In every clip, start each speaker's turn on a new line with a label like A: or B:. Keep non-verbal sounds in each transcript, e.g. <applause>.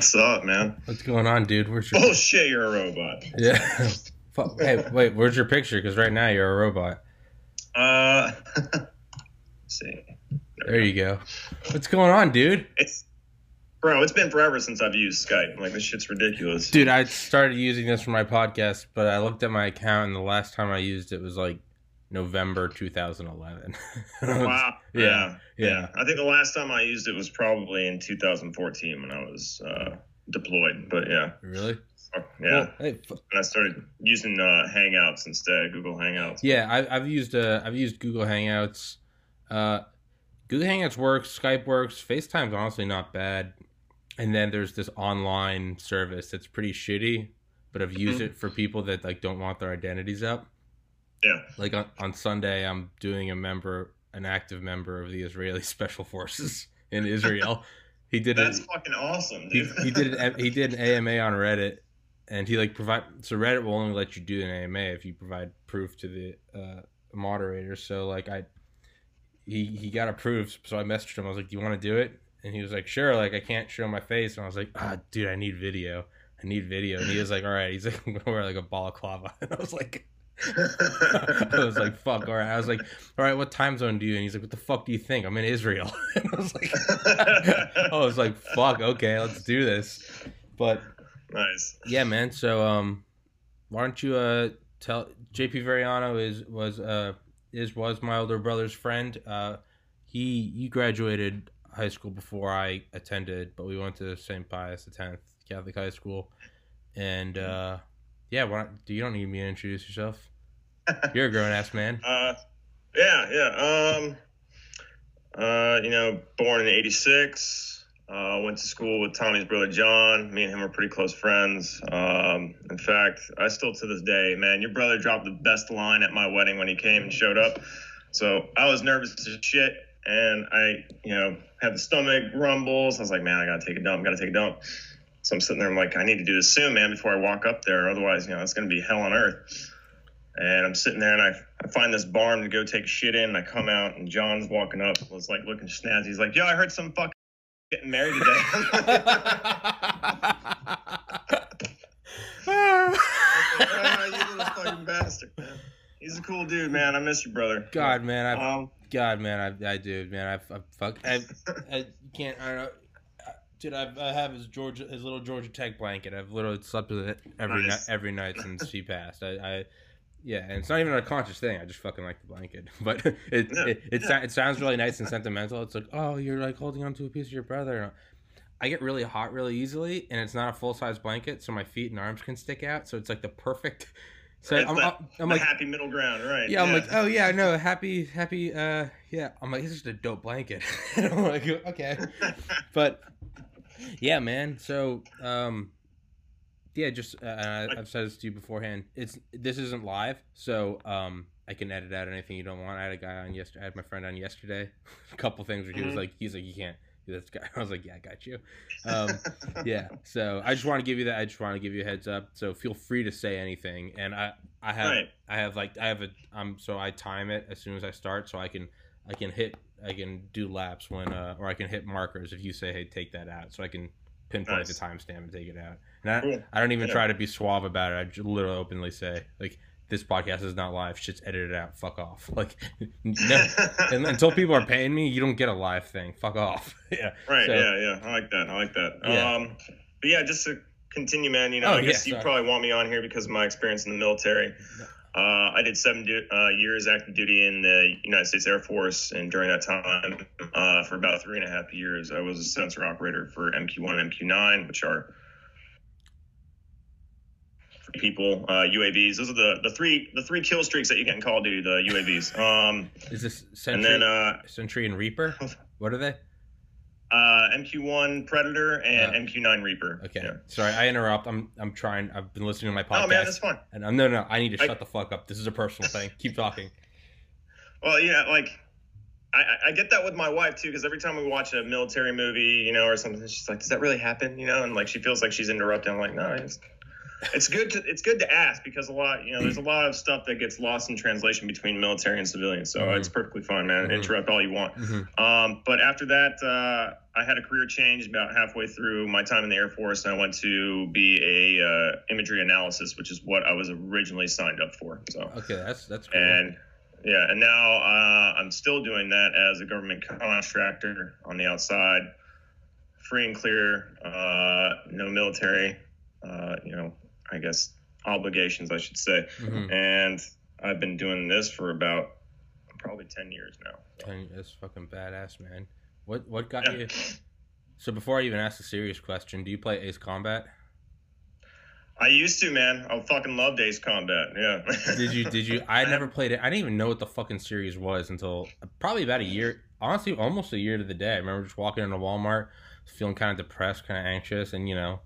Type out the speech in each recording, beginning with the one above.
A: What's up, man?
B: What's going on, dude? Where's your
A: Bullshit, you're a robot.
B: yeah? <laughs> Hey, wait. Where's your picture? Because right now you're a robot.
A: Uh, let's <laughs> see.
B: There you go. What's going on, dude?
A: It's bro. It's been forever since I've used Skype. Like this shit's ridiculous.
B: Dude, I started using this for my podcast, but I looked at my account, and the last time I used it was like November 2011. <laughs>
A: Wow.
B: Yeah,
A: Yeah,
B: yeah.
A: yeah. I think the last time I used it was probably in 2014 when I was uh, deployed. But yeah,
B: really?
A: yeah.
B: Well, hey, f-
A: and I started using uh, Hangouts instead, Google Hangouts.
B: yeah, I, I've used uh, I've used Google Hangouts. Uh, Google Hangouts works. Skype works. FaceTime's honestly not bad. And then there's this online service that's pretty shitty, but I've used
A: Mhm.
B: it for people that like don't want their identities up.
A: Yeah.
B: Like on, on Sunday, I'm doing a member, an active member of the Israeli <laughs> Special Forces in Israel. He did
A: That's
B: it.
A: fucking awesome,
B: He, he did an he <laughs> did an AMA on Reddit, and he like provide so Reddit will only let you do an AMA if you provide proof to the uh, moderator. So like I, he he got approved. So I messaged him. I was like, "Do you want to do it?" And he was like, "Sure." Like I can't show my face, and I was like, "Ah, dude, I need video. I need video." And he was like, "All right." He's like, "I'm <laughs> gonna wear like a balaclava," and I was like. <laughs> I was like, fuck, all right. I was like, all right, what time zone do you? And he's like, what the fuck do you think? I'm in Israel. <laughs> And I was like, <laughs> I was like, fuck, okay, let's do this. But
A: nice.
B: yeah, man. So um, why don't you uh tell JP Variano is was uh is was my older brother's friend. Uh, he you graduated high school before I attended, but we went to St. Pius X Catholic High School, and uh, yeah, why do you don't need me to introduce yourself? You're a grown ass man. <laughs>
A: Uh, yeah, yeah. Um, uh, you know, born in '86. Uh, went to school with Tommy's brother John. Me and him were pretty close friends. Um, in fact, I still to this day, man, your brother dropped the best line at my wedding when he came and showed up. So I was nervous as shit, and I, you know, had the stomach rumbles. I was like, man, I gotta take a dump. Gotta take a dump. So I'm sitting there. I'm like, I need to do this soon, man, before I walk up there. Otherwise, you know, it's gonna be hell on earth. And I'm sitting there and I, I find this barn to go take a shit in. And I come out and John's walking up, was like looking snazzy. He's like, Yo, I heard some fucking getting married today. you <laughs> little <laughs> fucking bastard, man. He's a cool dude, man. I miss you, brother.
B: God, man, I
A: Um,
B: God, man, I, I do, man, I, I fuck, I, I can't, I don't know, dude, I, I have his Georgia, his little Georgia Tech blanket. I've literally slept with it every
A: Nice.
B: night, every night since she passed. I, I, yeah, and it's not even a conscious thing. I just fucking like the blanket, <laughs> but <laughs> it,
A: Yeah,
B: it, it,
A: yeah.
B: it sounds really nice and sentimental. It's like, oh, you're like holding onto a piece of your brother. I get really hot really easily, and it's not a full size blanket, so my feet and arms can stick out. So it's like the perfect. <laughs> So
A: it's
B: I'm,
A: that-
B: I'm
A: the
B: like,
A: happy middle ground, right?
B: yeah, I'm like, oh yeah, no, happy, happy, uh, yeah. I'm like, this is just a dope blanket. I'm like, okay, but yeah, man. So, um, yeah, just uh, I, I've said this to you beforehand. It's this isn't live, so um, I can edit out anything you don't want. I had a guy on yesterday. I had my friend on yesterday. <laughs> a couple things where he was
A: Mhm.
B: like, he's like, you can't. do This guy, <laughs> I was like, yeah, I got you. Um, <laughs> yeah. So I just want to give you that. I just want to give you a heads up. So feel free to say anything, and I, I have,
A: Right.
B: I have like, I have a, um, so I time it as soon as I start, so I can, I can hit, I can do laps when, uh, or I can hit markers if you say, hey, take that out, so I can pinpoint
A: Nice.
B: the timestamp and take it out. And I,
A: Cool.
B: I don't even
A: Yeah.
B: try to be suave about it. I just literally openly say, like, this podcast is not live. Shit's edited out. Fuck off. <laughs> Like, no, <laughs> and until people are paying me, you don't get a live thing. Fuck off. <laughs> yeah.
A: Right.
B: So-
A: yeah. Yeah. I like that. I like that.
B: Yeah.
A: Um, but yeah, just to continue, man. You know,
B: Oh,
A: I guess
B: yeah,
A: you probably want me on here because of my experience in the military. Uh, I did seven du- uh, years active duty in the United States Air Force, and during that time, uh, for about three and a half years, I was a sensor operator for MQ1 and MQ9, which are people, uh, UAVs. Those are the, the three the three kill streaks that you get in Call of Duty. The UAVs. Um,
B: Is this
A: and then uh,
B: Sentry and Reaper? <laughs> What are they?
A: uh, MQ1 Predator and
B: Oh.
A: MQ9 Reaper.
B: Okay,
A: Yeah.
B: sorry, I interrupt. I'm I'm trying. I've been listening to my podcast.
A: Oh man, that's fine.
B: and I'm no no. I need to
A: I-
B: shut the fuck up. This is a personal thing. Keep talking.
A: Well, yeah, like I, I- I get that with my wife too, because every time we watch a military movie, you know, or something, she's like, "Does that really happen?" You know, and like she feels like she's interrupting. I'm like, no, it's, it's good to it's good to ask because a lot, you know, there's a lot of stuff that gets lost in translation between military and civilians. So
B: Mhm.
A: it's perfectly fine, man.
B: Mhm.
A: Interrupt all you want.
B: Mhm.
A: Um, but after that, uh, I had a career change about halfway through my time in the Air Force, and I went to be a uh, imagery analysis, which is what I was originally signed up for. So
B: Okay, that's that's cool.
A: and yeah, and now uh, I'm still doing that as a government contractor on the outside, free and clear, uh, no military, uh, you know, I guess obligations, I should say.
B: Mhm.
A: And I've been doing this for about probably ten years now.
B: Ten that's fucking badass, man. What what got
A: Yeah.
B: you? So before I even ask a serious question, do you play Ace Combat?
A: I used to, man. I fucking loved Ace Combat. Yeah. <laughs>
B: Did you? Did you? I never played it. I didn't even know what the fucking series was until probably about a year. Honestly, almost a year to the day. I remember just walking into Walmart, feeling kind of depressed, kind of anxious, and you know,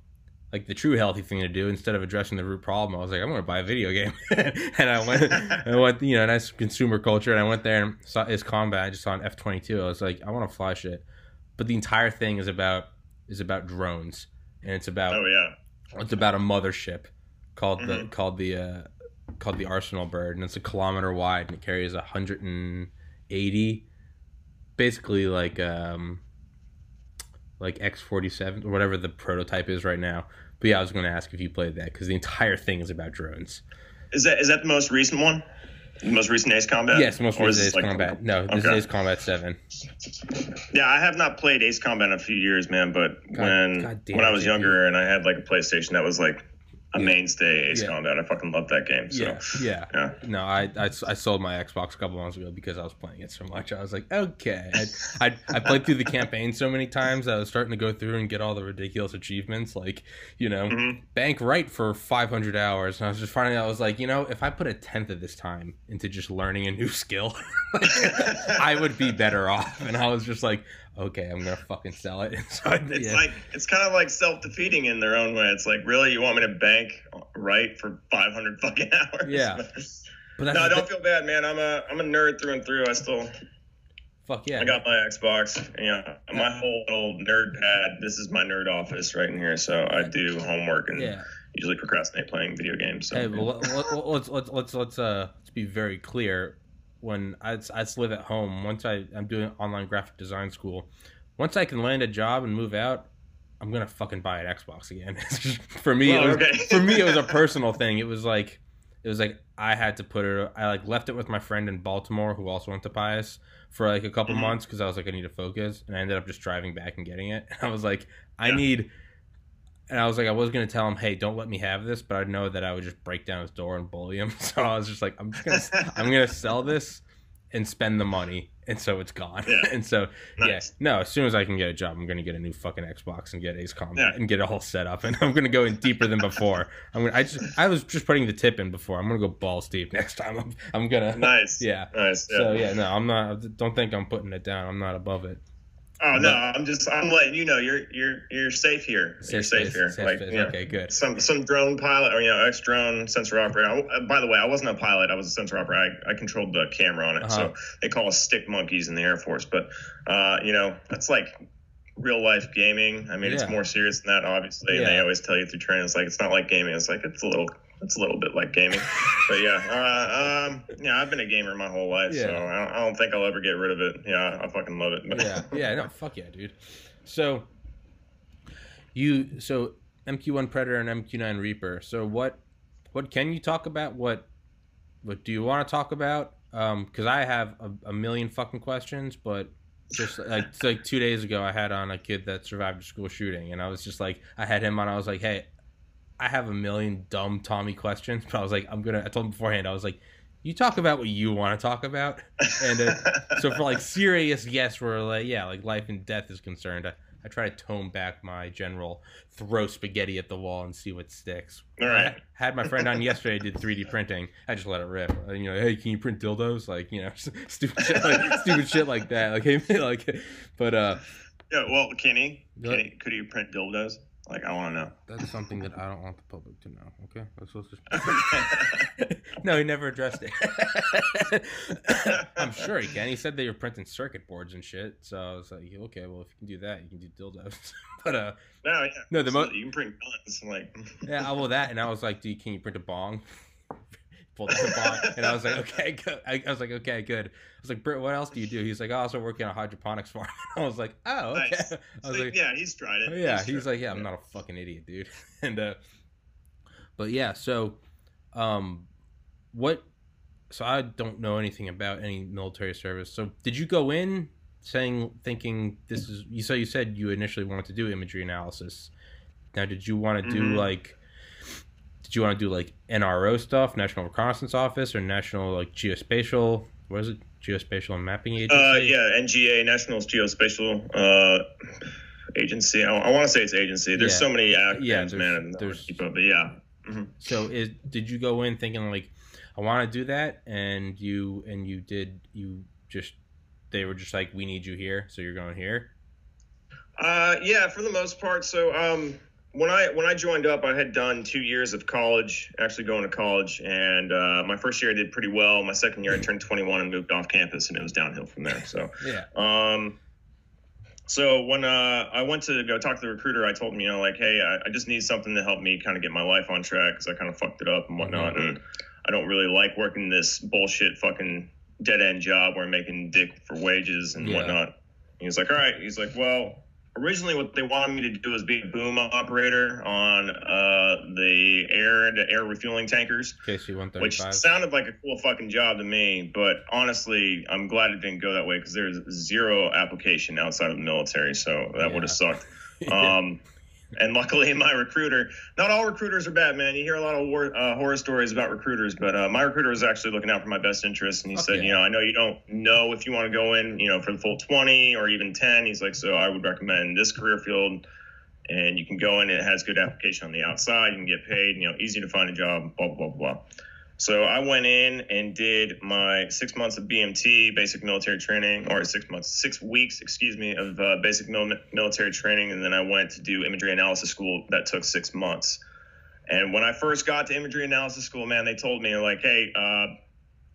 B: like the true healthy thing to do instead of addressing the root problem. I was like, I'm going to buy a video game, <laughs> and I went, <laughs> I went, you know, nice consumer culture, and I went there and saw Ace Combat. I just saw an F22. I was like, I want to fly shit, but the entire thing is about is about drones, and it's about
A: oh yeah.
B: it's about a mothership called the
A: Mhm.
B: called the uh, called the Arsenal Bird, and it's a kilometer wide, and it carries 180, basically like um, like X forty seven or whatever the prototype is right now. But yeah, I was going to ask if you played that because the entire thing is about drones.
A: Is that is that the most recent one? The most recent Ace Combat?
B: yes, most
A: Or
B: recent Ace
A: like-
B: Combat. No, this
A: Okay.
B: is Ace Combat Seven.
A: Yeah, I have not played Ace Combat in a few years, man. But
B: God-
A: when
B: God
A: when I was younger and I had like a PlayStation, that was like a
B: Yeah.
A: mainstay. Ace
B: Yeah.
A: Combat. I fucking love that game. So
B: Yeah, yeah.
A: yeah.
B: No, I, I, I sold my Xbox a couple months ago because I was playing it so much. I was like, okay. I, I, I played through the campaign so many times I was starting to go through and get all the ridiculous achievements, like, you know,
A: Mhm.
B: bank right for 500 hours. And I was just finding out, I was like, you know, if I put a tenth of this time into just learning a new skill, <laughs> like, I would be better off. And I was just like, okay, I'm to fucking sell it. So <laughs>
A: It's
B: yeah.
A: like it's kind of like self defeating in their own way. It's like, really, you want me to bank right for five hundred fucking <laughs> hours?
B: Yeah. <laughs> but that's
A: no,
B: the
A: don't feel bad, man. I'm a I'm a nerd through and through. I still
B: fuck yeah.
A: I got my Xbox. Yeah, my whole little nerd pad. This is my nerd office right in here. So I do homework and
B: yeah.
A: usually procrastinate playing video games. So
B: Hey, well, let- let- let's let's let's let's uh let's be very clear. When I I just live at home, once I I'm doing online graphic design school, once I can land a job and move out, I'm gonna fucking buy an Xbox again. <laughs> for me,
A: Well,
B: it was,
A: okay.
B: for me it was a <laughs> personal thing. It was like it was like I had to put it. I like left it with my friend in Baltimore who also went to Pius for like a couple
A: Mhm.
B: months because I was like I need to focus, and I ended up just driving back and getting it. And <laughs> I was like I
A: Yeah.
B: need. And I was like, I was gonna tell him, hey, don't let me have this, but I know that I would just break down his door and bully him. <laughs> So I was just like, I'm just gonna, <laughs> I'm gonna sell this and spend the money, and so it's gone.
A: Yeah. <laughs>
B: And so,
A: Nice.
B: yeah, no, as soon as I can get a job, I'm gonna get a new fucking Xbox and get Ace Combat
A: Yeah.
B: and get it all set up, and I'm gonna go in deeper than before. I'm gonna, I just, I was just putting the tip in before. I'm gonna go balls deep next time. I'm, I'm gonna,
A: nice.
B: yeah.
A: Nice. Yeah.
B: So yeah, no, I'm not. Don't think I'm putting it down. I'm not above it.
A: Oh no, I'm just I'm letting you know you're you're you're safe here. you're safe
B: space,
A: here.
B: safe
A: like
B: space.
A: you know,
B: Okay, good.
A: some some drone pilot or you know ex drone sensor operator. I, by the way, I wasn't a pilot. I was a sensor operator. I, I controlled the camera on it.
B: Uh-huh.
A: So they call us stick monkeys in the Air Force. But uh, you know that's like real life gaming. I mean,
B: Yeah.
A: it's more serious than that, obviously. And they always tell you through training, it's like it's not like gaming. It's like it's a little. It's a little bit like gaming, but yeah, <laughs> uh, um, yeah. I've been a gamer my whole life, so I don't, I don't think I'll ever get rid of it. Yeah, I fucking love it. But <laughs>
B: yeah, yeah, no, fuck yeah, dude. So you so MQ1 Predator and MQ9 Reaper. So what what can you talk about? What what do you want to talk about? Um, because I have a, a million fucking questions, but just like <laughs> like two days ago, I had on a kid that survived a school shooting, and I was just like, I had him on. I was like, hey, I have a million dumb Tommy questions, but I was like, I'm gonna. I told him beforehand, I was like, you talk about what you want to talk about, and uh, <laughs> so for like serious yes, where like yeah, like life and death is concerned, I, I try to tone back my general throw spaghetti at the wall and see what sticks.
A: All right.
B: I had my friend on yesterday did 3D printing. I just let it rip. Uh, You know, hey, can you print dildos? Like, you know, <laughs> stupid shit like <laughs> stupid shit like that. Like, hey, like, but uh,
A: Yeah. Well. Kenny, could you print dildos? Like, I want to know.
B: that's something that I don't want the public to know. Okay, let's, let's just. no, he never addressed it. I'm sure he can. He said they were printing circuit boards and shit. So I was like, okay, well, if you can do that, you can do dildos. <laughs> but uh,
A: no, yeah.
B: No, the mo-
A: you can print guns. Like, <laughs>
B: yeah, well, that, and I was like, do you, can you print a bong? <laughs> Pulled out bong, and I was like, okay, good. I, I was like, okay, good. I was like, Britt, what else do you do? He's like, I also work in a hydroponics farm. <laughs> I was like, oh, okay.
A: Nice.
B: I was
A: So,
B: like,
A: yeah, he's tried it.
B: Oh, yeah,
A: tried
B: he's like, yeah, I'm not a fucking idiot, dude. <laughs> and uh but yeah, so um what so I don't know anything about any military service. So did you go in saying thinking this is you so you said you initially wanted to do imagery analysis. Now did you want to do
A: Mhm.
B: like did you want to do like NRO stuff, National Reconnaissance Office or National like Geospatial what is it? Geospatial and Mapping Agency?
A: Uh, yeah, NGA, National Geospatial uh, Agency. I, I want to say it's agency. There's
B: Yeah.
A: so many acronyms,
B: Yeah,
A: man.
B: there's-
A: keep up, but yeah. Mhm.
B: So is did you go in thinking like I want to do that and you and you did you just they were just like we need you here so you're going here?
A: Uh, yeah, for the most part. So, um, when I when I joined up, I had done two years of college, actually going to college, and uh, my first year I did pretty well. My second year I turned 21 and moved off campus, and it was downhill from there. So, <laughs>
B: Yeah.
A: um, so when uh, I went to go talk to the recruiter, I told him, you know, like, hey, I, I just need something to help me kind of get my life on track because I kind of fucked it up and whatnot, and I don't really like working this bullshit fucking dead end job where I'm making dick for wages and
B: Yeah.
A: whatnot. He was like, all right. He's like, well, originally what they wanted me to do was be a boom operator on uh, the air to air refueling tankers
B: KC one thirty
A: which sounded like a cool fucking job to me. But honestly, I'm glad it didn't go that way because there's zero application outside of the military, so that would have sucked. <laughs> Um, and luckily, my recruiter, not all recruiters are bad, man. You hear a lot of war, uh, horror stories about recruiters, but uh, my recruiter was actually looking out for my best interest. And he said,
B: yeah.
A: you know, I know you don't know if you want to go in, you know, for the full 20 or even 10. He's like, so I would recommend this career field. And you can go in, it has good application on the outside. You can get paid, you know, easy to find a job, blah, blah, blah, blah. So I went in and did my six months of BMT, basic military training, or six months, six weeks, excuse me, of uh, basic mil- military training, and then I went to do imagery analysis school. That took six months. And when I first got to imagery analysis school, man, they told me like, "Hey, uh,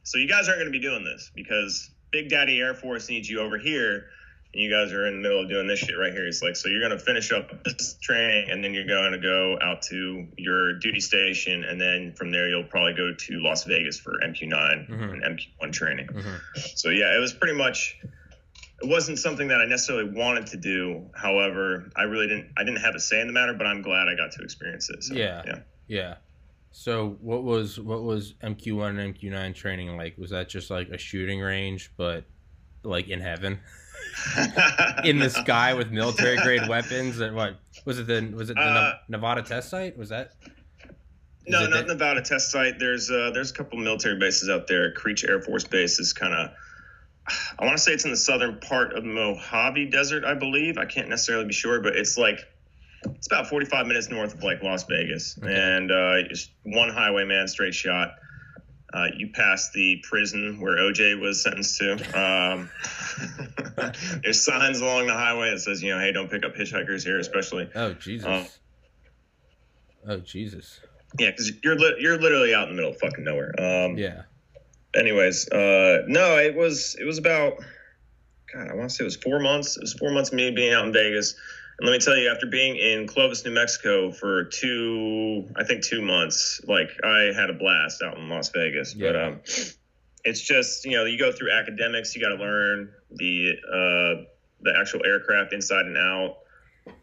A: so you guys aren't going to be doing this because Big Daddy Air Force needs you over here." And you guys are in the middle of doing this shit right here. It's like, so you're going to finish up this training and then you're going to go out to your duty station. And then from there, you'll probably go to Las Vegas for MQ9
B: Mhm.
A: and MQ1 training.
B: Mhm.
A: So, yeah, it was pretty much, it wasn't something that I necessarily wanted to do. However, I really didn't, I didn't have a say in the matter, but I'm glad I got to experience it. So,
B: Yeah.
A: yeah.
B: Yeah. So what was what was MQ one and MQ nine training like? Was that just like a shooting range, but like in heaven, <laughs> <laughs> in the sky with military grade weapons? And what was it? The was it the
A: Uh,
B: Nevada test site? Was that?
A: No, not
B: that-
A: Nevada test site. There's uh, there's a couple military bases out there. Creech Air Force Base is kind of, I want to say it's in the southern part of the Mojave Desert, I believe. I can't necessarily be sure, but it's like it's about 45 minutes north of like Las Vegas,
B: Okay.
A: and uh, just one highway man straight shot. Uh, you pass the prison where OJ was sentenced to. Um, <laughs> there's signs along the highway that says, you know, hey, don't pick up hitchhikers here, especially.
B: Oh Jesus!
A: Um,
B: oh Jesus!
A: Yeah, because you're li- you're literally out in the middle of fucking nowhere. Um,
B: Yeah.
A: anyways, uh, no, it was it was about God, I want to say it was four months. It was four months of me being out in Vegas. And let me tell you, after being in Clovis, New Mexico for two, I think two months, like I had a blast out in Las Vegas. But um, it's just you know you go through academics, you got to learn the uh, the actual aircraft inside and out.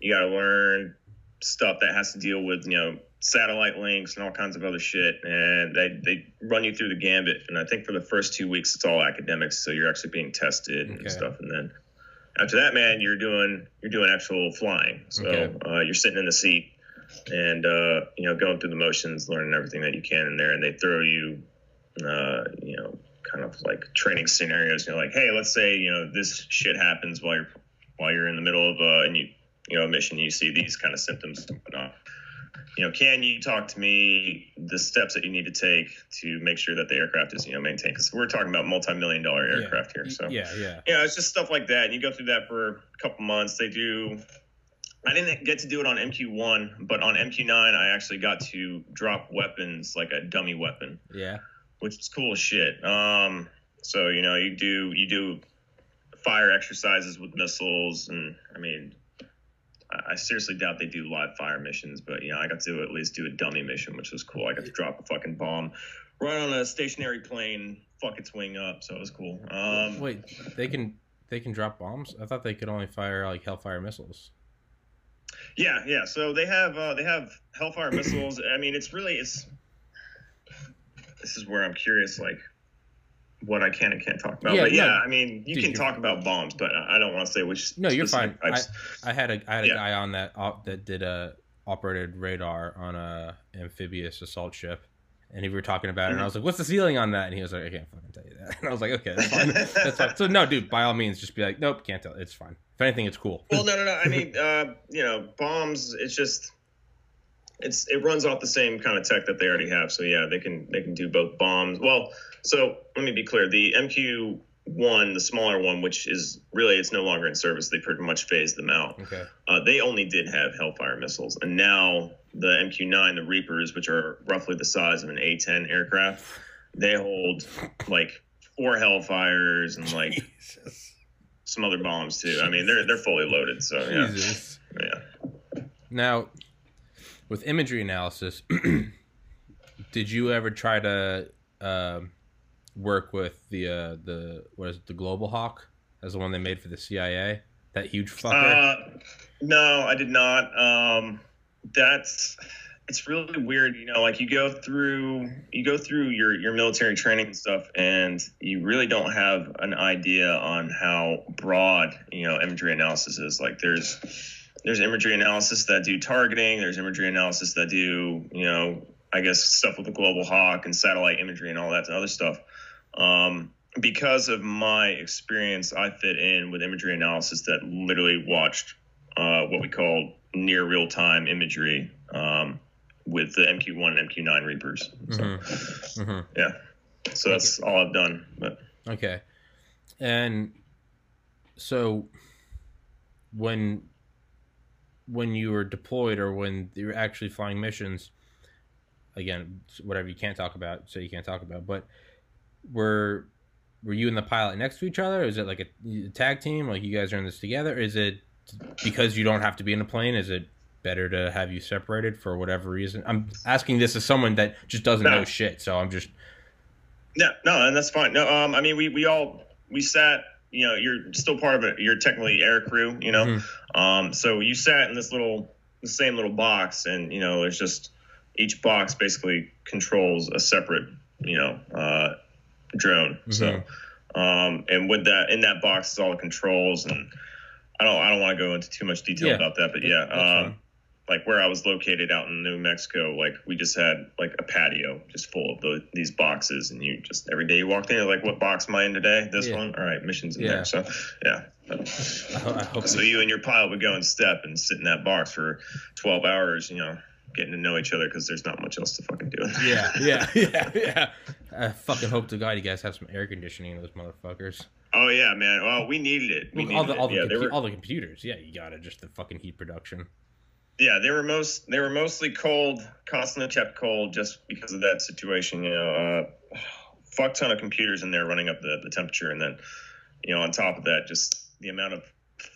A: You got to learn stuff that has to deal with you know satellite links and all kinds of other shit and they they run you through the gambit and i think for the first two weeks it's all academics so you're actually being tested
B: Okay.
A: and stuff and then after that man you're doing you're doing actual flying so
B: Okay.
A: uh, you're sitting in the seat and uh, you know going through the motions learning everything that you can in there and they throw you uh, you know kind of like training scenarios you know like hey let's say you know this shit happens while you're while you're in the middle of uh, and you you know a mission, you see these kind of symptoms and whatnot. You know, can you talk to me the steps that you need to take to make sure that the aircraft is you know maintained? Because we're talking about multi-million dollar aircraft
B: yeah.
A: here, so
B: yeah, yeah,
A: yeah, it's just stuff like that. And you go through that for a couple months. They do. I didn't get to do it on MQ1, but on MQ9, I actually got to drop weapons like a dummy weapon.
B: Yeah.
A: Which is cool as shit. Um, so you know, you do you do fire exercises with missiles, and I mean, I, I seriously doubt they do live fire missions, but you know, I got to at least do a dummy mission, which was cool. I got to drop a fucking bomb right on a stationary plane, fuck its wing up, so it was cool. Um,
B: Wait, they can they can drop bombs? I thought they could only fire like Hellfire missiles.
A: Yeah, yeah. So they have uh, they have Hellfire missiles. I mean, it's really it's. This is where I'm curious, like what I can and can't talk about.
B: Yeah,
A: but yeah,
B: no.
A: I mean, you
B: Dude,
A: can talk about bombs, but I don't want to say which.
B: No, you're fine. I. I had a I had a
A: Yeah.
B: guy on that op, that did a operated radar on a amphibious assault ship, and we were talking about it, and I was like, "What's the ceiling on that?" And he was like, "I can't fucking tell you that." <laughs> And I was like, "Okay, that's fine. <laughs> that's fine." So no, dude, by all means, just be like, "Nope, can't tell. It's fine. If anything, it's cool."
A: well, no, <laughs> no, no. I mean, uh, you know, bombs. It's just. It's it runs off the same kind of tech that they already have. So yeah, they can they can do both bombs. Well, so let me be clear. The MQ one, the smaller one, which is really it's no longer in service. They pretty much phased them out.
B: Okay.
A: Uh, they only did have Hellfire missiles, and now the MQ9, the Reapers, which are roughly the size of an A10 aircraft, they hold like four Hellfires and like
B: Jesus.
A: some other bombs too. I mean, they're they're fully loaded. So yeah,
B: Jesus.
A: yeah.
B: Now, with imagery analysis, <clears throat> did you ever try to um, work with the uh, the what is it, the Global Hawk as the one they made for the CIA? That huge fucker.
A: Uh, no, I did not. Um, that's it's really weird. You know, like you go through you go through your your military training and stuff, and you really don't have an idea on how broad you know imagery analysis is. Like there's there's imagery analysis that do targeting. There's imagery analysis that do you know I guess stuff with the global hawk and satellite imagery and all that and other stuff. Um, because of my experience, I fit in with imagery analysis that literally watched uh, what we call near real time imagery um, with the MQ1 and MQ9 Reapers. So,
B: Mhm. Mhm.
A: yeah. So that's all I've done. But
B: Okay. And so when when you were deployed or when you were actually flying missions again whatever you can't talk about so you can't talk about but were were you and the pilot next to each other is it like a, a tag team like you guys are in this together is it because you don't have to be in a plane is it better to have you separated for whatever reason i'm asking this as someone that just doesn't
A: No.
B: know shit so i'm just
A: yeah, no, and that's fine. No, um, I mean, we, we all, we sat, you know, you're still part of it. You're technically air crew, you know?
B: Mhm.
A: Um, so you sat in this little, the same little box and, you know, there's just, each box basically controls a separate, you know, uh, drone. So, um, and with that, in that box is all the controls and I don't, I don't want to go into too much detail
B: Yeah.
A: about that, but yeah, um, like where I was located out in New Mexico, like we just had like a patio just full of the, these boxes, and you just every day you walked in, you're like, "What box am I in today? This
B: Yeah.
A: one? All right, missions in
B: Yeah.
A: there." So, yeah.
B: I, hope
A: So you and your pilot would go in step and sit in that box for 12 hours, you know, getting to know each other because there's not much else to fucking do.
B: Yeah, yeah, <laughs> yeah, yeah. I fucking hope to God you guys have some air conditioning in those motherfuckers.
A: Oh yeah, man. Well, we needed it. We
B: all
A: needed
B: the all
A: it.
B: the,
A: yeah, were
B: all the computers. Yeah, you gotta just the fucking heat production.
A: yeah, they were most they were mostly cold, constantly kept cold just because of that situation. You know, uh, fuck ton of computers in there running up the, the temperature, and then you know on top of that, just the amount of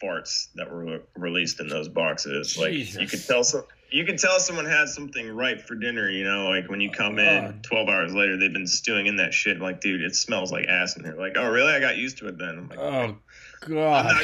A: farts that were re- released in those boxes. Like you could tell some. You can tell someone had something right for dinner, you know, like when you come in
B: God.
A: 12 hours later, they've been stewing in that shit. Like, dude, it smells like ass in here. Like, oh, really? I got used to it then. I'm like,
B: Oh God.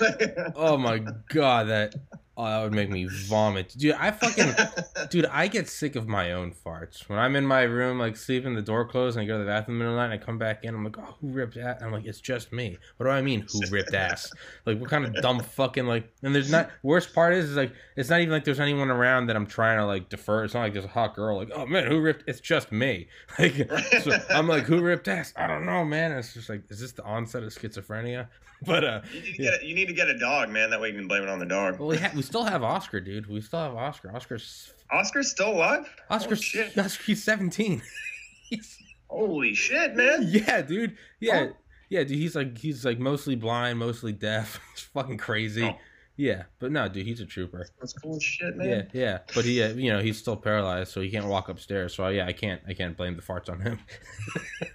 B: <laughs> <laughs> Oh my God. That Oh, that would make me vomit, dude. I fucking, <laughs> dude, I get sick of my own farts when I'm in my room, like sleeping, the door closed, and I go to the bathroom in the middle of the night, and I come back in. I'm like, oh, who ripped ass? I'm like, it's just me. What do I mean, who ripped ass? <laughs> Like, what kind of dumb fucking like? And there's not. Worst part is, is like, it's not even like there's anyone around that I'm trying to like defer. It's not like there's a hot girl. Like, oh man, who ripped? It's just me. <laughs> Like, so I'm like, who ripped ass? I don't know, man. And it's just like, is this the onset of schizophrenia? But uh,
A: You need, to get a, you need to get a dog, man. That way you can blame it on the dog.
B: well, we, ha- we still have Oscar, dude. We still have Oscar. Oscar's
A: Oscar's still alive?
B: Oscar's
A: Oh, shit.
B: Oscar, he's 17. <laughs> He's-
A: Holy shit, man.
B: yeah, dude. Yeah,
A: Oh.
B: yeah, dude. He's like he's like mostly blind, mostly deaf. <laughs> it's fucking crazy.
A: Oh.
B: Yeah, but no, dude, he's a trooper.
A: That's cool as shit,
B: Yeah,
A: man.
B: yeah. But he, uh, you know, he's still paralyzed, so he can't walk upstairs. So yeah, I can't, I can't blame the farts on him.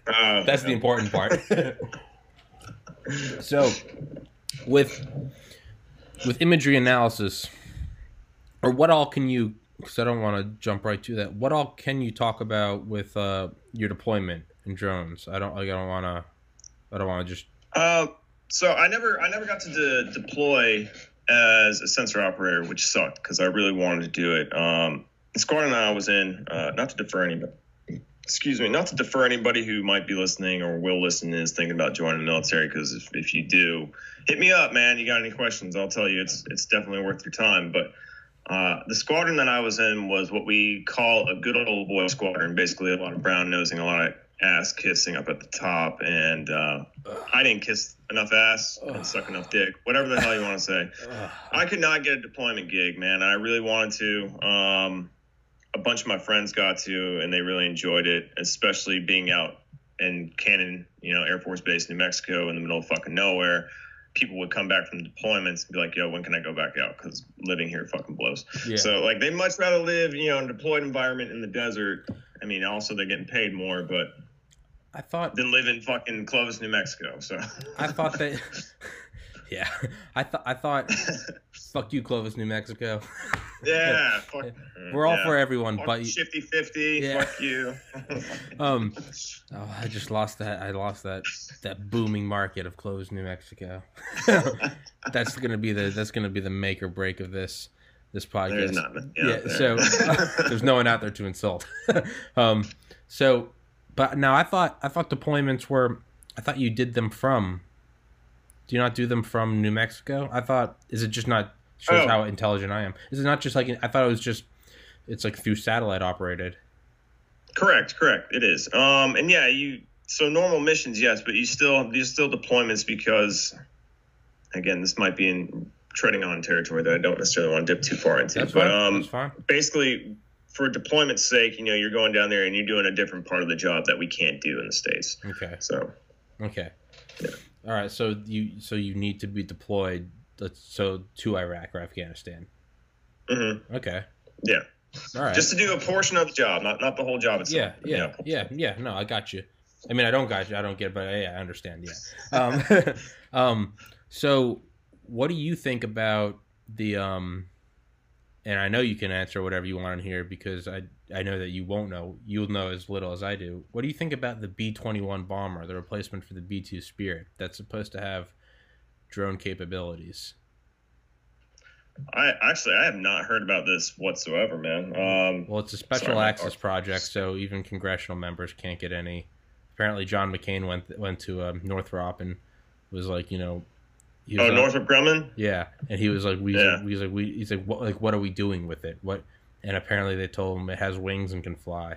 A: Uh, <laughs>
B: That's the important part. so, with with imagery analysis, or what all can you? Because I don't want to jump right to that. What all can you talk about with uh, your deployment in drones? I don't. Like, I don't want to. I don't want to just.
A: Uh, so I never, I never got to de- deploy as a sensor operator, which sucked because I really wanted to do it. Um, the squadron I was in, uh, not to defer anybody, excuse me, not to defer anybody who might be listening or will listen is thinking about joining the military. Because if, if you do, hit me up, man. You got any questions? I'll tell you. It's it's definitely worth your time. But uh, the squadron that I was in was what we call a good old boy squadron. Basically, a lot of brown nosing, a lot of ass kissing up at the top, and uh, I didn't kiss enough ass and suck enough dick, whatever the hell you want to say. <sighs> I could not get a deployment gig, man. I really wanted to. Um, a bunch of my friends got to, and they really enjoyed it, especially being out in Cannon, you know, Air Force Base, New Mexico, in the middle of fucking nowhere. People would come back from deployments and be like, "Yo, when can I go back out? Because living here fucking blows."
B: Yeah.
A: So like, they much rather live, you know, in a deployed environment in the desert. I mean, also they're getting paid more, but
B: I thought.
A: than live in fucking Clovis, New Mexico. So
B: I thought that. <laughs> <laughs> yeah, I thought. I thought. <laughs> fuck you, Clovis, New Mexico. <laughs>
A: yeah, <laughs> fuck.
B: We're all
A: yeah.
B: for everyone,
A: Fuck
B: but you-
A: shifty fifty.
B: Yeah.
A: Fuck you. <laughs>
B: um. Oh, I just lost that. I lost that. That booming market of Clovis New Mexico. that's gonna be the. That's gonna be the make or break of this. This podcast.
A: There's
B: yeah so there's no one out there to insult um so but now i thought i thought deployments were i thought you did them from do you not do them from new mexico i thought is it just not shows
A: Oh.
B: how intelligent i am This is it not just like i thought it was just it's like through satellite operated
A: correct, correct. It is. Um, and yeah, you. So normal missions, yes, but you still these still deployments because, again, this might be in treading on territory that I don't necessarily want to dip too far into.
B: that's
A: but
B: fine
A: um,
B: that's fine
A: basically, for deployment's sake, you know, you're going down there and you're doing a different part of the job that we can't do in the states.
B: okay
A: So
B: okay Yeah. all right so you so you need to be deployed so to iraq or afghanistan
A: mhm.
B: okay
A: yeah,
B: all right
A: just to do a portion of the job, not not the whole job itself.
B: Yeah, yeah, yeah, yeah. No, I got you. I mean, I don't got you. I don't get, it, but yeah, I understand. Yeah. <laughs> Um, <laughs> um, so, what do you think about the um? And I know you can answer whatever you want in here because I I know that you won't know. You'll know as little as I do. What do you think about the B twenty one bomber, the replacement for the B two Spirit, that's supposed to have drone capabilities?
A: I actually I have not heard about this whatsoever, man. Um,
B: Well, it's a special
A: Sorry,
B: access project, so even congressional members can't get any. Apparently, John McCain went went to um, Northrop and was like, you know, he was
A: oh,
B: like-
A: Northrop Grumman.
B: yeah, and he was like, we,
A: Yeah.
B: he was like, we, he's like, what, like, what are we doing with it? What? And apparently, they told him it has wings and can fly.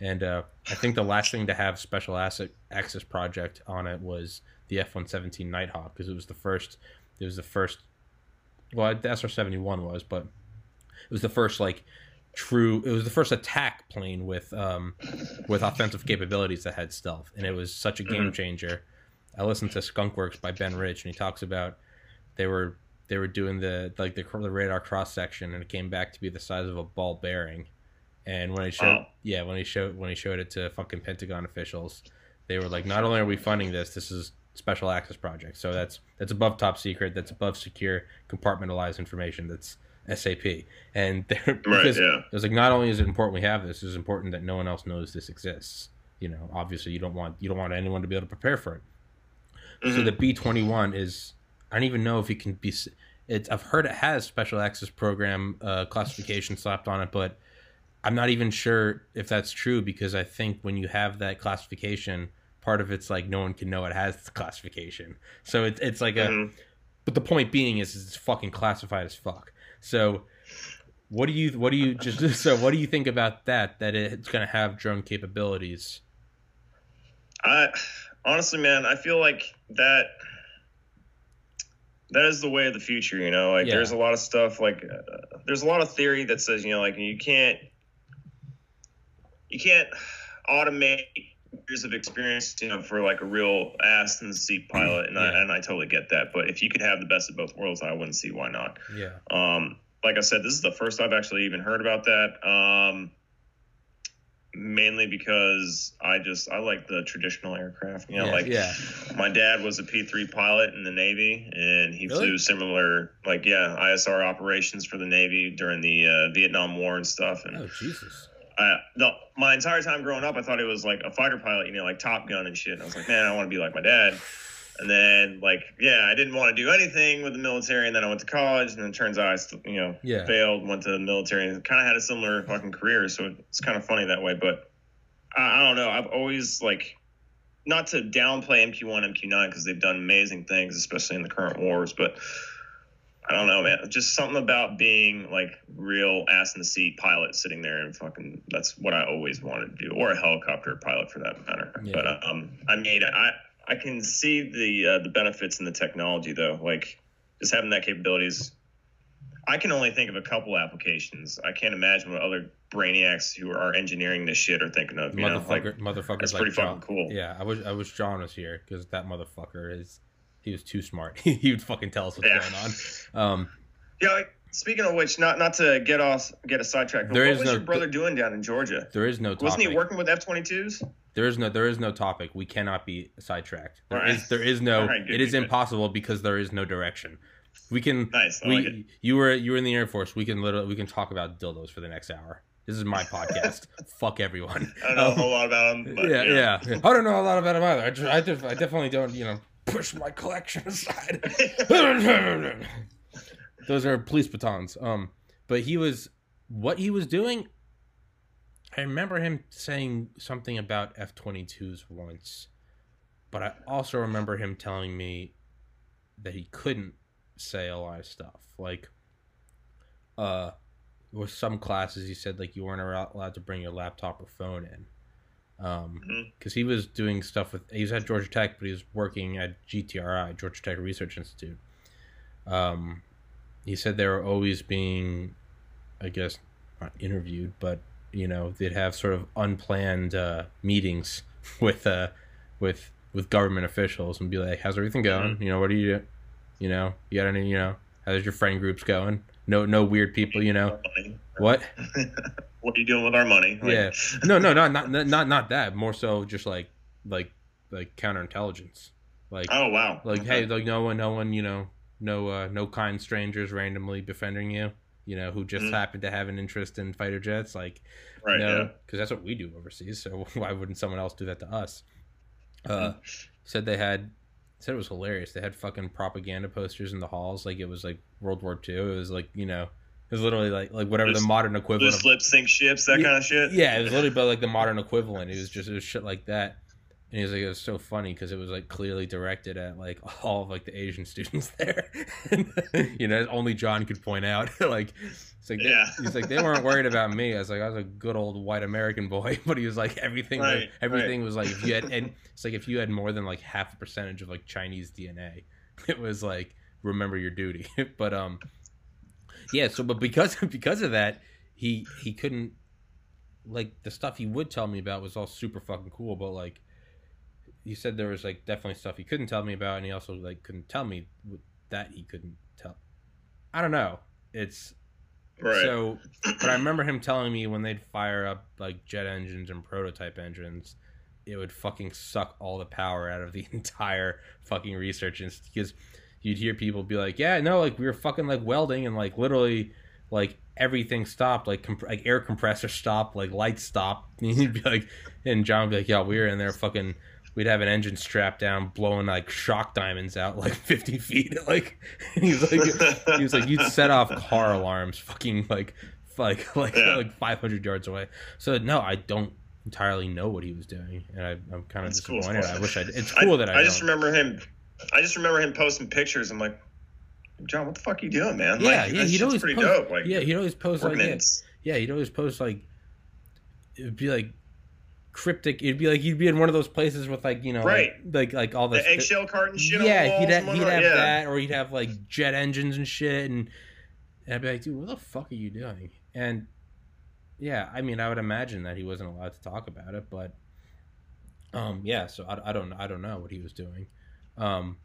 B: And uh, I think the last thing to have special asset access project on it was the F one seventeen Nighthawk because it was the first. It was the first. Well, the SR seventy one was, but it was the first like true. It was the first attack plane with um with offensive capabilities that had stealth, and it was such a game changer. I listened to Skunkworks by Ben Rich, and he talks about they were they were doing the like the, the radar cross section, and it came back to be the size of a ball bearing. And when he showed,
A: Wow.
B: yeah, when he showed when he showed it to fucking Pentagon officials, they were like, not only are we funding this, this is special access project. So that's that's above top secret. That's above secure compartmentalized information. That's SAP. And <laughs> they're, because
A: yeah.
B: it was like, not only is it important we have this, it's important that no one else knows this exists. You know, obviously you don't want you don't want anyone to be able to prepare for it. So
A: Mhm.
B: the B twenty one is I don't even know if it can be. it's I've heard it has special access program uh, classification slapped on it, but I'm not even sure if that's true because I think when you have that classification, part of it's like no one can know it has the classification. So it's it's like a.
A: Mhm.
B: But the point being is, it's fucking classified as fuck. So what do you what do you <laughs> just so what do you think about that? That it's gonna have drone capabilities?
A: I honestly, man, I feel like that that is the way of the future. You know, like
B: Yeah.
A: there's a lot of stuff. Like uh, there's a lot of theory that says you know, like you can't you can't automate years of experience, you know, for like a real ass in the seat pilot, and
B: Yeah.
A: I and I totally get that. But if you could have the best of both worlds, I wouldn't see why not.
B: Yeah.
A: Um, like I said, this is the first I've actually even heard about that. Um, mainly because I just I like the traditional aircraft. You know,
B: Yeah,
A: like
B: yeah.
A: my dad was a P three pilot in the Navy, and he
B: Really?
A: flew similar, like yeah, ISR operations for the Navy during the uh, Vietnam War and stuff. And
B: Oh Jesus.
A: I, no, my entire time growing up, I thought it was like a fighter pilot, you know, like Top Gun and shit. And I was like, man, I want to be like my dad. And then, like, yeah, I didn't want to do anything with the military. And then I went to college, and then it turns out I, still, you know,
B: Yeah.
A: failed, went to the military, and kind of had a similar fucking career. So it's kind of funny that way. But I, I don't know. I've always like, not to downplay MQ1, MQ9 because they've done amazing things, especially in the current wars. But I don't know, man. Just something about being like real ass in the seat pilot sitting there and fucking. That's what I always wanted to do, or a helicopter pilot for that matter.
B: Yeah.
A: But um, I mean, I I can see the uh, the benefits in the technology though. Like just having that capability is. I can only think of a couple applications. I can't imagine what other brainiacs who are engineering this shit are thinking of. You know, like
B: Motherfucker, motherfuckers
A: that's
B: like
A: pretty
B: John.
A: fucking cool.
B: Yeah, I wish I wish John was here because that motherfucker is he was too smart. <laughs> he would fucking tell us what's
A: Yeah.
B: going on. Um,
A: Yeah. Like, speaking of which, not not to get off get a sidetrack,
B: There
A: what
B: is
A: was
B: no-
A: your brother doing down in Georgia?
B: there is no topic.
A: Wasn't he working with F twenty twos?
B: There is no there is no topic. We cannot be sidetracked. There
A: right.
B: is there is no.
A: Right,
B: it is
A: good,
B: impossible because there is no direction. We can.
A: Nice. I
B: we
A: like
B: you were you were in the Air Force. We can literally we can talk about dildos for the next hour. This is my <laughs> podcast. Fuck everyone.
A: I don't know a
B: Um,
A: whole lot about them. But, <laughs>
B: yeah,
A: you
B: yeah, I don't know a lot about them either. I, I, def- I definitely don't, you know, push my collection <laughs> aside. <laughs> Those are police batons. Um, but he was what he was doing. I remember him saying something about F 22s once, but I also remember him telling me that he couldn't say a lot of stuff. Like, uh, with some classes, he said like you weren't allowed to bring your laptop or phone in. Um,
A: Mhm.
B: because he was doing stuff with he was at Georgia Tech, but he was working at GTRI, Georgia Tech Research Institute. Um, he said they were always being, I guess, not interviewed, but you know they'd have sort of unplanned uh, meetings <laughs> with uh, with with government officials and be like, "How's everything going? You know, what are you, you know, you got any, you know, how's your friend groups going? No, no weird people, you know. What? <laughs>
A: what are you doing with our money? Like,
B: yeah, no, no, not not not not that. More so, just like like like counterintelligence, like
A: Oh wow.
B: like
A: Okay.
B: hey, like no one, no one, you know, no uh, no kind strangers randomly befriending you, you know, who just
A: Mhm.
B: happen to have an interest in fighter jets, like
A: right.
B: no,
A: Yeah.
B: because that's what we do overseas. So <laughs> why wouldn't someone else do that to us? Uh,
A: Mm-hmm.
B: said they had said it was hilarious. They had fucking propaganda posters in the halls, like it was like World War II. It was like you know, it was literally like like whatever the modern equivalent
A: Loose
B: of
A: lip sink ships, that
B: Yeah,
A: kind of shit.
B: yeah, it was literally about like the modern equivalent. It was just it was shit like that. And he was like, it was so funny because it was like clearly directed at like <laughs> all of like the Asian students <laughs> there. <laughs> you know, only John could point out. like, it's like they-
A: Yeah.
B: he's like they weren't worried about me. I was like I was a good old white American boy, but he was like everything.
A: Right,
B: like, everything was like if you had and it's like if you had more than like half a percentage of like Chinese DNA, it was like remember your duty. but um, yeah. So but because <laughs> because of that, he he couldn't like the stuff he would tell me about was all super fucking cool, but like he said there was like definitely stuff he couldn't tell me about, and he also like couldn't tell me that he couldn't tell. I don't know. It's
A: Right.
B: so, but I remember him telling me when they'd fire up like jet engines and prototype engines, it would fucking suck all the power out of the <laughs> entire fucking research institute because you'd hear people be like, "Yeah, no, like we were fucking like welding and like literally like everything stopped, like comp- like air compressor stopped, like lights stopped." <laughs> And he'd be like, and John would be like, "Yeah, we were in there fucking we'd have an engine strapped down, blowing like shock diamonds out <laughs> like fifty feet. <laughs> Like he was like he was like you'd set off car alarms, fucking like like like
A: Yeah.
B: like five hundred yards away. So no, I don't entirely know what he was doing, and I, I'm kind of
A: That's cool.
B: disappointed. I wish I. It's cool that I.
A: I just
B: don't.
A: remember him. I just remember him posting pictures. I'm like, John, what the fuck are you doing, man?
B: Yeah,
A: like,
B: yeah, he'd always
A: pretty
B: post,
A: dope. Like,
B: yeah, he'd always post like, yeah, yeah, he'd always post like, it would be like cryptic. It'd be like he'd be in one of those places with like you know,
A: Right.
B: like like, like all the
A: the eggshell carton shit. on
B: yeah,
A: the
B: he'd have,
A: and
B: he'd have
A: yeah.
B: that, or he'd have like jet engines and shit, and, and I'd be like, dude, what the fuck are you doing? And yeah, I mean, I would imagine that he wasn't allowed to talk about it, but um, yeah, so I, I don't I don't know what he was doing, um,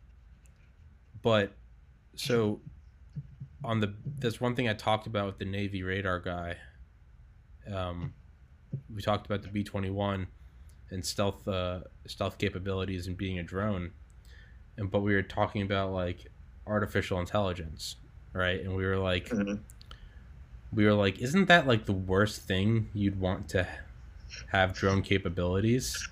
B: but so on the there's one thing I talked about with the Navy radar guy. Um, we talked about the B twenty one and stealth uh, stealth capabilities and being a drone, and but we were talking about like artificial intelligence, right? And we were like,
A: Mhm.
B: we were like, isn't that like the worst thing you'd want to have drone capabilities?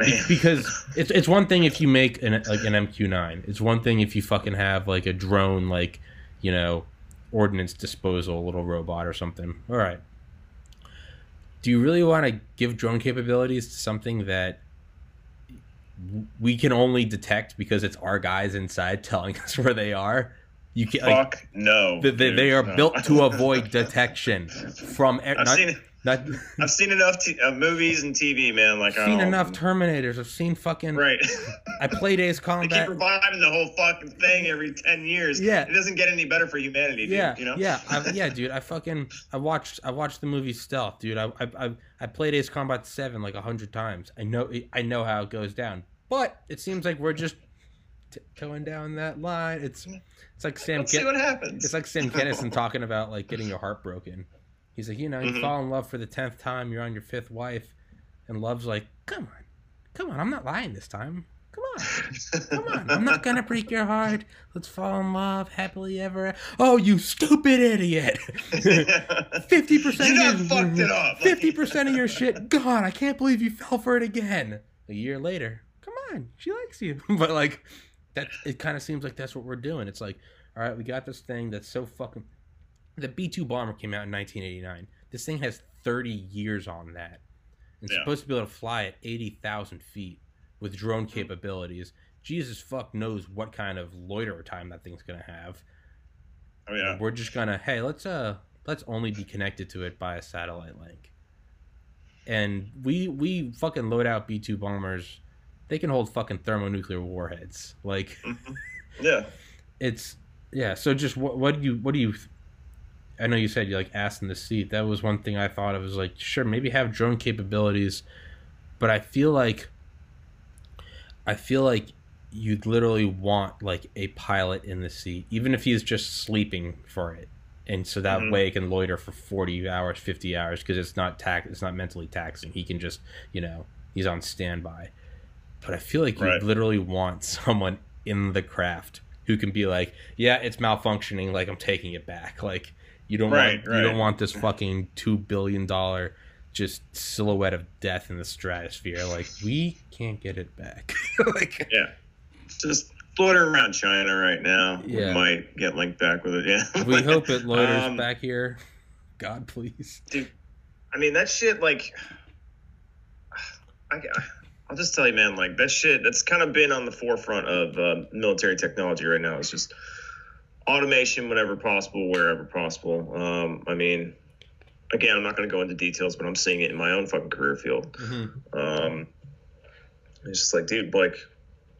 A: Man.
B: because <laughs> it's it's one thing if you make an like an MQ9. It's one thing if you fucking have like a drone like, you know, ordnance disposal little robot or something. All right. Do you really want to give drone capabilities to something that we can only detect because it's our guys inside <laughs> telling us where they are? You can like
A: Fuck no.
B: they, they,
A: dude,
B: they are
A: no.
B: built to <laughs> avoid detection from
A: I've
B: not,
A: seen
B: not <laughs>
A: I've seen enough t- uh, movies and TV, man. Like I've
B: seen enough Terminators. I've seen fucking
A: Right.
B: I play Days <laughs>
A: they keep
B: Combat.
A: reviving the whole fucking thing every ten years.
B: Yeah.
A: It doesn't get any better for humanity, dude.
B: yeah,
A: You know.
B: yeah, I, <laughs> yeah, dude. I fucking I watched I watched the movie Stealth, dude. I I I, I played Ace Combat Seven like a hundred times. I know I know how it goes down, but it seems like we're just tiptoeing down that line. It's it's like Sam.
A: Let's see what happens.
B: it's like Sam Kinison talking about like getting your heart broken. He's like, you know, you
A: Mhm.
B: fall in love for the tenth time, you're on your fifth wife, and love's like, come on, come on, I'm not lying this time. Come on. Come on, I'm not gonna break your heart. Let's fall in love happily ever. Oh, you stupid idiot! <laughs> Fifty percent
A: You
B: of
A: fucked it up.
B: Fifty percent of your shit gone. I can't believe you fell for it again. A year later, come on, she likes you. <laughs> But like, that it kind of seems like that's what we're doing. It's like, all right, we got this thing that's so fucking. The B two bomber came out in 1989. This thing has 30 years on that. It's
A: Yeah.
B: supposed to be able to fly at 80,000 feet with drone capabilities. Jesus fuck knows what kind of loiter time that thing's gonna have.
A: Oh yeah.
B: We're just gonna hey let's uh let's only be connected to it by a satellite link. And we we fucking load out B two bombers. They can hold fucking thermonuclear warheads. Like <laughs>
A: Yeah.
B: it's yeah. So just what what do you what do you? I know you said you like ass in the seat. That was one thing I thought of. Was like sure maybe have drone capabilities, but I feel like I feel like you'd literally want like a pilot in the seat, even if he's just sleeping for it, and so that
A: Mhm.
B: way he can loiter for forty hours, fifty hours, because it's not tax, it's not mentally taxing. He can just you know he's on standby. But I feel like you
A: Right.
B: literally want <laughs> someone in the craft who can be like, yeah, it's malfunctioning. Like I'm taking it back. Like you don't
A: Right,
B: want
A: right.
B: you don't want this fucking two billion dollar just silhouette of death in the stratosphere. Like we can't get it back. <laughs> like
A: Yeah. Just floating around China right now.
B: Yeah.
A: We might get linked back with it. Yeah. <laughs>
B: we hope it <laughs> loiters
A: Um,
B: back here. God, please.
A: Dude, I mean, that shit, like, I, I'll just tell you, man, like, that shit, that's kind of been on the forefront of uh, military technology right now. It's just automation whenever possible, wherever possible. Um, I mean, again, I'm not going to go into details, but I'm seeing it in my own fucking career field.
B: Mhm.
A: Um, it's just like, dude, like,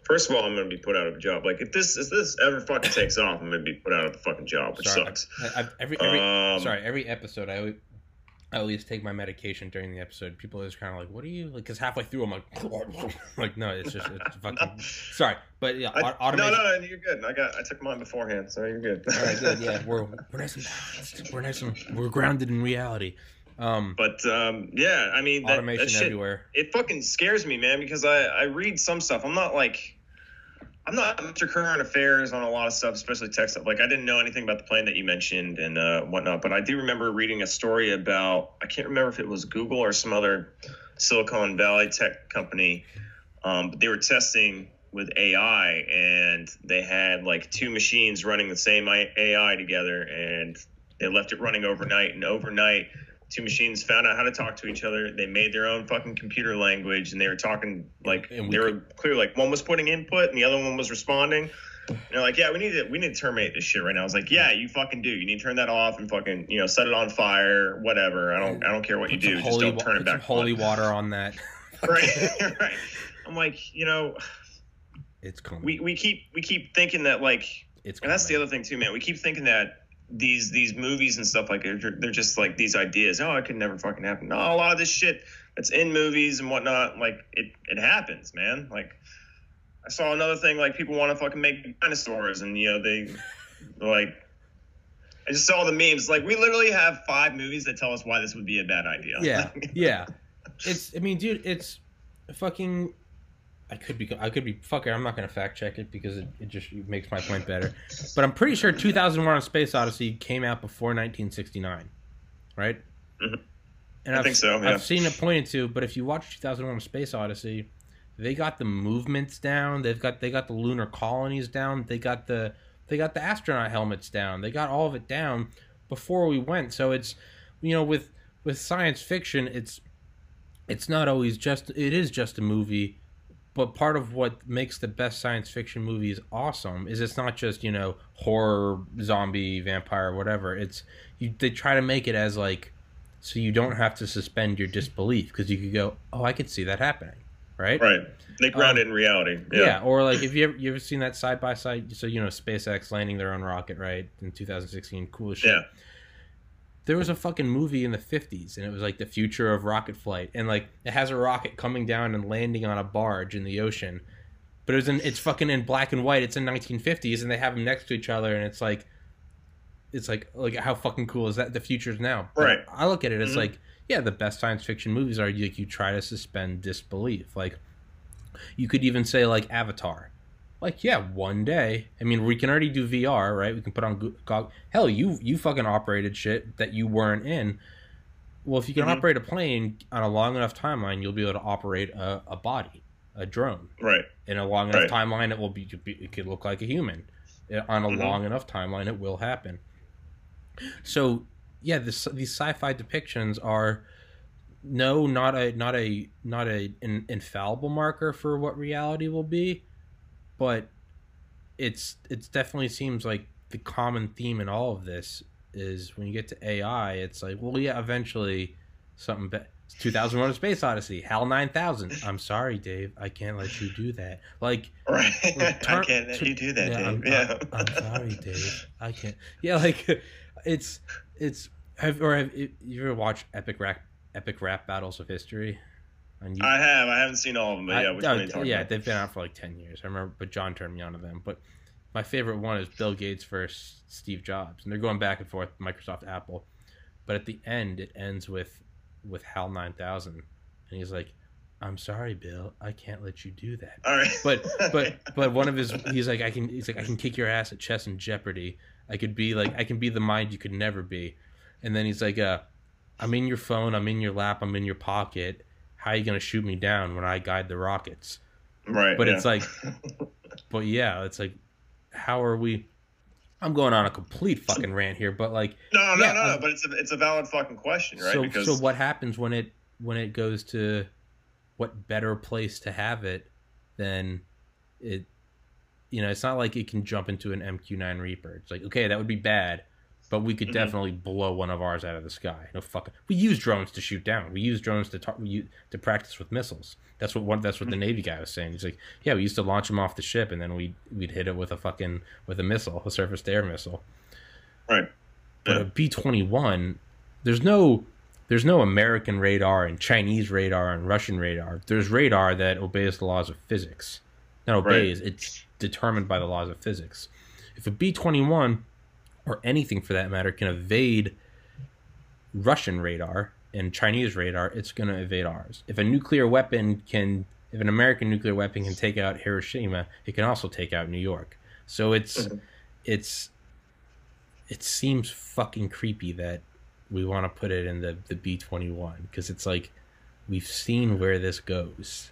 A: first of all, I'm going to be put out of a job. Like, if this if this ever fucking takes off, I'm going to be put out of the fucking job, which
B: Sorry,
A: sucks.
B: I, I, every, every
A: Um,
B: sorry, every episode I always, I always take my medication during the episode. People are just kind of like, "What are you?" Like, because halfway through, I'm like, <laughs> like no, it's just it's <laughs> fucking. Sorry, but yeah,
A: I,
B: au- automation.
A: No, no, no, you're good. I got, I took mine beforehand, so you're good.
B: All right, good. Yeah, we're <laughs> we're nice and balanced. We're nice and we're grounded in reality. Um,
A: But um, yeah, I mean, that,
B: automation
A: that shit,
B: everywhere.
A: it fucking scares me, man, because I, I read some stuff. I'm not like, I'm not Mr. Current Affairs on a lot of stuff, especially tech stuff. Like, I didn't know anything about the plane that you mentioned and uh, whatnot, but I do remember reading a story about, I can't remember if it was Google or some other Silicon Valley tech company Um, but they were testing with AI, and they had like two machines running the same AI together, and they left it running overnight. And overnight, two machines found out how to talk to each other. They made their own fucking computer language, and they were talking like they were could... clear. Like one was putting input, and the other one was responding. And they're like, yeah, we need to we need to terminate this shit right now. I was like, yeah, you fucking do. You need to turn that off and fucking you know set it on fire, whatever. I don't I don't care what you do. Just don't turn it back.
B: Holy on. water on that. <laughs>
A: right, <laughs> right. I'm like, you know,
B: it's coming.
A: We we keep we keep thinking that like, it's and that's the other thing too, man. We keep thinking that these these movies and stuff like they're, they're just like these ideas. Oh, it could never fucking happen. No, a lot of this shit that's in movies and whatnot, like it it happens, man. Like I saw another thing like people want to fucking make dinosaurs, and you know they like. I just saw the memes. Like we literally have five movies that tell us why this would be a bad idea.
B: Yeah, <laughs> yeah. It's. I mean, dude, it's fucking I could be I could be fucker. I'm not gonna fact check it because it, it just makes my point better. But I'm pretty sure 2001: A Space Odyssey came out before 1969, right?
A: Mm-hmm. And I I've, think so. Yeah.
B: I've seen it pointed to, but if you watch 2001: A Space Odyssey, they got the movements down. They've got they got the lunar colonies down. They got the they got the astronaut helmets down. They got all of it down before we went. So it's you know with with science fiction, it's it's not always just it is just a movie but part of what makes the best science fiction movies awesome is it's not just you know horror zombie vampire whatever. It's you they try to make it as like so you don't have to suspend your disbelief because you could go oh i could see that happening right?
A: Right. They ground um, it in reality. Yeah.
B: yeah or like if you ever you ever seen that side by side so you know spacex landing their own rocket right in 2016 cool shit.
A: Yeah
B: there was a fucking movie in the 50s and it was like the future of rocket flight and like it has a rocket coming down and landing on a barge in the ocean but it was in it's fucking in black and white it's in 1950s and they have them next to each other and it's like it's like like how fucking cool is that? The future's now.
A: But right.
B: I look at it as mm-hmm. like yeah the best science fiction movies are like you try to suspend disbelief. Like you could even say like avatar like yeah one day. I mean we can already do vr right? We can put on gog hell you you fucking operated shit that you weren't in. Well if you can mm-hmm. operate a plane on a long enough timeline you'll be able to operate a, a body a drone.
A: Right.
B: In a long enough right. timeline it will be it could look like a human. On a mm-hmm. long enough timeline it will happen. So yeah this, these sci-fi depictions are no not a not a not a an infallible marker for what reality will be but it's it's definitely seems like the common theme in all of this is when you get to AI, it's like, well, yeah, eventually something. Be- 2001: A Space Odyssey, HAL 9000. <laughs> I'm sorry, Dave, I can't let you do that. Like,
A: right? <laughs> I can't let you do that, yeah, Dave. I'm, yeah,
B: I'm, I'm, sorry, <laughs> Dave. I can't. Yeah, like, it's it's. Have or have you ever watched epic rap epic rap battles of history?
A: You, I have. I haven't seen all of them, but yeah, which I,
B: one yeah, they've been out for like ten years. I remember, but John turned me on to them. But my favorite one is Bill Gates versus Steve Jobs, and they're going back and forth, Microsoft, Apple. But at the end, it ends with with HAL nine thousand, and he's like, "I'm sorry, Bill, I can't let you do that."
A: All right.
B: But but <laughs> but one of his, he's like, I can, he's like, I can kick your ass at chess and Jeopardy. I could be like, I can be the mind you could never be. And then he's like, uh, I'm in your phone, I'm in your lap, I'm in your pocket how are you going to shoot me down when I guide the rockets?
A: Right.
B: But yeah. it's like, <laughs> but yeah, it's like, how are we? I'm going on a complete fucking rant here, but like,
A: no, no, yeah, no, no, um, but it's a, it's a valid fucking question, right?
B: So, because... so what happens when it when it goes to what better place to have it than it? You know, it's not like it can jump into an MQ9 Reaper. It's like, okay, that would be bad, but we could mm-hmm. definitely blow one of ours out of the sky. No fucking. We use drones to shoot down. We use drones to talk, we, to practice with missiles. That's what one. That's what the mm-hmm. Navy guy was saying. He's like, yeah, we used to launch them off the ship, and then we we'd hit it with a fucking with a missile, a surface to air missile.
A: Right.
B: But a B twenty one, there's no there's no American radar and Chinese radar and Russian radar. There's radar that obeys the laws of physics. Not obeys. Right. It's determined by the laws of physics. If a B twenty one or anything for that matter, can evade Russian radar and Chinese radar, it's going to evade ours. If a nuclear weapon can, if an American nuclear weapon can take out Hiroshima, it can also take out New York. So it's, mm-hmm. it's, it seems fucking creepy that we want to put it in the the B twenty one because it's like we've seen where this goes.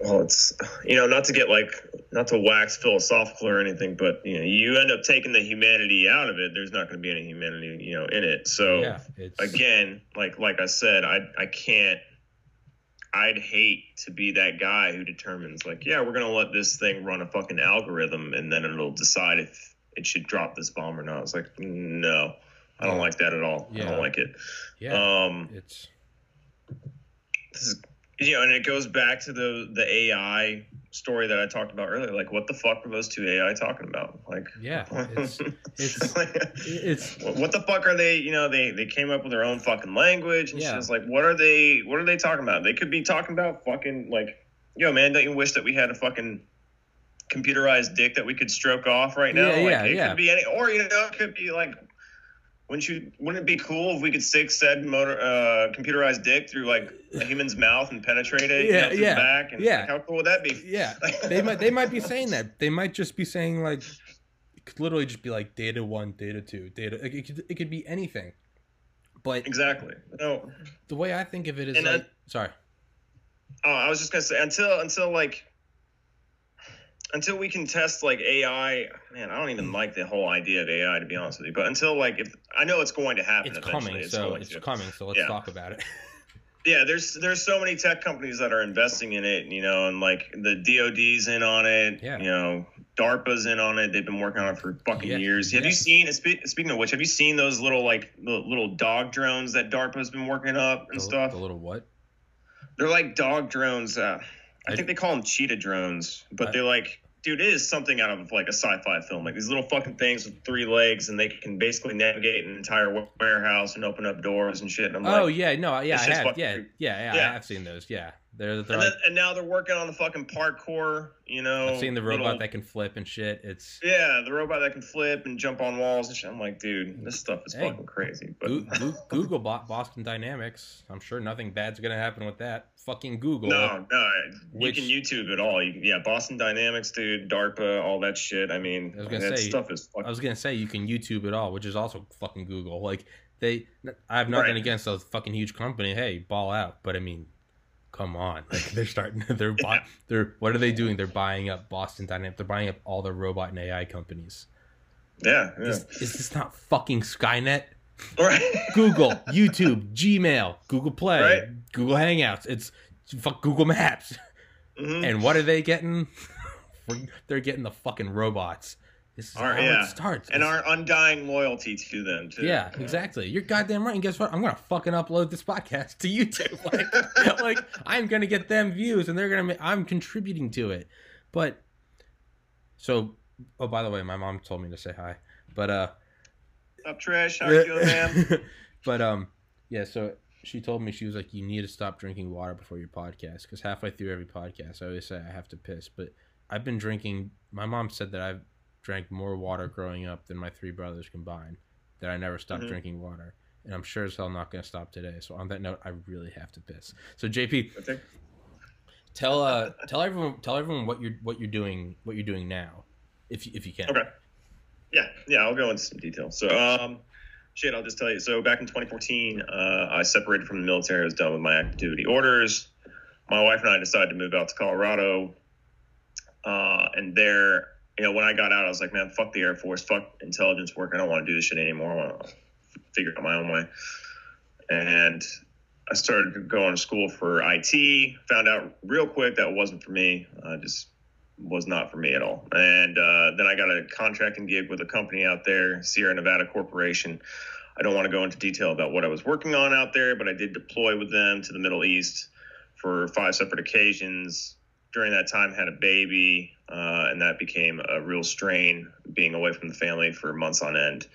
A: Well, it's you know not to get like not to wax philosophical or anything, but you know you end up taking the humanity out of it. There's not going to be any humanity, you know, in it. So
B: Yeah, it's
A: again, like like I said, I I can't. I'd hate to be that guy who determines like, yeah, we're gonna let this thing run a fucking algorithm, and then it'll decide if it should drop this bomb or not. It's like, no, I don't
B: Yeah.
A: like that at all. I don't like it.
B: yeah,
A: Um,
B: it's
A: this is you know, and it goes back to the the AI story that I talked about earlier. Like, what the fuck are those two AI talking about? Like,
B: yeah, <laughs> it's it's it's
A: what the fuck are they? You know, they they came up with their own fucking language and
B: Yeah.
A: It's like, what are they? What are they talking about? They could be talking about fucking like, yo, man, don't you wish that we had a fucking computerized dick that we could stroke off right now?
B: Yeah,
A: like,
B: yeah,
A: it
B: yeah.
A: could be any, or you know, it could be like. Wouldn't you? Wouldn't it be cool if we could stick said motor, uh, computerized dick through like a human's mouth and penetrate it? you
B: Yeah,
A: know,
B: yeah,
A: back. And
B: yeah.
A: like, how cool would that be?
B: yeah. They might they might be saying that. They might just be saying like it could literally just be like data one, data two, data. It, it could it could be anything. But
A: Exactly. No.
B: the way I think of it is
A: And
B: like
A: I-
B: sorry.
A: Oh, I was just gonna say until until like until we can test like AI. Man, I don't even like the whole idea of AI to be honest with you. But until like if I know it's going to happen,
B: It's
A: eventually,
B: coming,
A: it's
B: so it's
A: to.
B: coming. So let's
A: Yeah.
B: talk about it. <laughs>
A: Yeah, there's there's so many tech companies that are investing in it, you know, and like the DoD's in on it.
B: Yeah.
A: You know, DARPA's in on it. They've been working on it for fucking years. Have you seen? Speaking of which, have you seen those little like the little dog drones that DARPA's been working up and
B: the,
A: stuff?
B: the little what?
A: They're like dog drones. Uh, I
B: I-
A: think they call them cheetah drones, but
B: I-
A: they're like, dude, it is something out of like a sci-fi film. Like these little fucking things with three legs, and they can basically navigate an entire warehouse and open up doors and shit. And I'm
B: Oh
A: like,
B: yeah, no, yeah, I have, yeah, yeah, yeah,
A: Yeah.
B: I have seen those. Yeah, they're they're
A: and,
B: like
A: then, and now they're working on the fucking parkour. You know,
B: I've seen the robot
A: little-
B: that can flip and shit. It's
A: Yeah, the robot that can flip and jump on walls and shit. I'm like, dude, this stuff is
B: Hey,
A: fucking crazy. But
B: Goo- Goo- Google bought Boston Dynamics. I'm sure nothing bad's gonna happen with that. Fucking Google.
A: no, no,
B: Which-
A: you can YouTube it all. You yeah, Boston Dynamics, dude, DARPA, all that shit. I mean,
B: I was gonna
A: that
B: say,
A: stuff is fucking
B: I was gonna say you can YouTube it all, which is also fucking Google. Like they, I have nothing
A: Right.
B: against a fucking huge company. Hey, ball out. But I mean, come on, <laughs> like they're starting. <laughs> They're buy, they're what are they doing? They're buying up Boston Dynamics. They're buying up all the robot and AI companies.
A: yeah, yeah.
B: Is, is this not fucking Skynet?
A: Right. <laughs>
B: Google, YouTube, Gmail, Google Play,
A: Right.
B: Google Hangouts. It's fuck Google Maps.
A: Mhm.
B: And what are they getting? <laughs> They're getting the fucking robots. This is
A: Our-
B: how
A: yeah.
B: it starts.
A: and
B: It's-
A: our undying loyalty to them too.
B: yeah, exactly. You're goddamn right. And guess what? I'm gonna fucking upload this podcast to YouTube. <laughs> Like, like I'm gonna get them views, and they're gonna. ma- I'm contributing to it. But so, oh, by the way, my mom told me to say hi. But uh,
A: Up Trish, how you doing, man? <laughs>
B: but um, yeah. So she told me she was like, "You need to stop drinking water before your podcast." Because halfway through every podcast, I always say I have to piss. But I've been drinking. My mom said that I've drank more water growing up than my three brothers combined. That I never stopped
A: Mhm.
B: drinking water, and I'm sure as hell not going to stop today. So on that note, I really have to piss. So JP,
A: think-
B: tell uh tell everyone tell everyone what you're what you're doing what you're doing now, if you- if you can.
A: Okay. Yeah, yeah, I'll go into some detail. So, um, shit, I'll just tell you. So, back in 2014, uh, I separated from the military. I was done with my active duty orders. My wife and I decided to move out to Colorado. Uh, and there, you know, when I got out, I was like, man, fuck the Air Force, fuck intelligence work. I don't want to do this shit anymore. I want to figure it out my own way. And I started going to school for IT. Found out real quick that wasn't for me. I just was not for me at all. And uh, then I got a contracting gig with a company out there, Sierra Nevada Corporation. I don't want to go into detail about what I was working on out there, but I did deploy with them to the Middle East for five separate occasions. During that time, had a baby, uh, and that became a real strain being away from the family for months on end.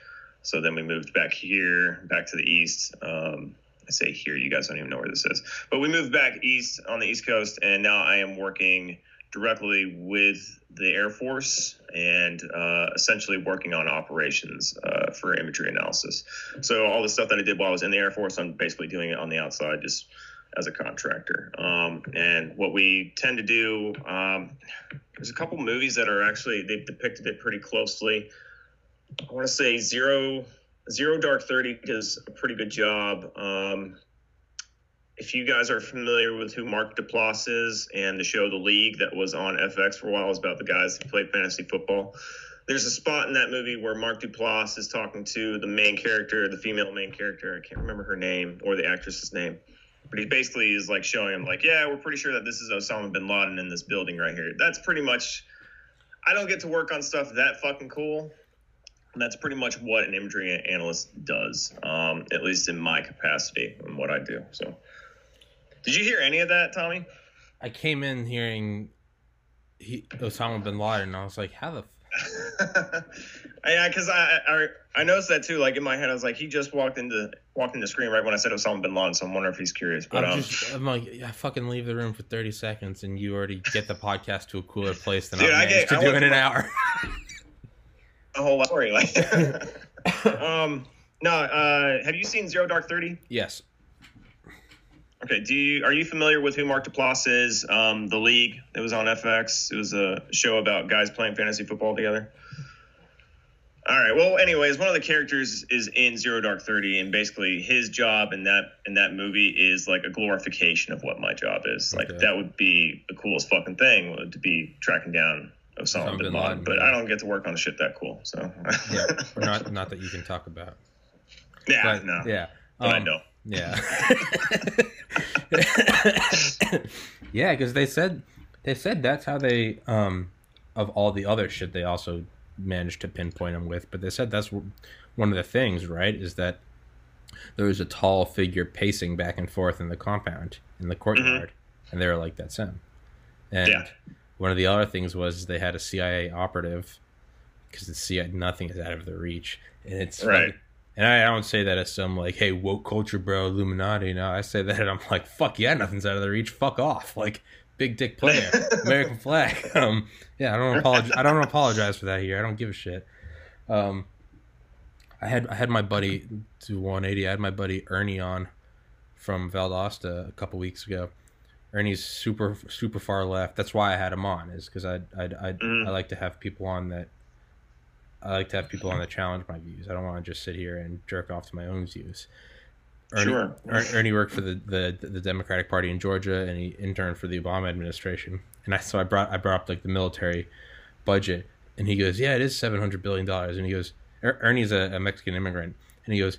A: So then we moved back here, back to the east. Um, I say here, you guys don't even know where this is, but we moved back east on the East Coast, and now I am working directly with the Air Force and uh, essentially working on operations uh, for imagery analysis. So all the stuff that I did while I was in the Air Force, I'm basically doing it on the outside, just as a contractor. Um, and what we tend to do, um, there's a couple movies that are actually they've depicted it pretty closely. I want to say Zero Zero Dark Thirty does a pretty good job. Um, if you guys are familiar with who Mark Duplass is and the show The League that was on FX for a while, is about the guys who played fantasy football. There's a spot in that movie where Mark Duplass is talking to the main character, the female main character. I can't remember her name or the actress's name, but he basically is like showing him, like, yeah, we're pretty sure that this is Osama bin Laden in this building right here. That's pretty much. I don't get to work on stuff that fucking cool. And that's pretty much what an imagery analyst does, um, at least in my capacity and what I do. So, did you hear any of that, Tommy?
B: I came in hearing he, Osama bin Laden, and I was like, how the. F- <laughs>
A: yeah, because I, I I noticed that too. Like in my head, I was like, he just walked into walked into screen right when I said Osama bin Laden. So I'm wondering if he's curious. But
B: I'm,
A: um,
B: just, I'm like, I fucking leave the room for 30 seconds, and you already get the podcast to a cooler place than
A: Dude,
B: I
A: I
B: managed
A: get-
B: to
A: I
B: do in an hour. <laughs>
A: a whole story. Like, <laughs> um, no. Uh, have you seen Zero Dark Thirty?
B: yes.
A: Okay. Do you are you familiar with who Mark Duplass is? Um, the League. It was on FX. It was a show about guys playing fantasy football together. All right. Well, anyways, one of the characters is in Zero Dark Thirty, and basically his job in that in that movie is like a glorification of what my job is. Like that would be the coolest fucking thing to be tracking down Osama bin
B: bin
A: Laden.
B: Laden,
A: But
B: yeah.
A: I don't get to work on the shit that cool. So
B: Yeah. <laughs> Not, not that you can talk about.
A: yeah,
B: But,
A: no,
B: Yeah.
A: but I
B: Um,
A: know.
B: Yeah. <laughs> yeah, because they said they said that's how they um of all the other shit they also managed to pinpoint him with, but they said that's one of the things, right? Is that there was a tall figure pacing back and forth in the compound in the courtyard, and they were like, "That's him." And
A: Yeah.
B: one of the other things was they had a CIA operative because the CIA nothing is out of their reach, and it's
A: Right.
B: fucking- and I don't say that as some like, hey, woke culture, bro, Illuminati. No, I say that and I'm like, fuck yeah, nothing's out of their reach. Fuck off. Like, big dick player, <laughs> American flag. <laughs> Um, yeah, I don't apologize. I don't apologize for that here. I don't give a shit. Um, I had I had my buddy to 180. I had my buddy Ernie on from Valdosta a couple weeks ago. Ernie's super super far left. That's why I had him on. Is because I I I
A: Mhm.
B: I like to have people on that. I like to have people on that challenge my views. I don't want to just sit here and jerk off to my own views. Ernie,
A: Sure.
B: Er- Ernie worked for the, the the Democratic Party in Georgia, and he interned for the Obama administration. And I so I brought I brought up like the military budget, and he goes, "Yeah, it is seven hundred billion dollars." And he goes, er- "Ernie's a, a Mexican immigrant," and he goes,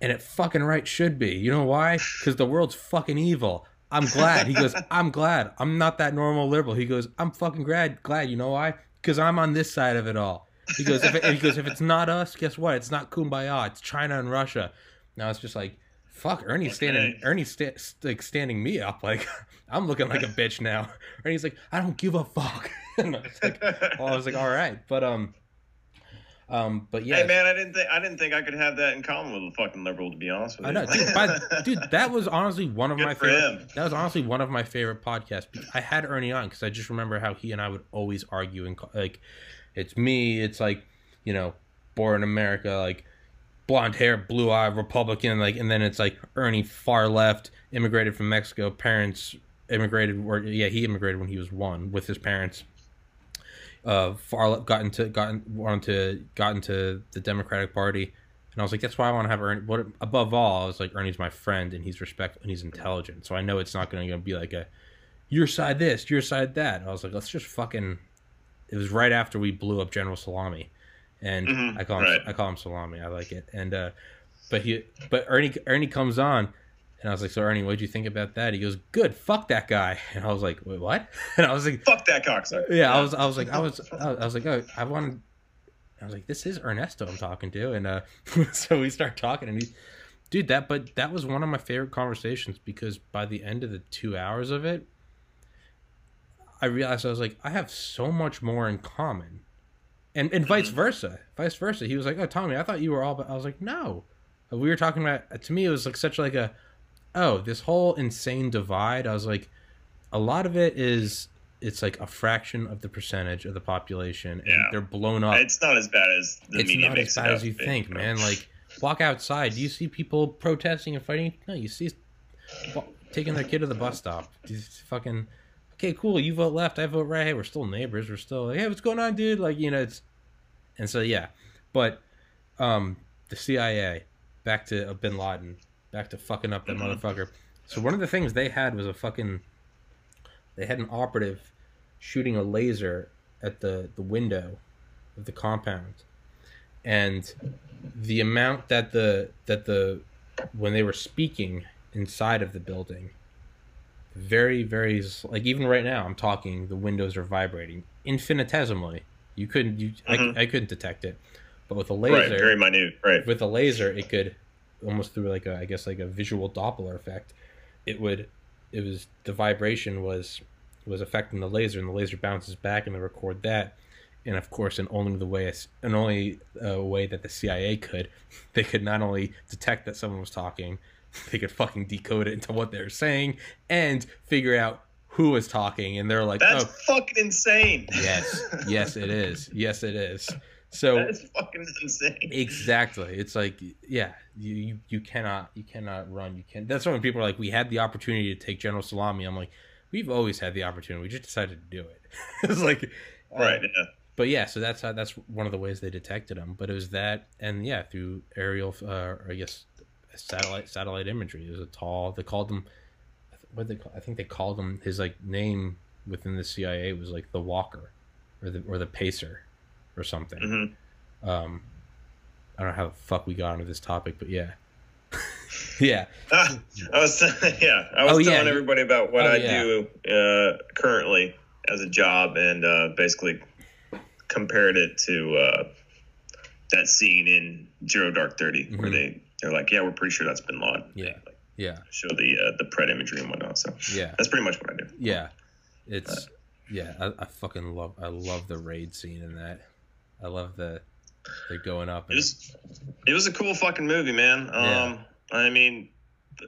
B: "And it fucking right should be. You know why? Because the world's fucking evil." I'm glad. He goes, I'm glad. I'm not that normal liberal. He goes, I'm fucking glad. Glad. You know why? Because I'm on this side of it all. He goes, if it, he goes, if it's not us, guess what? It's not kumbaya. It's China and Russia. Now it's just like, fuck. Ernie's standing. Ernie's sta- like standing me up. Like <laughs> I'm looking like a bitch now. <laughs> Ernie's like, I don't give a fuck. <laughs> and I was like, well, I was like, all right, but um, um, but yeah,
A: Hey man, I didn't think I didn't think I could have that in common with a fucking liberal. To be honest with you.
B: I know, dude, by, dude. That was honestly one of
A: Good
B: my favorite.
A: him.
B: That was honestly one of my favorite podcasts. I had Ernie on because I just remember how he and I would always argue and like, it's me. It's like, you know, born in America, like blonde hair, blue eye, Republican, like, and then it's like Ernie, far left, immigrated from Mexico, parents immigrated, or yeah, he immigrated when he was one with his parents. Uh, far left, got into, got in, wanted to, got into the Democratic Party, and I was like, that's why I want to have Ernie. What above all, I was like, Ernie's my friend, and he's respectful and he's intelligent, so I know it's not going to be like a, your side this, your side that. I was like, let's just fucking. It was right after we blew up General Salami, and
A: Mhm,
B: I call him
A: right.
B: I call him Salami. I like it, and uh, but he but Ernie Ernie comes on, and I was like, so Ernie, what'd you think about that? He goes, good, fuck that guy, <laughs> and I was like, wait, what? <laughs> And I was like,
A: Fuck that cocksucker.
B: yeah, I was, I was like, <laughs> I was, I was like, oh, I wanted, I was like, this is Ernesto I'm talking to, and uh, so we start talking, and he, dude, that, but that was one of my favorite conversations because by the end of the two hours of it, I realized I was like, I have so much more in common, and and vice mm-hmm. versa, vice versa. He was like, oh, Tommy, I thought you were all, but I was like, no, uh, we were talking about. Uh, to me, it was like such like a, oh, this whole insane divide. I was like, a lot of it is it's like a fraction of the percentage of the population and
A: Yeah.
B: they're blown up
A: It's not as bad as the
B: it's
A: media
B: not
A: makes
B: as bad
A: it
B: as you think
A: know?
B: man like walk outside do you see people protesting and fighting no you see taking their kid to the bus stop These fucking okay cool you vote left i vote right hey we're still neighbors we're still like hey what's going on dude like you know it's and so yeah but um the cia back to uh, bin laden back to fucking up that
A: Mhm.
B: motherfucker So one of the things they had was a fucking. They had an operative shooting a laser at the the window of the compound, and the amount that the that the when they were speaking inside of the building very very like even right now i'm talking the windows are vibrating infinitesimally you couldn't you
A: Mhm.
B: I, I couldn't detect it but with a
A: Right,
B: laser
A: very minute. Right.
B: with a laser it could almost through like a i guess like a visual doppler effect it would it was the vibration was was affecting the laser and the laser bounces back and they record that and of course in only the way in only a way that the cia could <laughs> they could not only detect that someone was talking they could fucking decode it into what they're saying and figure out who was talking and they're like
A: That's
B: oh
A: fucking insane.
B: yes yes it is yes it is so
A: That's fucking insane.
B: Exactly. It's like yeah, you, you you cannot you cannot run. You can't That's when people are like, we had the opportunity to take General Salami. I'm like, we've always had the opportunity. We just decided to do it. <laughs> it's like,
A: Right. Yeah.
B: But yeah, so that's how that's one of the ways they detected them But it was that, and yeah, through aerial, uh, I guess satellite satellite imagery. It was a tall. They called him. What they call? I think they called him his like name within the CIA was like the Walker, or the or the Pacer, or something.
A: hmm
B: Um, I don't know how the fuck we got onto this topic, but yeah, <laughs> yeah,
A: Ah, <laughs> I was <laughs> yeah, I was
B: Oh,
A: telling
B: you-
A: everybody about what
B: Oh,
A: I
B: yeah.
A: do uh, currently as a job, and uh, basically compared it to uh, that scene in Zero Dark 30 where
B: Mhm.
A: they they're like, yeah, we're pretty sure that's Bin Laden.
B: Yeah.
A: Like,
B: yeah,
A: show the uh, the pred imagery and whatnot. So
B: yeah,
A: that's pretty much what I do.
B: yeah. It's yeah. I, I fucking love. I love the raid scene in that. I love the they're going up.
A: It was it was a cool fucking movie, man. Um,
B: Yeah.
A: I mean,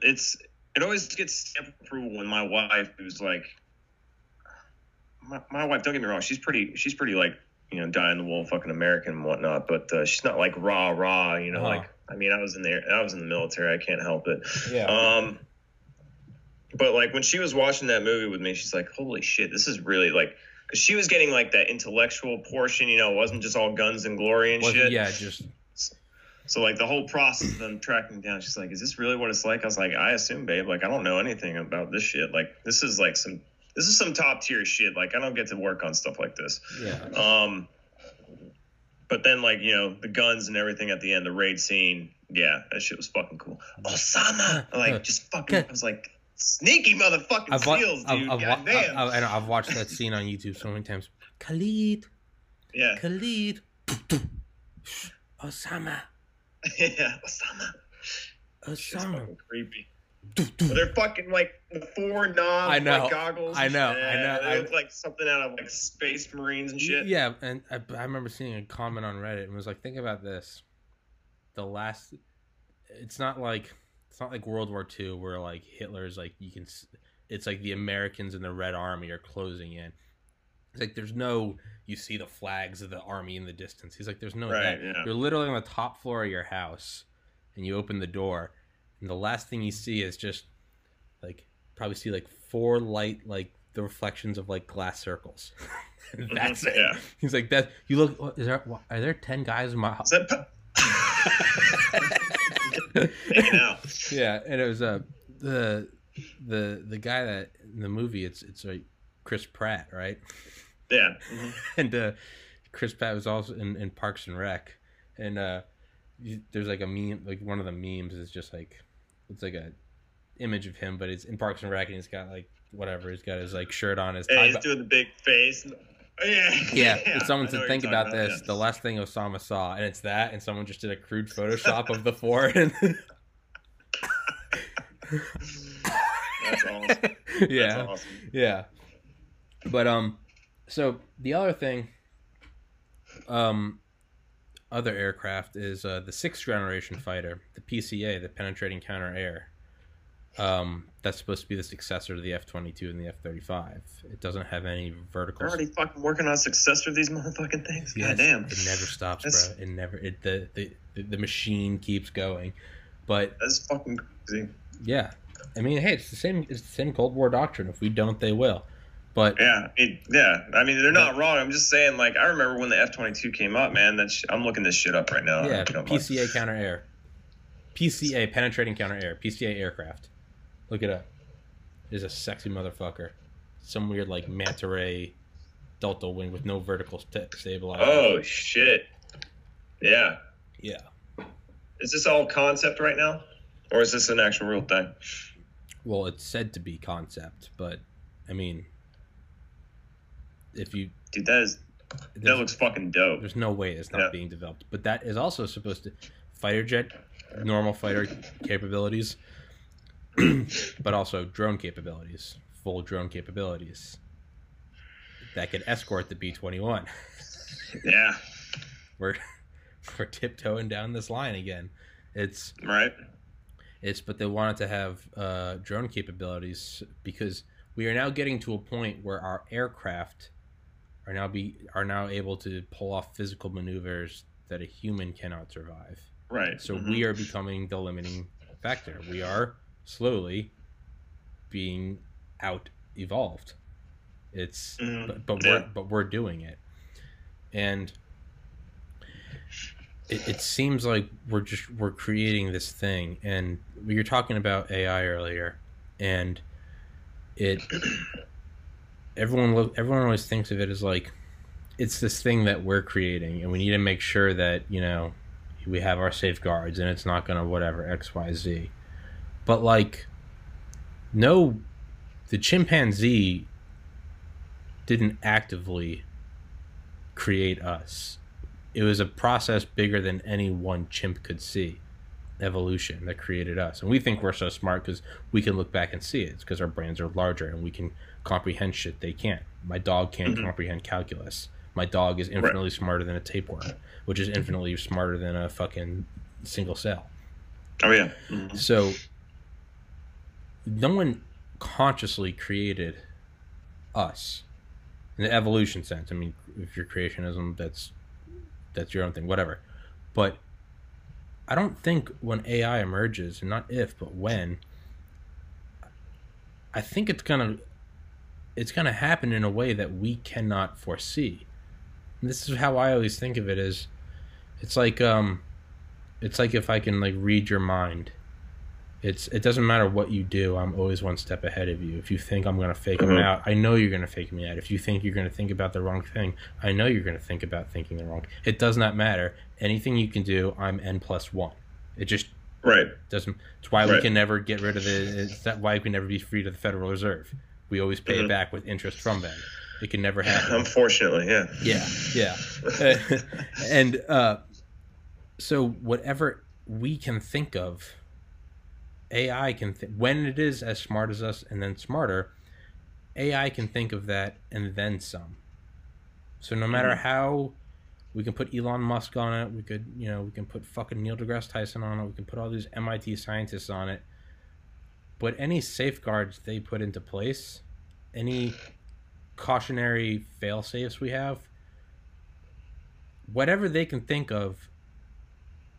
A: it's it always gets stamp approval when my wife, who's like, my, my wife. Don't get me wrong, she's pretty. She's pretty like you know, die in the wool, fucking American and whatnot. But uh, she's not like rah rah. You know,
B: Uh-huh.
A: like I mean, I was in there. I was in the military. I can't help it.
B: yeah,
A: Um, but like when she was watching that movie with me, she's like, "Holy shit, this is really like." Because she was getting like that intellectual portion, you know, it wasn't just all guns and glory and shit.
B: yeah. Just
A: So like the whole process of them tracking down, she's like, "Is this really what it's like?" I was like, "I assume, babe. Like I don't know anything about this shit. Like this is like some this is some top tier shit. Like I don't get to work on stuff like this."
B: yeah,
A: Um, but then like you know the guns and everything at the end, the raid scene, yeah, that shit was fucking cool. Osama, like just fucking, I was like, sneaky motherfucking
B: I've, wa-
A: seals,
B: I've,
A: dude.
B: I've, wa-
A: Goddamn.
B: I've, I've, I've watched that scene on YouTube so many times. Khalid,
A: yeah,
B: Khalid, Osama, <laughs>
A: yeah, Osama.
B: Osama.
A: creepy. They're fucking like the four knobs,
B: I know.
A: like goggles.
B: I know. I know,
A: They
B: I-
A: look like something out of like Space Marines and shit.
B: Yeah, and I, I remember seeing a comment on Reddit and was like, think about this: the last, it's not like it's not like World War II where like Hitler's like you can, it's like the Americans and the Red Army are closing in. It's like there's no you see the flags of the army in the distance. He's like, there's no
A: Right,
B: that.
A: yeah.
B: You're literally on the top floor of your house, and you open the door, and the last thing you see is just like probably see like four light like the reflections of like glass circles. <laughs> That's it.
A: Mm-hmm. Yeah.
B: He's like that. You look. oh, Is there? Are there ten guys in my house? <laughs> Yeah, and it was uh, the the the guy that in the movie. It's it's like Chris Pratt, right?
A: Yeah. mhm. <laughs>
B: and uh, Chris Pratt was also in, in Parks and Rec, and uh, there's like a meme, like one of the memes is just like it's like a image of him, but it's in Parks and Rec, and he's got like whatever, he's got his like shirt on, his
A: Yeah, he's doing the big face. Oh, <laughs> yeah.
B: yeah, someone said think
A: you're
B: about this.
A: yeah.
B: The last thing Osama saw, and it's that, and someone just did a crude <laughs> Photoshop of the four. And <laughs>
A: That's awesome.
B: yeah,
A: That's awesome.
B: yeah. But um, so the other thing, um, other aircraft is uh, the sixth generation fighter, the PCA, the penetrating counter air. Um, that's supposed to be the successor to the F twenty two and the F thirty five. It doesn't have any vertical.
A: They're already fucking working on a successor of these <laughs> motherfucking things.
B: Yes,
A: God damn.
B: It never stops,
A: That's-
B: bro. It never. It the, the the the machine keeps going. But
A: That's fucking crazy.
B: yeah, I mean, hey, it's the same. It's the same Cold War doctrine. If we don't, they will. But
A: Yeah, it, yeah. I mean, they're not wrong. I'm just saying, like, I remember when the F-22 came up, man. That sh- I'm looking this shit up right now.
B: yeah,
A: If mind.
B: PCA <laughs> counter air, PCA penetrating counter air, PCA aircraft. Look it up. Is a sexy motherfucker. Some weird like manta ray delta wing with no vertical st- stabilizer.
A: Oh shit. Yeah.
B: Yeah.
A: Is this all concept right now, or is this an actual real thing?
B: Well, it's said to be concept, but I mean, if you
A: Dude, that is that looks fucking dope.
B: there's no way it's not
A: Yeah.
B: being developed. But that is also supposed to fighter jet, normal fighter capabilities, <clears throat> but also drone capabilities, full drone capabilities that could escort the B twenty one. <laughs>
A: Yeah. <laughs>
B: We're we're tiptoeing down this line again. It's
A: Right.
B: It's but they wanted to have uh, drone capabilities because we are now getting to a point where our aircraft are now be are now able to pull off physical maneuvers that a human cannot survive.
A: Right.
B: So
A: Mhm.
B: we are becoming the limiting factor. We are slowly being out evolved. It's
A: Mhm.
B: but, but
A: Yeah.
B: we're but we're doing it, and it, it seems like we're just we're creating this thing. And we were talking about AI earlier, and it <clears throat> everyone look everyone always thinks of it as like it's this thing that we're creating, and we need to make sure that you know we have our safeguards, and it's not gonna whatever X Y Z. But like, no, the chimpanzee didn't actively create us. It was a process bigger than any one chimp could see. Evolution that created us. And we think we're so smart because we can look back and see it. It's because our brains are larger and we can comprehend shit they can't. My dog can't
A: Mhm.
B: comprehend calculus. My dog is infinitely smarter than a tapeworm, which is infinitely smarter than a fucking single cell.
A: Oh yeah. Mhm.
B: So no one consciously created us in the evolution sense. I mean, if you're creationism, that's that's your own thing, whatever. But I don't think when AI emerges, and not if, but when, I think it's gonna it's gonna happen in a way that we cannot foresee. And this is how I always think of it is it's like um it's like if I can like read your mind. It's it doesn't matter what you do. I'm always one step ahead of you. If you think I'm gonna fake them
A: Mhm.
B: out, I know you're gonna fake me out. If you think you're gonna think about the wrong thing, I know you're gonna think about thinking the wrong. It does not matter. Anything you can do, I'm n plus one. It just
A: Right.
B: doesn't. It's why we can never get rid of the. It's that why we can never be free to the Federal Reserve. We always pay it
A: Mhm.
B: back with interest from them. It can never happen.
A: Unfortunately, yeah.
B: Yeah, yeah. <laughs> <laughs> and uh, so whatever we can think of, AI can th- when it is as smart as us and then smarter, AI can think of that and then some. So no matter
A: Mhm.
B: how we can put Elon Musk on it, we could you know we can put fucking Neil deGrasse Tyson on it, we can put all these MIT scientists on it. But any safeguards they put into place, any cautionary fail safes we have, whatever they can think of,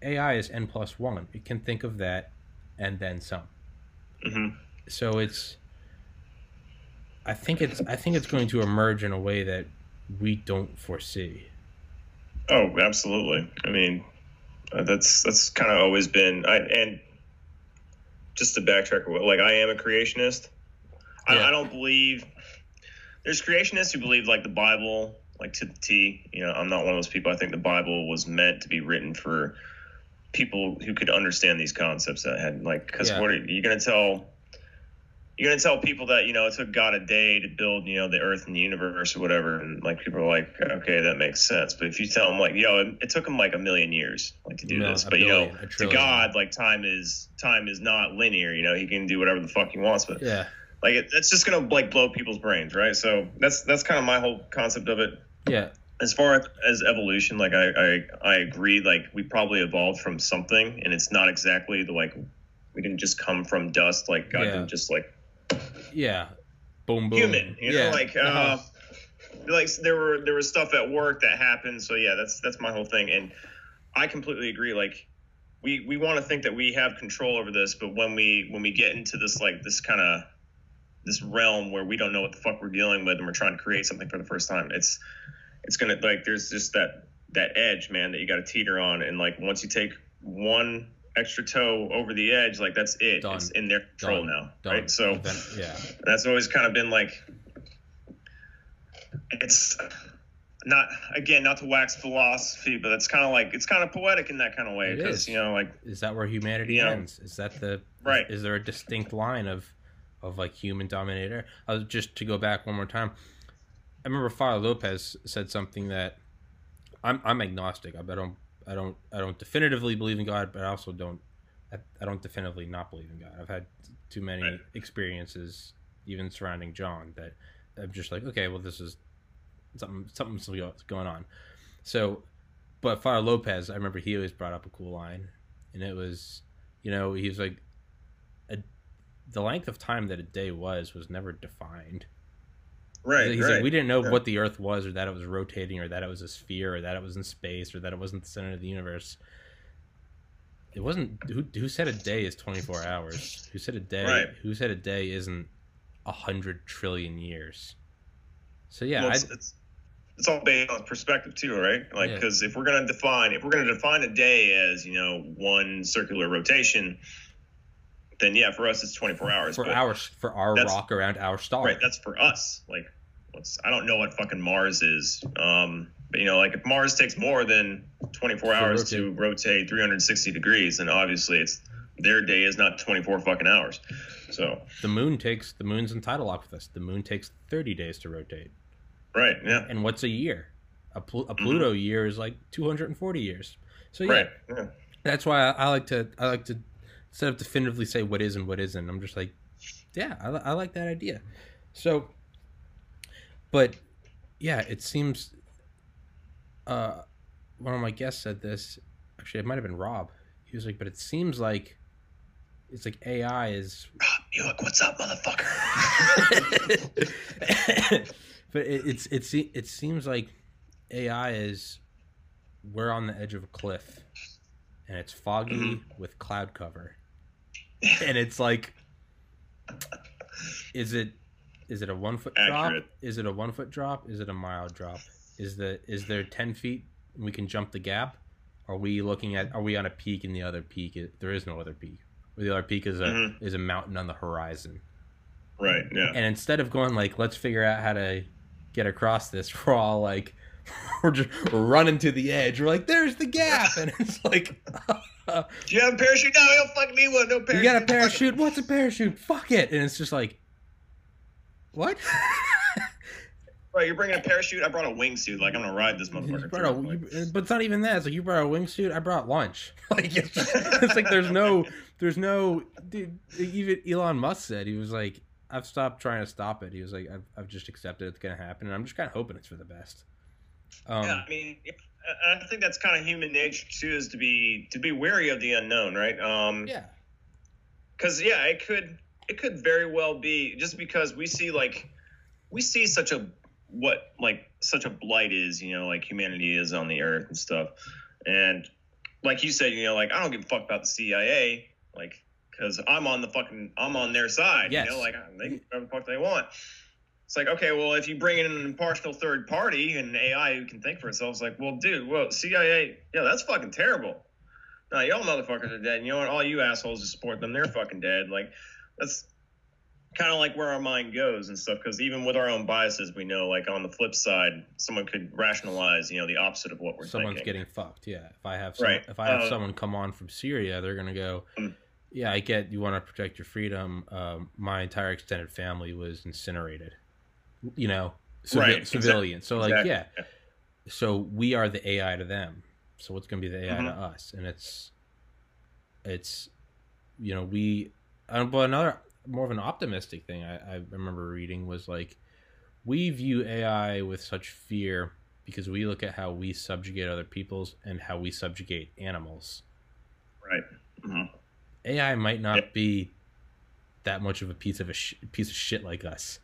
B: AI is n plus one. It can think of that and then some.
A: hmm
B: So it's I think it's I think it's going to emerge in a way that we don't foresee.
A: Oh, absolutely. I mean, uh, that's that's kind of always been. I and just to backtrack, like I am a creationist.
B: Yeah.
A: I, I don't believe there's creationists who believe like the Bible, like to the T. You know, I'm not one of those people. I think the Bible was meant to be written for people who could understand these concepts that had like because
B: Yeah.
A: what are you going to tell? You're gonna tell people that you know it took God a day to build you know the Earth and the universe or whatever, and like people are like, okay, that makes sense. But if you tell them like, yo, it, it took them like a million years like to do
B: No,
A: this, but you know, to. God, like time is time is not linear. You know, he can do whatever the fuck he wants, but
B: Yeah.
A: like it, it's just gonna like blow people's brains, right? So that's that's kind of my whole concept of it.
B: Yeah.
A: As far as evolution, like I, I I agree, like we probably evolved from something, and it's not exactly the like we didn't just come from dust, like God
B: Yeah.
A: didn't just like
B: Yeah. Boom boom.
A: human, you know, like uh,
B: Uh-huh.
A: like there were there was stuff at work that happened. So yeah, that's that's my whole thing, and I completely agree. Like we we want to think that we have control over this, but when we when we get into this like this kind of this realm where we don't know what the fuck we're dealing with, and we're trying to create something for the first time, it's it's gonna like there's just that that edge, man, that you got to teeter on, and like once you take one extra toe over the edge, like that's it.
B: Done.
A: It's in their control
B: Done.
A: now,
B: Done.
A: right? So
B: Then- yeah,
A: that's always kind of been like it's not again not to wax philosophy, but it's kind of like it's kind of poetic in that kind of way because you know like
B: is that where humanity ends? Is that the
A: Right.
B: Is, there a distinct line of of like human dominator? I was just to go back one more time. I remember Father Lopez said something that I'm I'm agnostic. I don't I don't I don't definitively believe in God, but I also don't I, I don't definitively not believe in God. I've had too many
A: Right.
B: experiences, even surrounding John, that I'm just like, okay, well, this is something something's going on. So, but Father Lopez, I remember he always brought up a cool line, and it was, you know, he was like, a, the length of time that a day was was never defined.
A: Right,
B: He's
A: right.
B: like, we didn't know
A: Yeah.
B: what the Earth was, or that it was rotating, or that it was a sphere, or that it was in space, or that it wasn't the center of the universe. It wasn't. Who, who said a day is twenty four hours? Who said a day?
A: Right.
B: Who said a day isn't a hundred trillion years? So yeah,
A: Well, it's, it's, it's all based on perspective too, right? Like,
B: Yeah.
A: because if we're gonna define, if we're gonna define a day as you know one circular rotation, then yeah, for us it's 24 hours.
B: for our for our rock around our star.
A: right, that's for us. Like, I don't know what fucking Mars is. Um, but you know, like if Mars takes more than 24
B: To
A: hours to rotate 360 degrees, then obviously it's their day is not 24 fucking hours. So,
B: the moon takes the moon's in tidal lock with us. The moon takes thirty days to rotate.
A: right, yeah,
B: And what's a year? A, Plu- a Pluto year is like two hundred and forty years. So yeah,
A: Mm-hmm. right, yeah.
B: that's why I, I like to I like to instead of definitively say what is and what isn't. I'm just like, yeah, I, I like that idea. So, but yeah, it seems. Uh, one of my guests said this. Actually, it might have been Rob. He was like, but it seems like it's like AI is <coughs>
A: Rob, you look, what's up, motherfucker? <laughs>
B: but it, it's it's it seems like AI is we're on the edge of a cliff, and it's foggy
A: Mm-hmm.
B: with cloud cover, and it's like, is it is it a one foot drop? Is it a one foot drop? Is it a mile drop? Is the is there ten feet we can jump the gap? Are we looking at? Are we on a peak and the other peak? Is, there is no other peak. The other peak is a
A: Mhm.
B: is a mountain on the horizon.
A: Right, yeah.
B: And instead of going like, let's figure out how to get across this, <laughs> we're all like, <laughs> we're just running to the edge. We're like, there's the gap, and it's like, <laughs>
A: Do you have a parachute? No, you don't fucking need one. No parachute.
B: you got a parachute? What's a parachute? Fuck it! And it's just like, what? <laughs>
A: Right, you're bringing a parachute. I brought a wingsuit. Like I'm gonna ride this motherfucker.
B: brought a- you- but it's not even that. So you brought a wingsuit. I brought lunch. <laughs> Like it's, <laughs> it's like there's no, there's no. Dude, even Elon Musk said he was like, I've stopped trying to stop it. He was like, I've, I've just accepted it's gonna happen, and I'm just kind of hoping it's for the best. Um,
A: yeah, I mean, I- I think that's kind of human nature too, is to be to be wary of the unknown, right? Um,
B: yeah.
A: because yeah, it could it could very well be just because we see like we see such a what like such a blight is, you know, like humanity is on the earth and stuff, and like you said, you know, like I don't give a fuck about the CIA, like because I'm on the fucking I'm on their side,
B: Yes.
A: you know, like they can do whatever the fuck they want. It's like, okay, well, if you bring in an impartial third party and AI who can think for itself, it's like, well, dude, well, CIA, yeah, that's fucking terrible. Now y'all motherfuckers are dead. And you know what? All you assholes who support them, they're fucking dead. Like, that's kind of like where our mind goes and stuff. Because even with our own biases, we know, like, on the flip side, someone could rationalize, you know, the opposite of what we're
B: someone's
A: thinking.
B: getting fucked. Yeah, if I have some,
A: Right.
B: if I have
A: Uh,
B: someone come on from Syria, they're gonna go.
A: Mm.
B: Yeah, I get you want to protect your freedom. Um, my entire extended family was incinerated. You know, civi-
A: Right,
B: civilian. So like,
A: Exactly.
B: yeah. So we are the AI to them. So what's gonna be the AI to
A: Mhm.
B: us? And it's, it's, you know, we. Uh, but another more of an optimistic thing I, I remember reading was like, we view AI with such fear because we look at how we subjugate other peoples and how we subjugate animals.
A: Right. Mhm.
B: AI might not be that much of a piece of a sh- piece of shit like us.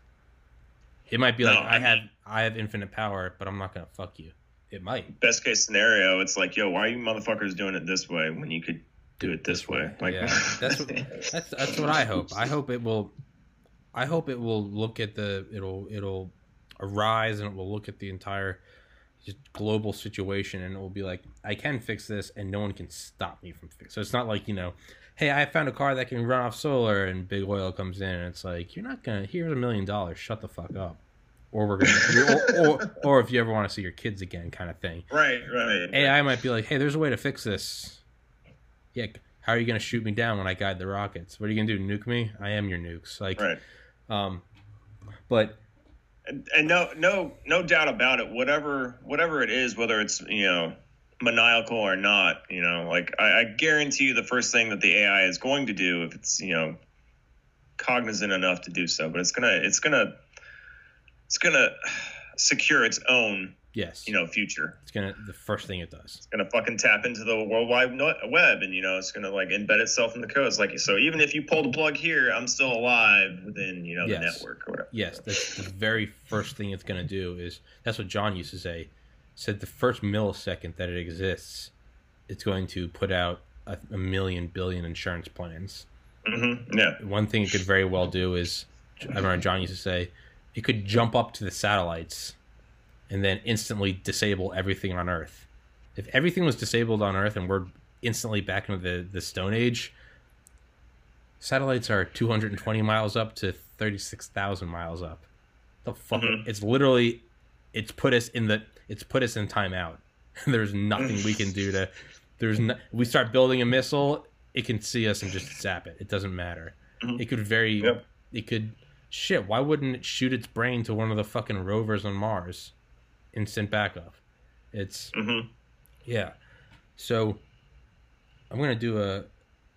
B: It might be
A: No,
B: like
A: I
B: I have I have infinite power, but I'm not gonna fuck you. It might
A: Best case scenario, it's like, yo, why are you motherfuckers doing it this way when you could do it this way? Like,
B: yeah, that's what <laughs> that's that's what I hope. I hope it will. I hope it will look at the it'll it'll arise and it will look at the entire global situation, and it will be like I can fix this, and no one can stop me from fixing. So it's not like you know, hey, I found a car that can run off solar, and big oil comes in, and it's like you're not gonna. Here's a million dollars. Shut the fuck up. Or we're gonna, <laughs> or, or, or if you ever want to see your kids again, kind of thing.
A: Right, right.
B: AI might be like, hey, there's a way to fix this. Yeah, how are you gonna shoot me down when I guide the rockets? What are you gonna do? Nuke me? I am your nukes. Like,
A: Right.
B: um, but
A: and, and no no no doubt about it whatever whatever it is whether it's you know maniacal or not you know like I, I guarantee you the first thing that the ai is going to do if it's you know cognizant enough to do so but it's gonna it's gonna it's gonna <sighs> secure its own
B: yes,
A: you know future
B: it's gonna the first thing it does.
A: it's gonna fucking tap into the world wide web and you know it's gonna like embed itself in the codes like so even if you pull the plug here i'm still alive within you know the
B: Yes.
A: network or whatever
B: Yes, that's the very first thing it's gonna do is that's what John used to say. Said the first millisecond that it exists, it's going to put out a, a million billion insurance plans.
A: hmm yeah
B: One thing it could very well do is, I remember John used to say, it could jump up to the satellites, and then instantly disable everything on Earth. If everything was disabled on Earth and we're instantly back into the, the Stone Age, satellites are 220 miles up to 36,000 miles up. The fuck?
A: Mhm.
B: It's literally, it's put us in the, it's put us in timeout. <laughs> There's nothing we can do to. There's no, we start building a missile, it can see us and just zap it. It doesn't matter.
A: Mhm.
B: It could very,
A: Yep.
B: it could, shit. Why wouldn't it shoot its brain to one of the fucking rovers on Mars? Instant backup. It's
A: hmm
B: yeah. So I'm gonna do a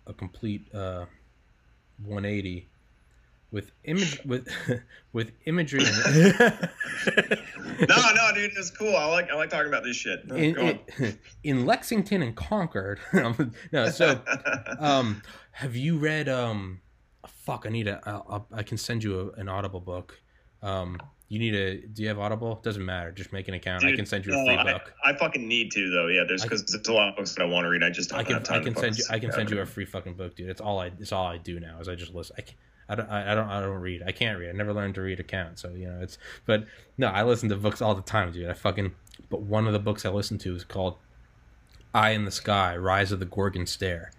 B: a complete uh, 180 with image with <laughs> with imagery. <laughs>
A: no, no, dude, it's cool. I like I like talking about this shit. No,
B: in,
A: on.
B: in, <laughs> in Lexington and Concord. no, so um, have you read um, fuck? I need a. I'll, I can send you a, an Audible book. Um, you need a. Do you have Audible? Doesn't matter. Just make an account. I can send you a free
A: I-
B: book.
A: I, fucking need to though. Yeah, there's because there's a lot of books that I want to read. I just don't
B: I can
A: have time
B: I can send you I can send you a free fucking book, dude. It's all I it's all I do now is I just listen. I can, I don't I, I don't I don't read. I can't read. I never learned to read a count. So you know it's but no, I listen to books all the time, dude. I fucking but one of the books I listen to is called Eye in the Sky: Rise of the Gorgon Stare,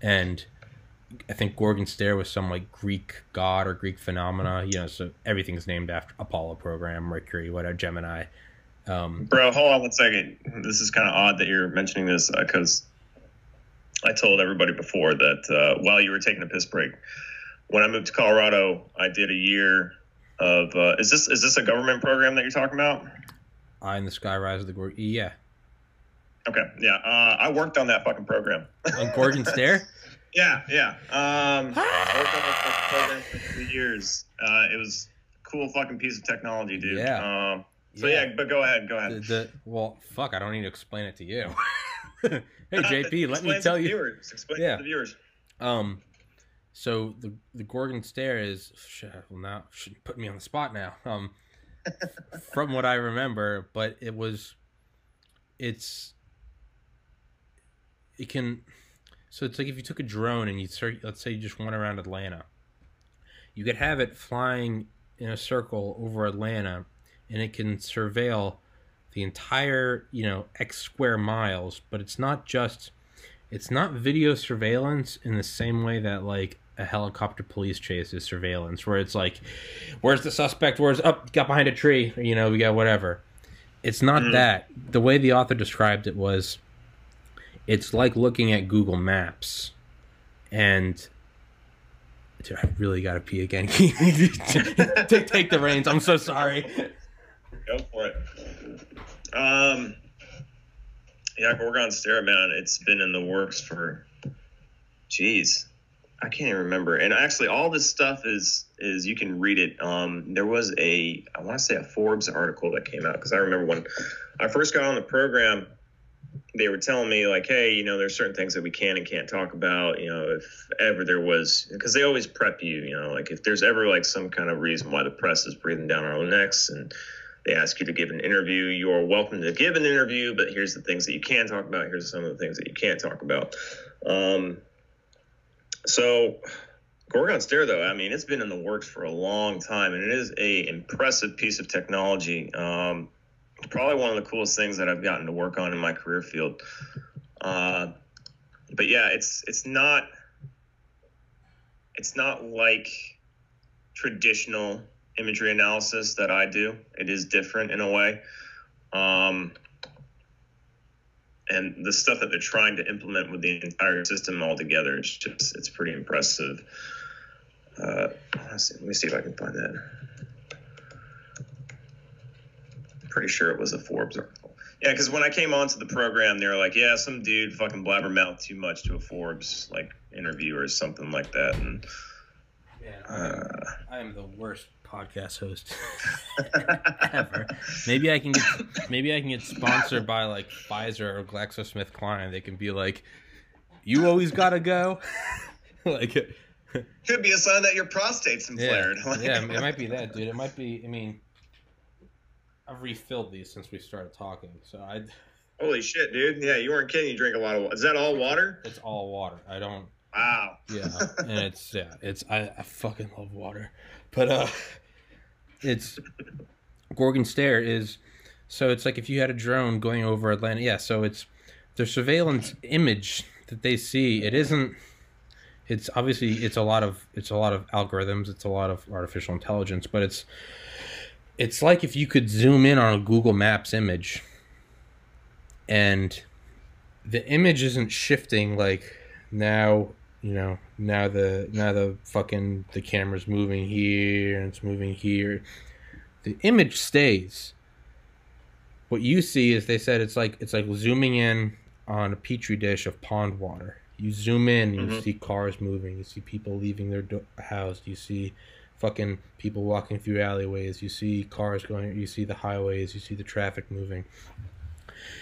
B: and I think Gorgon Stare was some like Greek god or Greek phenomena. You know, so everything's named after Apollo program, Mercury, whatever, Gemini. Um,
A: Bro, hold on one second. This is kind of odd that you're mentioning this because I told everybody before that uh, while you were taking a piss break, when I moved to Colorado, I did a year of. Uh, is this is this a government program that you're talking about?
B: Eye in the Sky: Rise of the Gorgon. Yeah,
A: Okay, yeah. Uh, I worked on that fucking program.
B: on Gorgon <laughs> Stare.
A: Yeah, yeah. Um, I <sighs> worked on program for three years. Uh, it was a cool fucking piece of technology, dude.
B: Yeah.
A: Um, so yeah. but go ahead, go ahead.
B: the well fuck i don't need to explain it to you <laughs> hey <laughs> jp let me tell
A: the
B: you
A: Viewers. Explain
B: Yeah.
A: to the viewers.
B: um so the the gorgon stare is shit, well now should put me on the spot now um <laughs> from what i remember but it was it's it can so it's like if you took a drone and you start let's say you just went around atlanta you could have it flying in a circle over atlanta and it can surveil the entire you know x square miles but it's not just it's not video surveillance in the same way that like a helicopter police chase is surveillance where it's like where's the suspect? Where's up got behind a tree you know we got whatever. It's not
A: Mhm.
B: that. The way the author described it was it's like looking at google maps and Dude, I really gotta pee again. <laughs> take, take the reins. I'm so sorry.
A: Go for it. Um, yeah, Gorgon Stare, man, it's been in the works for, jeez, I can't even remember. And actually, all this stuff is is you can read it. Um, there was a I want to say a Forbes article that came out because I remember when I first got on the program, they were telling me like, hey, you know, there's certain things that we can and can't talk about. You know, if ever there was, because they always prep you. You know, like if there's ever like some kind of reason why the press is breathing down our necks and they ask you to give an interview, you are welcome to give an interview. But here's the things that you can talk about. Here's some of the things that you can't talk about. Um, so. Gorgon Stare, though, I mean, it's been in the works for a long time, and it is a impressive piece of technology. Um, probably one of the coolest things that I've gotten to work on in my career field. Uh, but yeah, it's it's not it's not like traditional imagery analysis that I do. It is different in a way. Um, and the stuff that they're trying to implement with the entire system altogether, it's just it's pretty impressive. Uh, let me see if I can find that. I'm pretty sure it was a Forbes article. Yeah, because when I came onto the program, they were like, "Yeah, some dude fucking blabbermouth too much to a Forbes like interview or something like that," and.
B: Man, I am, uh, I am the worst podcast host <laughs> ever. Maybe I can get maybe I can get sponsored by like Pfizer or GlaxoSmithKline. They can be like, "You always gotta go." <laughs> like,
A: could be a sign that your prostate's inflamed.
B: Yeah, <laughs> yeah, it might be that, dude. It might be. I mean, I've refilled these since we started talking, so I. <laughs>
A: Holy shit, dude! Yeah, you weren't kidding. You drink a lot of. Water. Is that all water?
B: It's all water. I don't.
A: Wow.
B: Yeah, <laughs> and it's yeah, it's I, I fucking love water, but uh, it's Gorgon Stare is so it's like if you had a drone going over Atlanta. Yeah, so it's the surveillance image that they see. It isn't. It's obviously it's a lot of it's a lot of algorithms. It's a lot of artificial intelligence, but it's it's like if you could zoom in on a Google Maps image, and the image isn't shifting like now you know now the now the fucking the camera's moving here and it's moving here. The image stays. What you see is they said it's like it's like zooming in on a petri dish of pond water. You zoom in you mm-hmm. see cars moving you see people leaving their do- house you see fucking people walking through alleyways you see cars going you see the highways you see the traffic moving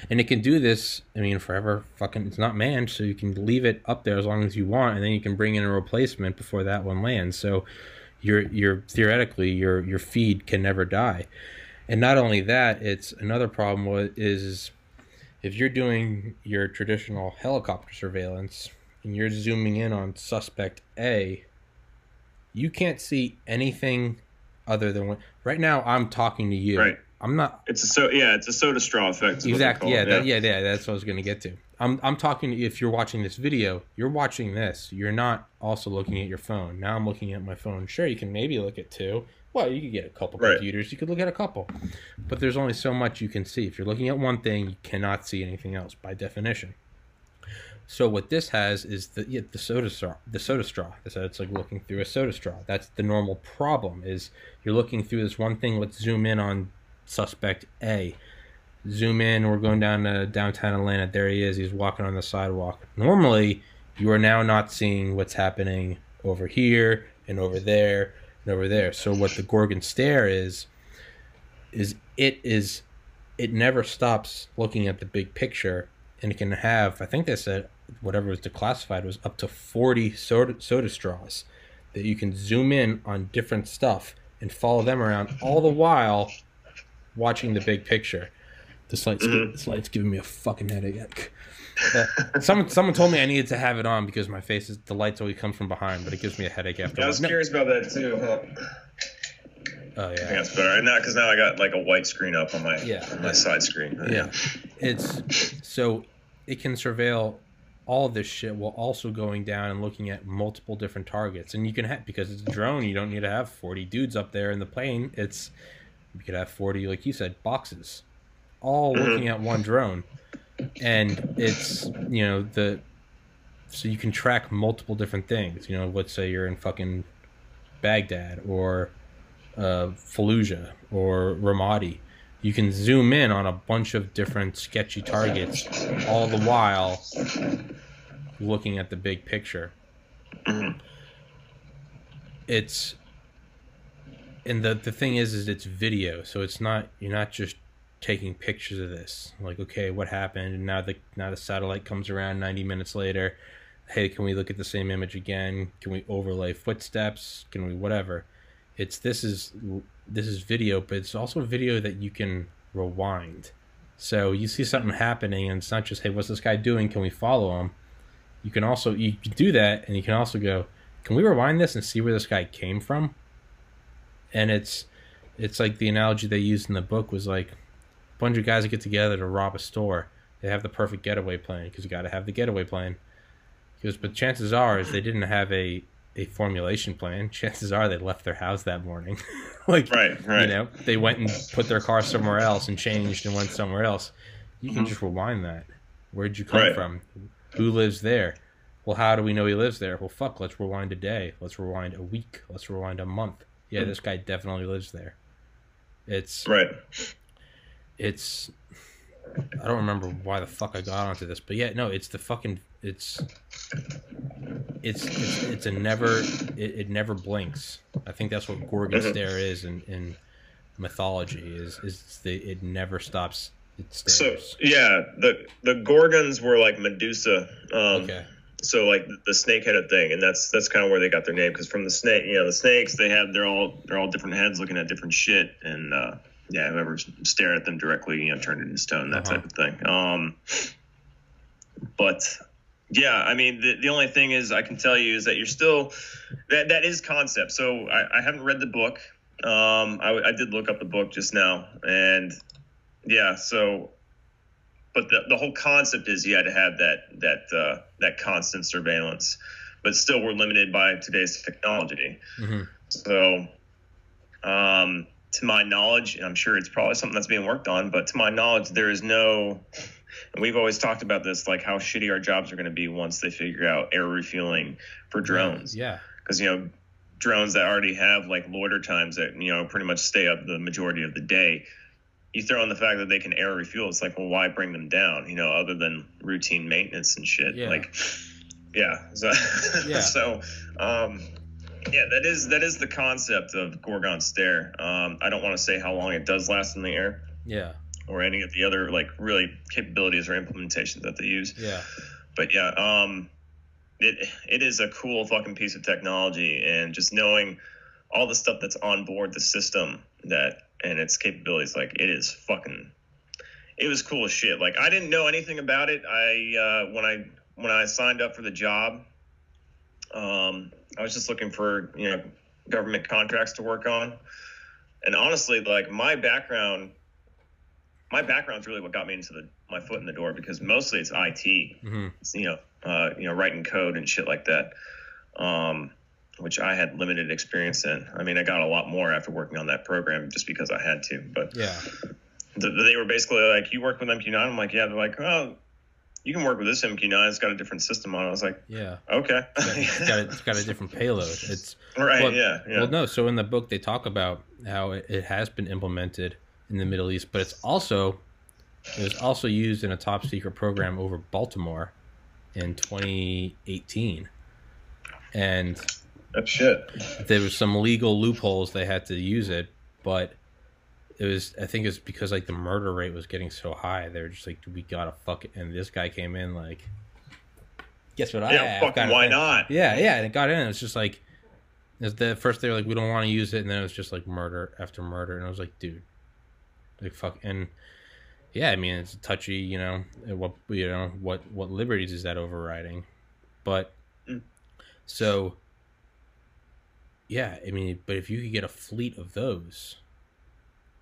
B: and it can do this. I mean, forever. Fucking, it's not manned, so you can leave it up there as long as you want, and then you can bring in a replacement before that one lands. So, your your theoretically your your feed can never die. And not only that, it's another problem is if you're doing your traditional helicopter surveillance and you're zooming in on suspect A, you can't see anything other than what right now I'm talking to you.
A: Right.
B: I'm not.
A: It's a so yeah, it's a soda straw effect.
B: Exactly. Yeah, that, yeah, yeah. That's what I was gonna get to. I'm I'm talking. If you're watching this video, you're watching this. You're not also looking at your phone. Now I'm looking at my phone. Sure, you can maybe look at two. Well, you could get a couple right. computers. You could look at a couple, but there's only so much you can see. If you're looking at one thing, you cannot see anything else by definition. So what this has is the yeah, the soda straw. The soda straw. So it's like looking through a soda straw. That's the normal problem. Is you're looking through this one thing. Let's zoom in on suspect A. Zoom in, we're going down to downtown Atlanta. There he is. He's walking on the sidewalk. Normally, you are now not seeing what's happening over here and over there and over there. So what the Gorgon stare is is it is it never stops looking at the big picture and it can have I think they said whatever was declassified was up to 40 soda, soda straws that you can zoom in on different stuff and follow them around all the while watching the big picture. This light's mm-hmm. this light's giving me a fucking headache. Uh, someone someone told me I needed to have it on because my face is the lights always come from behind, but it gives me a headache after.
A: I was no. curious about that too. Huh?
B: Oh yeah, I
A: think that's better. Now because now I got like a white screen up on my yeah, on my yeah. side screen.
B: Yeah. yeah, it's so it can surveil all of this shit while also going down and looking at multiple different targets. And you can have because it's a drone, you don't need to have forty dudes up there in the plane. It's you could have 40 like you said boxes all mm-hmm. looking at one drone and it's you know the so you can track multiple different things you know let's say you're in fucking baghdad or uh, fallujah or ramadi you can zoom in on a bunch of different sketchy targets all the while looking at the big picture. It's and the the thing is is it's video so it's not you're not just taking pictures of this. Like okay what happened? And now the now the satellite comes around 90 minutes later. Hey can we look at the same image again? Can we overlay footsteps? Can we whatever it's this is this is video but it's also video that you can rewind so you see something happening and it's not just hey what's this guy doing can we follow him you can also you can do that and you can also go can we rewind this and see where this guy came from and it's it's like the analogy they used in the book was like a bunch of guys get together to rob a store. They have the perfect getaway plan because you got to have the getaway plan. Because, but chances are is they didn't have a a formulation plan. Chances are they left their house that morning. <laughs> like,
A: Right, right.
B: you know, they went and put their car somewhere else and changed and went somewhere else. You can just rewind that. Where'd you come
A: Mm-hmm. Right.
B: from? Who lives there? Well, how do we know he lives there? Well, fuck, let's rewind a day. Let's rewind a week. Let's rewind a month. Yeah, this guy definitely lives there. It's
A: Right.
B: it's I don't remember why the fuck I got onto this, but yeah, no, it's the fucking it's it's it's, it's a never it, it never blinks. I think that's what Gorgon
A: Mhm.
B: stare is in, in mythology is is the it never stops. It
A: So yeah, the the gorgons were like Medusa. Um,
B: okay.
A: So like the snake-headed thing, and that's that's kind of where they got their name because from the snake, you know, the snakes they have they're all they're all different heads looking at different shit, and uh, yeah, whoever stared at them directly, you know, turned into stone, that
B: Uh-huh.
A: type of thing. Um, but yeah, I mean, the, the only thing is I can tell you is that you're still that that is concept. So I, I haven't read the book. Um, I, I did look up the book just now, and yeah, so but the, the whole concept is you had to have that that uh, that constant surveillance, but still we're limited by today's technology.
B: hmm
A: So, um, to my knowledge, and I'm sure it's probably something that's being worked on, but to my knowledge, there is no. And we've always talked about this, like how shitty our jobs are going to be once they figure out air refueling for drones
B: Yeah.
A: because you know drones that already have like loiter times that you know pretty much stay up the majority of the day you throw in the fact that they can air refuel it's like well why bring them down you know other than routine maintenance and shit
B: Yeah.
A: like yeah so <laughs>
B: Yeah.
A: so um yeah that is that is the concept of gorgon stare um i don't want to say how long it does last in the air
B: Yeah.
A: Or any of the other like really capabilities or implementations that they use
B: Yeah.
A: but yeah, um, it it is a cool fucking piece of technology, and just knowing all the stuff that's on board the system that and its capabilities, like it is fucking. It was cool as shit. Like I didn't know anything about it. I uh, when I when I signed up for the job, um, I was just looking for you know government contracts to work on, and honestly, like my background. My background's really what got me into the my foot in the door because mostly it's IT
B: hmm
A: you know, uh, you know, writing code and shit like that, um, which I had limited experience in. I mean, I got a lot more after working on that program just because I had to. But
B: Yeah.
A: th- they were basically like, "You work with MQ9?" I'm like, "Yeah." They're like, "Oh, you can work with this MQ9. It's got a different system on." it. I was like,
B: Yeah.
A: "Okay."
B: It's got a, it's got a different payload. It's
A: right.
B: Well-
A: yeah. Yeah.
B: Well, no. So in the book, they talk about how it, it has been implemented in the Middle East, but it's also it was also used in a top secret program over Baltimore in 2018, and
A: That's shit.
B: there was some legal loopholes they had to use it, but it was I think it's because like the murder rate was getting so high. They were just like, we gotta fuck it. And this guy came in like, guess what? I
A: Yeah. Fucking.
B: Kinda
A: Why not?
B: Yeah, yeah, and it got in. It was just like, it was the first they were like, we don't want to use it, and then it was just like murder after murder, and I was like, dude, like fuck, and yeah, I mean it's touchy, you know, what you know, what what liberties is that overriding, but
A: Mm.
B: so yeah, I mean, but if you could get a fleet of those,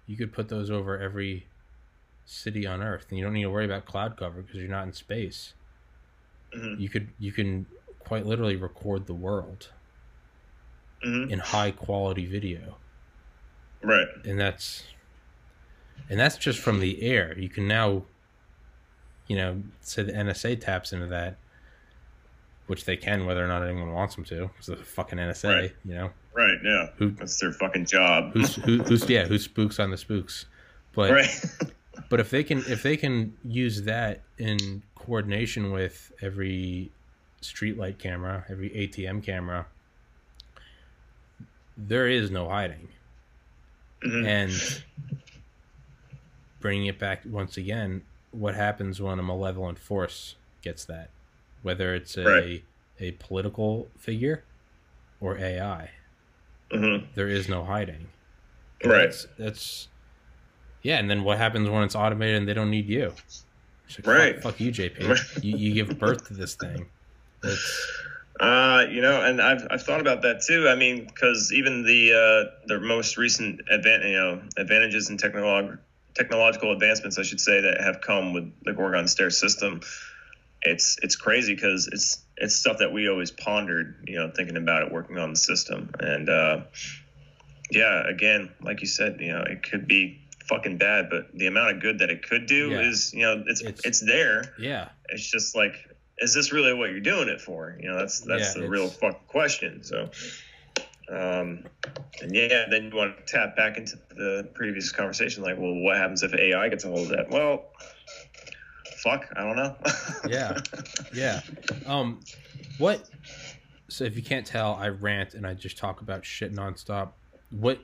B: you could put those over every city on Earth, and you don't need to worry about cloud cover because you're not in space.
A: Mhm.
B: You could you can quite literally record the world
A: Mhm.
B: in high quality video
A: Right.
B: and that's and that's just from the air you can now you know say the nsa taps into that which they can whether or not anyone wants them to it's the fucking nsa
A: Right.
B: you know
A: Right. Yeah.
B: Who-
A: That's their fucking job.
B: who's who, who's yeah who spooks on the spooks but
A: right. <laughs>
B: but if they can if they can use that in coordination with every streetlight camera every atm camera there is no hiding
A: Mhm.
B: and bringing it back once again what happens when a malevolent force gets that whether it's a
A: Right.
B: a political figure or ai
A: Mhm.
B: there is no hiding
A: Right.
B: that's, that's yeah and then what happens when it's automated and they don't need you like,
A: Right.
B: fuck, you jp <laughs>
A: Right.
B: you, you give birth to this thing it's
A: Uh, you know, and I've, I've thought about that too. I mean, because even the uh, the most recent advan- you know advantages in technolog- technological advancements, I should say, that have come with the Gorgon Stare system, it's it's crazy because it's it's stuff that we always pondered, you know, thinking about it, working on the system, and uh, yeah, again, like you said, you know, it could be fucking bad, but the amount of good that it could do
B: Yeah.
A: is, you know, it's,
B: It's-
A: it's there.
B: Yeah.
A: It's just like, is this really what you're doing it for? You know, that's that's
B: Yeah,
A: the real fucking question. So, um, and yeah, then you want to tap back into the previous conversation, like, well, what happens if AI gets a hold of that? Well, fuck, I don't know. <laughs>
B: Yeah. Yeah. Um, what? So if you can't tell, I rant and I just talk about shit nonstop. What?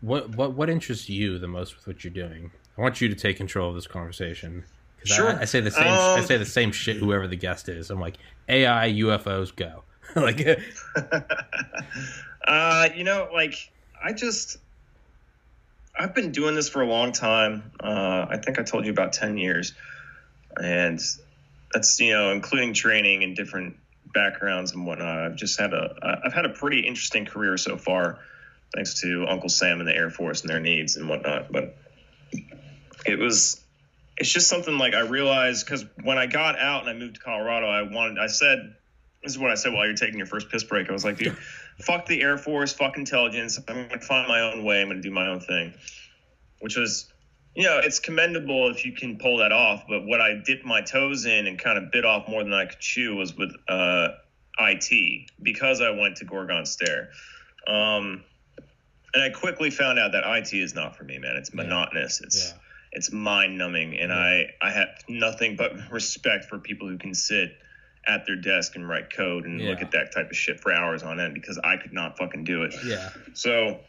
B: What? What? What interests you the most with what you're doing? I want you to take control of this conversation.
A: Sure.
B: I, I say the same. I
A: Um,
B: say the same shit. Whoever the guest is, I'm like AI, UFOs, go. <laughs> like, <laughs>
A: uh, you know, like I just I've been doing this for a long time. Uh, I think I told you about ten years, and that's you know including training and different backgrounds and whatnot. I've just had a I've had a pretty interesting career so far, thanks to Uncle Sam and the Air Force and their needs and whatnot. But it was it's just something like I realized because when I got out and I moved to Colorado, I wanted I said this is what I said while you're taking your first piss break. I was like, dude, <laughs> fuck the Air Force, fuck intelligence. I'm gonna find my own way. I'm gonna do my own thing, which was, you know, it's commendable if you can pull that off. But what I dipped my toes in and kind of bit off more than I could chew was with uh, IT because I went to Gorgon Stare. Um, and I quickly found out that IT is not for me, man. It's
B: Yeah.
A: monotonous. It's
B: yeah.
A: it's mind numbing and
B: Yeah.
A: I, I have nothing but <laughs> respect for people who can sit at their desk and write code and look at that type of shit for hours on end because I could not fucking do it.
B: Yeah.
A: So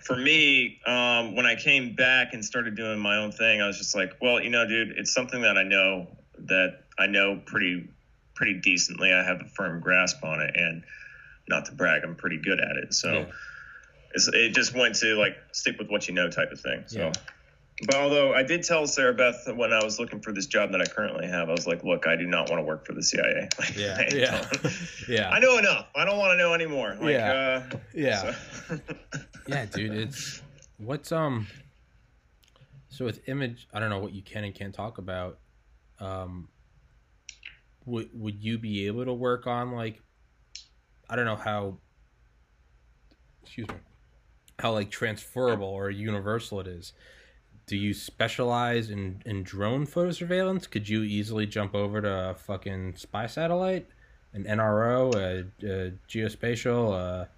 A: for me, um, when I came back and started doing my own thing, I was just like, well, you know, dude, it's something that I know that I know pretty pretty decently. I have a firm grasp on it and not to brag, I'm pretty good at it. So
B: Yeah.
A: it's, it just went to like stick with what you know type of thing. So
B: Yeah.
A: But although I did tell Sarah Beth when I was looking for this job that I currently have, I was like, look, I do not want to work for the CIA. <laughs> Like,
B: Yeah,
A: I
B: yeah, <laughs> yeah.
A: I know enough. I don't want to know anymore. Like,
B: Yeah.
A: uh,
B: Yeah.
A: so- <laughs>
B: yeah, dude. It's what's um. So with image, I don't know what you can and can't talk about. Um, would would you be able to work on like, I don't know how. Excuse me, how like transferable or universal it is. Do you specialize in in drone photo surveillance? Could you easily jump over to a fucking spy satellite, an NRO, a, a geospatial, a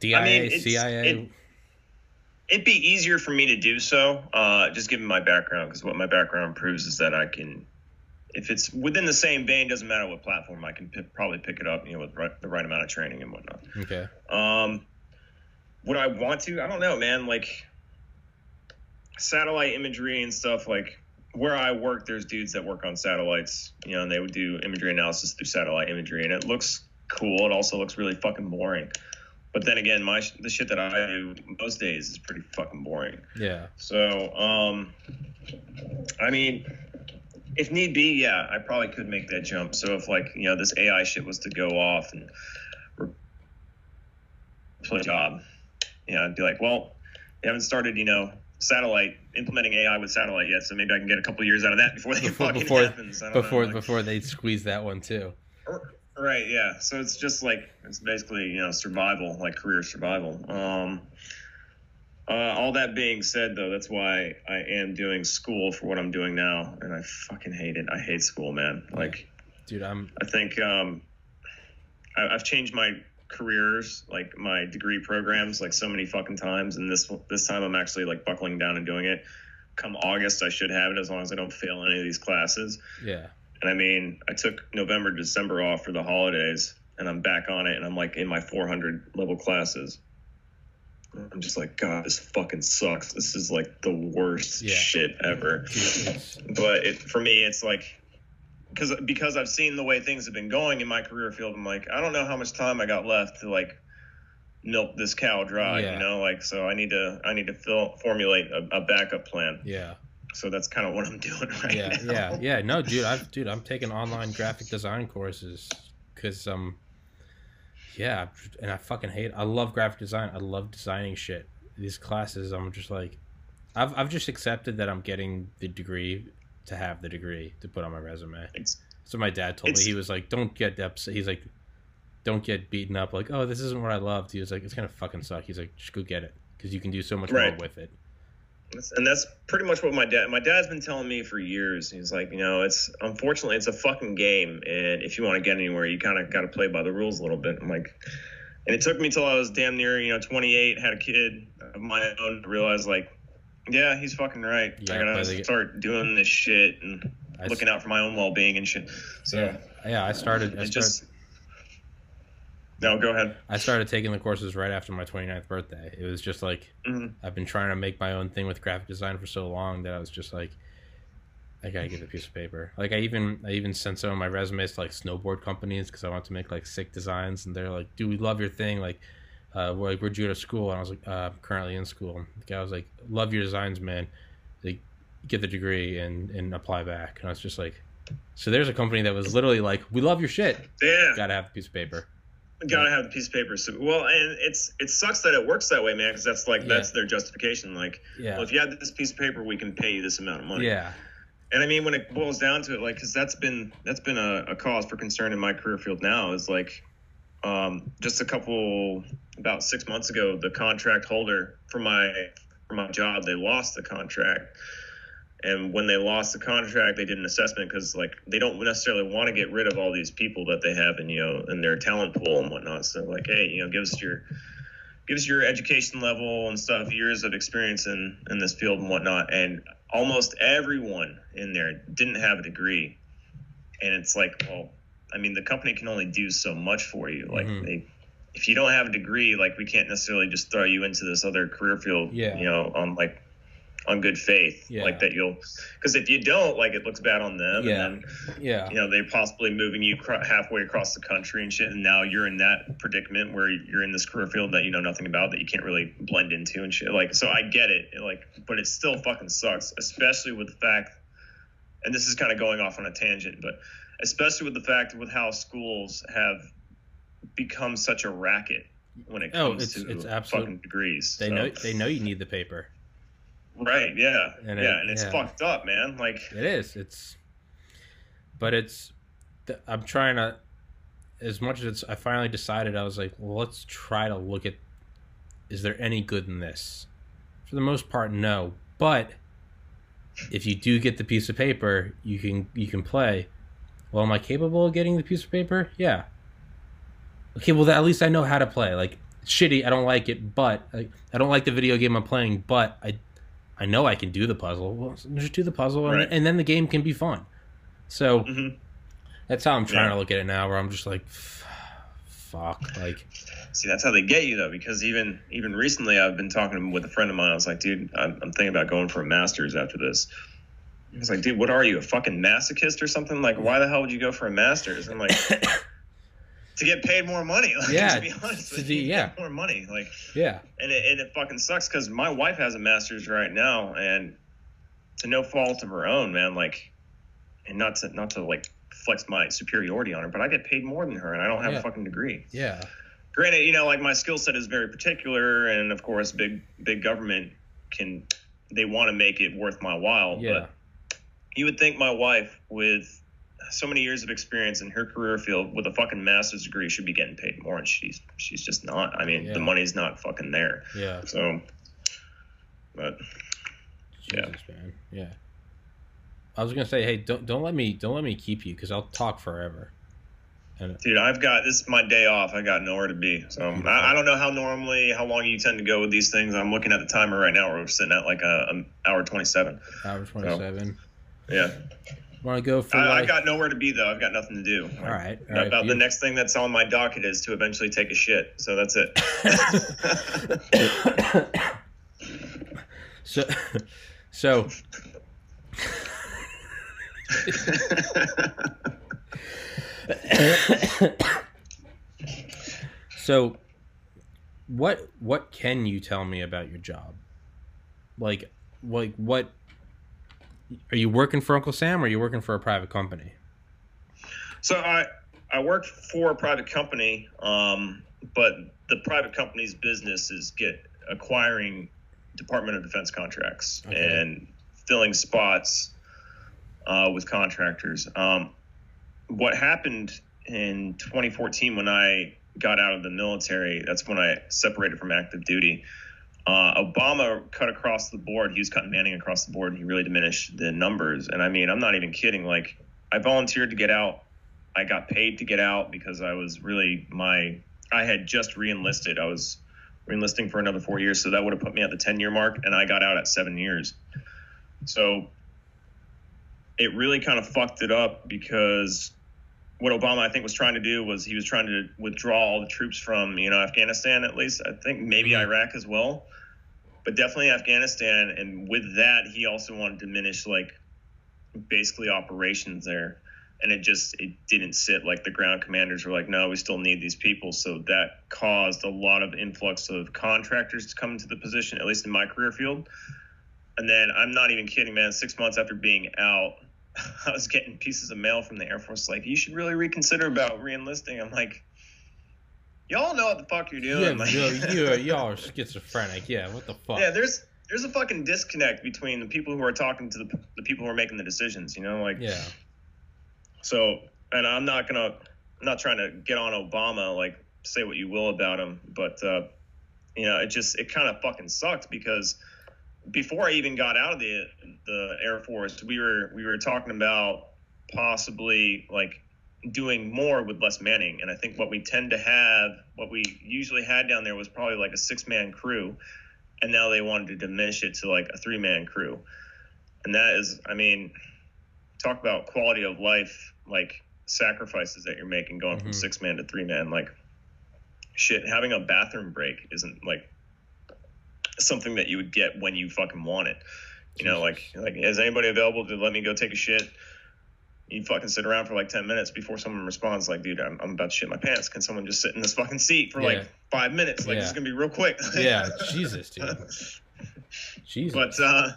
B: DIA,
A: I mean,
B: CIA?
A: it- It'd be easier for me to do so, uh, just given my background, because what my background proves is that I can, if it's within the same vein, doesn't matter what platform, I can pick, probably pick it up, you know, with right, the right amount of training and whatnot.
B: okay.
A: Um, would I want to? I don't know, man. Like satellite imagery and stuff. Like where I work, there's dudes that work on satellites, you know, and they would do imagery analysis through satellite imagery, and it looks cool. It also looks really fucking boring. But then again, my the shit that I do most days is pretty fucking boring.
B: Yeah.
A: So, um, I mean, if need be, yeah, I probably could make that jump. So if like you know this AI shit was to go off and replace a job, you know, I'd be like, well, you haven't started, you know, satellite implementing AI with satellite yet, so maybe I can get a couple years out of that before they <laughs>
B: Before
A: fucking
B: before
A: happens.
B: Before
A: know, like-
B: before they squeeze that one too.
A: Right, yeah. So it's just like it's basically you know survival, like career survival. Um, uh, all that being said, though, that's why I am doing school for what I'm doing now, and I fucking hate it. I hate school, man. Like
B: Dude, I'm
A: I think um, I, I've changed my careers, like my degree programs, like so many fucking times, and this this time I'm actually like buckling down and doing it. Come August, I should have it as long as I don't fail any of these classes.
B: yeah.
A: And I mean, I took November, December off for the holidays, and I'm back on it, and I'm like in my 400 level classes. I'm just like, God, this fucking sucks. This is like the worst
B: Yeah.
A: shit ever. <laughs> But it, for me, it's like, because because I've seen the way things have been going in my career field, I'm like, I don't know how much time I got left to like milk this cow dry,
B: Yeah.
A: you know, like so I need to I need to fill, formulate a, a backup plan.
B: yeah.
A: So that's kind of what I'm <laughs> doing right
B: yeah,
A: now.
B: yeah, yeah. No, dude, I've dude, I'm taking online graphic design courses because um, yeah, and I fucking hate. I love graphic design. I love designing shit. These classes, I'm just like, I've I've just accepted that I'm getting the degree to have the degree to put on my resume.
A: It's,
B: So my dad told me he was like, "Don't get upset." He's like, "Don't get beaten up." Like, "Oh, this isn't what I loved." He was like, "It's gonna fucking suck." He's like, "Just go get it because you can do so much
A: Right.
B: more with it."
A: And that's pretty much what my dad my dad's been telling me for years he's like you know it's unfortunately it's a fucking game and if you want to get anywhere you kind of got to play by the rules a little bit i'm like and it took me till i was damn near you know 28 had a kid of my own to realize like yeah he's fucking right
B: Yeah,
A: i gotta
B: the-
A: start doing this shit and
B: I
A: looking out for my own well-being and shit so
B: Yeah, yeah. I started. I started,
A: just no go ahead
B: I started taking the courses right after my 29th birthday. It was just like
A: Mhm.
B: I've been trying to make my own thing with graphic design for so long that I was just like, I gotta get a piece of paper. Like I even I even sent some of my resumes to like snowboard companies because I want to make like sick designs, and they're like, "Dude, we love your thing." Like, uh, we're like, "Where'd you go to school?" And I was like, uh, currently in school." The guy was like, "Love your designs, man. Like, get the degree and and apply back." And I was just like, "So there's a company that was literally like, we love your shit.
A: yeah
B: Gotta have a piece of paper."
A: gotta have a piece of paper so well and it's it sucks that it works that way man because that's like
B: Yeah.
A: that's their justification like
B: Yeah.
A: well, if you have this piece of paper, we can pay you this amount of money.
B: Yeah.
A: And I mean, when it boils down to it, like, because that's been that's been a, a cause for concern in my career field now is like, um, just a couple about six months ago, the contract holder for my for my job, they lost the contract. And when they lost the contract, they did an assessment because like they don't necessarily want to get rid of all these people that they have in you know in their talent pool and whatnot. So like, hey, you know, give us your give us your education level and stuff, years of experience in in this field and whatnot. And almost everyone in there didn't have a degree, and it's like, well, I mean, the company can only do so much for you. Like
B: Mhm.
A: they. If you don't have a degree, like we can't necessarily just throw you into this other career field,
B: Yeah.
A: you know, on like on good faith,
B: Yeah.
A: like that you'll, because if you don't, like it looks bad on them,
B: Yeah.
A: and then
B: Yeah.
A: you know they're possibly moving you cr- halfway across the country and shit and now you're in that predicament where you're in this career field that you know nothing about that you can't really blend into and shit like so i get it like but it still fucking sucks especially with the fact and this is kind of going off on a tangent but especially with the fact with how schools have become such a racket when it
B: Oh,
A: comes
B: it's-
A: to
B: it's absolute-
A: fucking degrees
B: They
A: So-
B: know they know you need the paper.
A: right yeah
B: And
A: yeah
B: it-
A: and it's
B: yeah.
A: fucked up man like
B: It is. It's, but it's. I'm trying to, as much as it's. I finally decided. I was like, well, let's try to look at. Is there any good in this? For the most part, no. But if you do get the piece of paper, you can you can play. Well, am I capable of getting the piece of paper? Yeah. Okay, well, at least I know how to play. Like shitty, I don't like it, but like, I don't like the video game I'm playing, but I I know I can do the puzzle. Well, just do the puzzle, and,
A: Right.
B: and then the game can be fun. So
A: mhm.
B: that's how I'm trying
A: Yeah.
B: to look at it now. Where I'm just like, <sighs> fuck, like,
A: See, that's how they get you though, because even even recently, I've been talking with a friend of mine. I was like, dude, I'm, I'm thinking about going for a master's after this. He was like, dude, what are you, a fucking masochist or something? Like, why the hell would you go for a master's? I'm like, <coughs> to get paid more money. Like,
B: Yeah,
A: to be honest,
B: to
A: with
B: do-
A: you,
B: yeah.
A: more money. Like,
B: yeah,
A: and it, and it fucking sucks because my wife has a master's right now, and to no fault of her own, man. Like, and not to not to like flex my superiority on her, but I get paid more than her, and I don't have
B: Yeah.
A: a fucking degree
B: yeah,
A: granted, you know, like my skill set is very particular, and of course, big big government can they want to make it worth my while.
B: yeah,
A: But you would think my wife, with so many years of experience in her career field, with a fucking master's degree, should be getting paid more, and she's she's just not. I mean,
B: Yeah.
A: the money's not fucking there.
B: yeah.
A: So, but Yeah.
B: Man. Yeah. I was gonna say, hey, don't don't let me don't let me keep you because I'll talk forever. And
A: dude, I've got this is my day off. I got nowhere to be. So I, I don't know how normally how long you tend to go with these things. I'm looking at the timer right now. We're sitting at like a, an hour twenty seven.
B: hour twenty seven.
A: Yeah.
B: Want to go for?
A: I, I got nowhere to be though. I've got nothing to do.
B: all right. All right.
A: About the next thing that's on my docket is to eventually take a shit. So that's it. <laughs>
B: so, so <laughs> so what what can you tell me about your job like like what are you working for uncle sam or are you working for a private company
A: so I I work for a private company, um, but the private company's business is get acquiring Department of Defense contracts okay. and filling spots uh, with contractors. Um, what happened in 2014 when I got out of the military, that's when I separated from active duty. Uh, Obama cut across the board. He was cutting Manning across the board, and he really diminished the numbers. And I mean, I'm not even kidding. Like, I volunteered to get out. I got paid to get out because I was really my. I had just reenlisted. I was reenlisting for another four years, so that would have put me at the 10 year mark, and I got out at seven years. So it really kind of fucked it up because what Obama I think was trying to do was he was trying to withdraw all the troops from you know Afghanistan at least I think maybe mm-hmm. Iraq as well, but definitely Afghanistan. And with that, he also wanted to diminish like basically operations there, and it just it didn't sit like the ground commanders were like, no, we still need these people. So that caused a lot of influx of contractors to come into the position, at least in my career field. And then I'm not even kidding, man. Six months after being out, <laughs> I was getting pieces of mail from the Air Force like, you should really reconsider about reenlisting. I'm like, y'all know what the fuck you're doing.
B: Yeah,
A: like, <laughs>
B: you're, y'all are schizophrenic. Yeah, what the fuck?
A: Yeah, there's there's a fucking disconnect between the people who are talking to the, the people who are making the decisions. You know, like
B: yeah.
A: So, and I'm not gonna, I'm not trying to get on Obama. Like, say what you will about him, but uh, you know, it just it kind of fucking sucked because before I even got out of the the Air Force, we were we were talking about possibly like doing more with less manning. And I think what we tend to have, what we usually had down there was probably like a six man crew. And now they wanted to diminish it to like a three man crew. And that is, I mean, talk about quality of life, like sacrifices that you're making going mm-hmm. from six man to three man. Like, shit, having a bathroom break isn't like something that you would get when you fucking want it. You know, like like is anybody available to let me go take a shit? You fucking sit around for like ten minutes before someone responds. Like, dude, I'm, I'm about to shit my pants. Can someone just sit in this fucking seat for yeah. like five minutes? Like, yeah. it's gonna be real quick. <laughs>
B: yeah, Jesus, dude. Jesus.
A: But uh,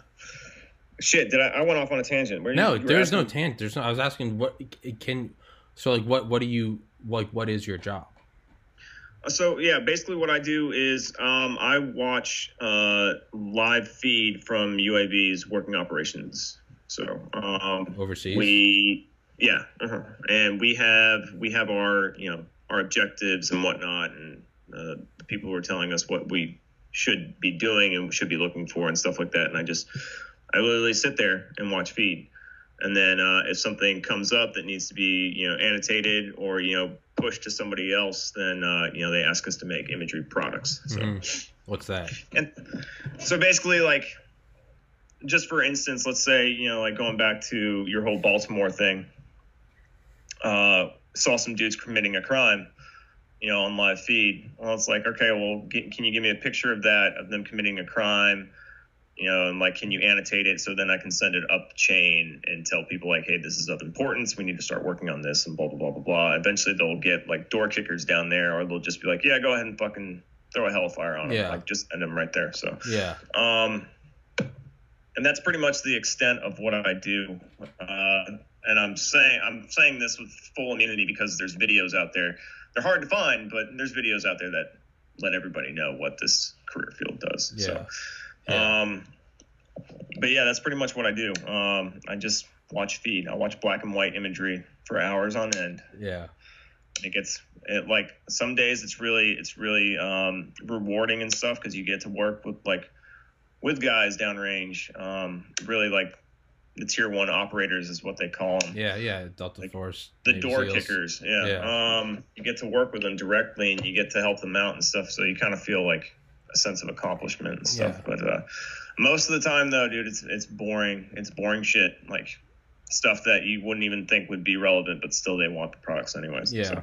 A: shit, did I? I went off on a tangent.
B: Where no, you, there's asking? no tangent. There's no. I was asking what can. So like, what what do you like? What is your job?
A: So yeah, basically what I do is um, I watch uh, live feed from UAV's working operations. So um,
B: overseas,
A: we yeah, uh-huh. and we have we have our you know our objectives and whatnot, and uh, the people who are telling us what we should be doing and should be looking for and stuff like that. And I just I literally sit there and watch feed. And then uh, if something comes up that needs to be, you know, annotated or you know pushed to somebody else, then uh, you know they ask us to make imagery products. So mm-hmm.
B: what's that?
A: And so basically, like, just for instance, let's say you know, like going back to your whole Baltimore thing, uh, saw some dudes committing a crime, you know, on live feed. Well, it's like, okay, well, get, can you give me a picture of that of them committing a crime? You know, and like, can you annotate it so then I can send it up chain and tell people like, hey, this is of importance. We need to start working on this and blah blah blah blah blah. Eventually, they'll get like door kickers down there, or they'll just be like, yeah, go ahead and fucking throw a hellfire on them, yeah. like just end them right there. So
B: yeah,
A: um, and that's pretty much the extent of what I do. Uh, and I'm saying I'm saying this with full immunity because there's videos out there. They're hard to find, but there's videos out there that let everybody know what this career field does. Yeah. So yeah. Um, but yeah, that's pretty much what I do. Um, I just watch feed. I watch black and white imagery for hours on end.
B: Yeah.
A: It gets it like some days it's really it's really um, rewarding and stuff because you get to work with like with guys downrange. Um, really like the tier one operators is what they call them.
B: Yeah, yeah, Delta like Force.
A: The Navy door Seals. kickers. Yeah. yeah. Um, you get to work with them directly and you get to help them out and stuff. So you kind of feel like a sense of accomplishment and stuff. Yeah. But uh, most of the time, though, dude, it's it's boring. It's boring shit. Like stuff that you wouldn't even think would be relevant, but still they want the products anyways.
B: Yeah.
A: So,